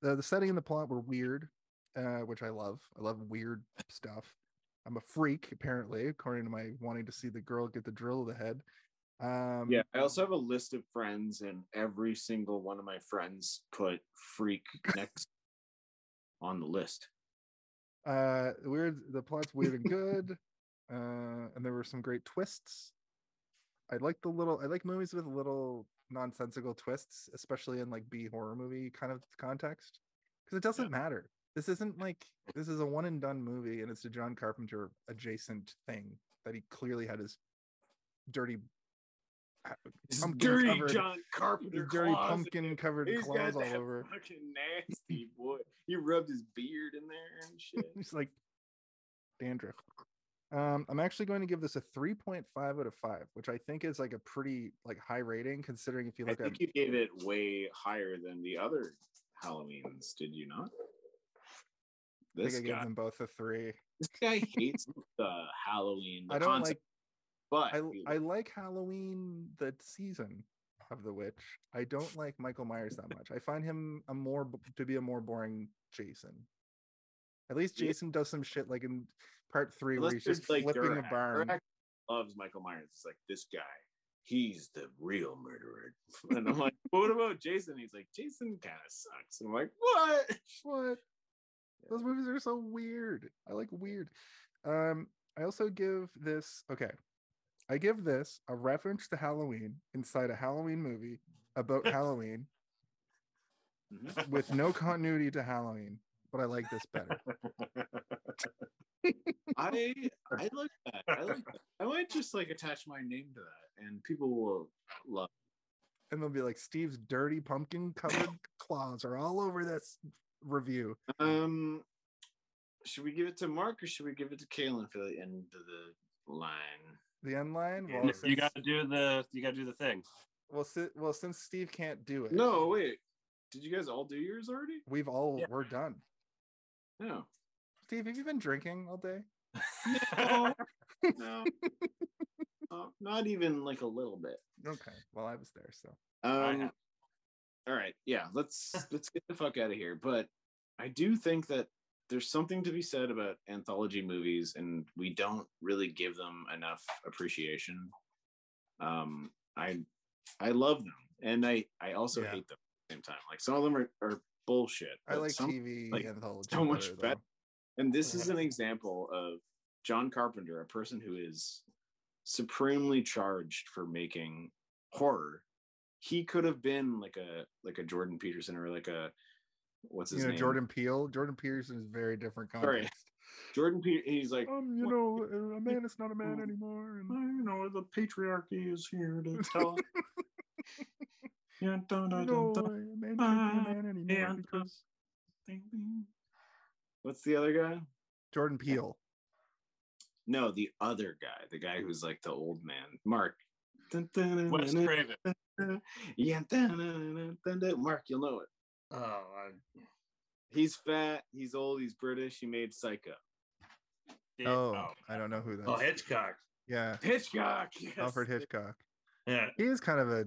The, the setting and the plot were weird, uh, which I love. I love weird stuff. I'm a freak, apparently, according to my wanting to see the girl get the drill to the head. Um, Yeah, I also have a list of friends, and every single one of my friends put freak next on the list. uh weird the plot's weird and good uh and there were some great twists i like the little i like movies with little nonsensical twists especially in like b horror movie kind of context because it doesn't matter this isn't like this is a one and done movie and it's a john carpenter adjacent thing that he clearly had his dirty Dirty covered- John Carpenter, dirty pumpkin covered He's claws all over fucking nasty boy. He rubbed his beard in there and shit. He's like dandruff. Um, I'm actually going to give this a 3.5 out of 5, which I think is like a pretty like high rating considering if you I look at think you gave it way higher than the other Halloweens, did you not? I think This I gave guy, them both a 3. this guy hates the Halloween. The I don't concept, like but I I like Halloween the season of the witch. I don't like Michael Myers that much. I find him a more to be a more boring Jason. At least. Jason does some shit like in part 3 where he's just like flipping a barn. Loves Michael Myers. It's like this guy. He's the real murderer. And I'm like, what about Jason? He's like, Jason kind of sucks. And I'm like, what? What? Those movies are so weird. I like weird. Um, I also give this okay. I give this a reference to Halloween inside a Halloween movie about Halloween Mhm. with no continuity to Halloween, but I like this better. I I like that. I like that. I might just like attach my name to that, and people will love. And they'll be like, Steve's dirty pumpkin covered claws are all over this review. Um, should we give it to Mark or should we give it to Kaylin for the end of the line? The end line. Well, you since, got to do the you got to do the thing. well, si- well, since Steve can't do it, No, wait. Did you guys all do yours already? we've all Yeah. we're done. No. Steve, have you been drinking all day? No. no. Uh, not even like a little bit. Okay. Well, I was there, so Um, all right, yeah, let's let's get the fuck out of here. But I do think that there's something to be said about anthology movies, and we don't really give them enough appreciation. Um, I I love them, and I I also Yeah. hate them at the same time. Like some of them are, are bullshit. I like some- TV like, anthology. so much better, better. And this is an example of John Carpenter, a person who is supremely charged for making horror. He could have been like a like a Jordan Peterson or like a what's his You know, name? Jordan Peele. Jordan Peterson is very different Sorry. context. Jordan Peter. He's like, Um, you What- know, a man is not a man anymore. And you know, the patriarchy is here to tell. yeah, dun, you dun, know, dun, a man can't be a man anymore yeah. because dun. What's the other guy? Jordan Peele. No, the other guy, the guy who's like the old man, Mark. Dun, dun, dun, Wes dun, Craven. dun, Yeah, dun, dun, dun, dun, dun. Mark, you'll know it. Oh, I, He's fat. He's old. He's British. He made Psycho. Did- oh, oh, I don't know who that oh, is. Hitchcock. Yeah, Hitchcock. Yes. Alfred Hitchcock. Yeah. He is kind of a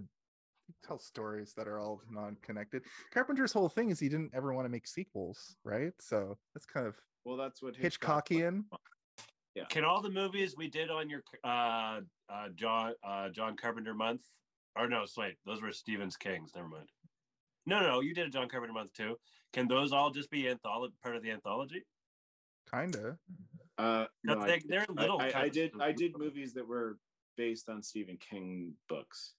he tells stories that are all non-connected. Carpenter's whole thing is he didn't ever want to make sequels, right? So that's kind of Well, that's what Hitchcock Hitchcockian. Can all the movies we did on your uh, uh, John uh, John Carpenter month, or no, wait, those were Stephen's Kings. Never mind. No, no, you did a John Carpenter month too. Can those all just be antholo- part of the anthology? Kinda. Uh, no, I, they, they're little. I, I kind did. I did movies that were based on Stephen King books.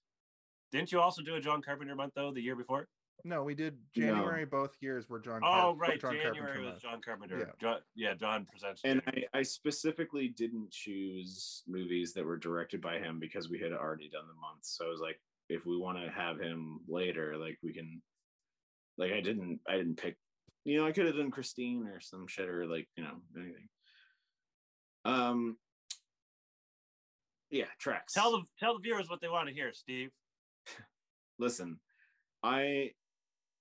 Didn't you also do a John Carpenter month though the year before? No, we did No. January both years were John. Oh, Car- right. John January Carpenter was month. John Carpenter. Yeah. John, yeah, John presents. And I, I specifically didn't choose movies that were directed by him because we had already done the month. So I was like, if we want to have him later, like we can. Like I didn't. I didn't pick. You know, I could have done Christine or some shit or like you know anything. Um. Yeah, tracks. tell the tell the viewers what they want to hear, Steve. Listen, I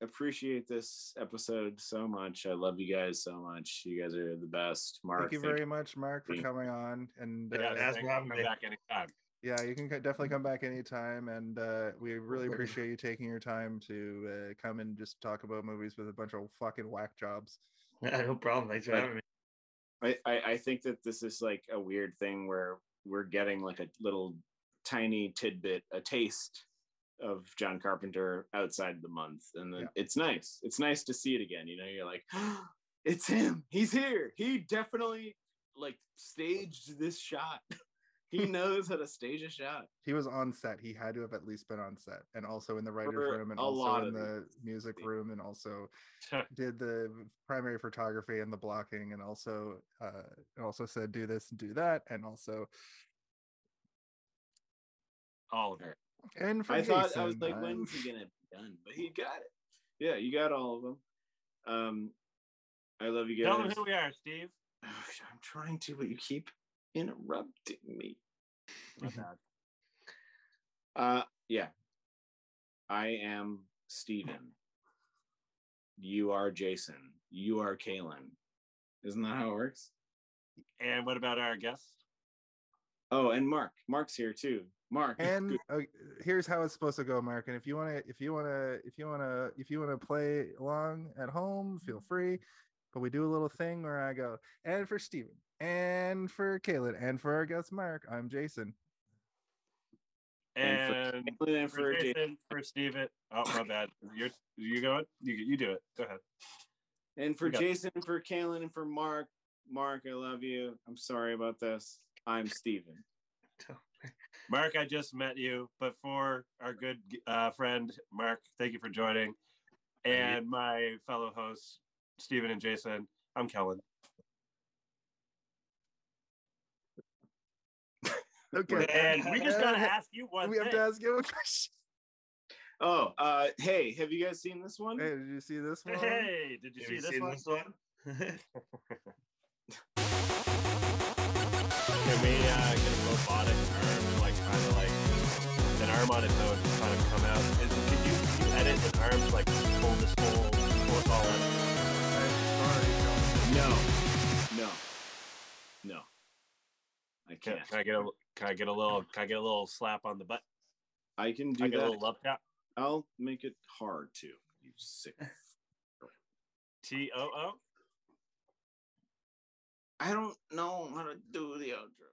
appreciate this episode so much. I love you guys so much. You guys are the best. Mark, Thank you very much, Mark, for coming on. And Yeah, uh, that's thanks what for I'm back anytime. Yeah, you can definitely come back anytime, and uh, we really appreciate you taking your time to uh, come and just talk about movies with a bunch of fucking whack jobs. no problem. Thanks for having me. I, I I think that this is like a weird thing where we're getting like a little tiny tidbit, a taste of John Carpenter outside the month, and then Yeah. it's nice. It's nice to see it again. You know, you're like, it's him. He's here. He definitely like staged this shot. he knows how to stage a shot. He was on set. He had to have at least been on set, and also in the writers' For room, and also in the these. music room, and also did the primary photography and the blocking, and also uh, also said do this and do that, and also All of it. And for I thought I was like, I'm- when's he gonna be done? But he got it. Yeah, you got all of them. Um, I love you guys. Tell guys. them who we are, Steve. I'm trying to, but you keep interrupting me. My bad. Uh, yeah. I am Steven. You are Jason. You are Kaylin. Isn't that how it works? And what about our guest? Oh, and Mark. Mark's here too. Mark. and uh, here's how it's supposed to go mark and if you want to if you want to if you want to if you want to play along at home feel free but we do a little thing where i go and for steven and for Kaylin, and for our guest mark i'm jason And for And Kaylin and for for Jason. Jason, for Steven. Oh, my bad. You're you going? You you do it. Go ahead. And for You got- Jason, for Kaylin, and for Mark. Mark, I love you. I'm sorry about this. I'm Steven. Mark, I just met you, but for our good uh, friend Mark, thank you for joining. And my fellow hosts, Stephen and Jason, I'm Kellen. okay And we just gotta ask you one we have to ask you a question Oh, uh, hey, have you guys seen this one? hey did you see this one Hey, did you Have see you this one? this one? Can we uh, get a robotic arm, like kind of like an arm on its own, kind of come out? Is, can you can you edit an arm to like pull this whole pull it all in? No, no, no. I Can, can't. can I get a can I get a little can I get a little slap on the butt? I can Can I do get a that. little love tap? I'll make it hard too. You sick. T O O. I don't know how to do the outro.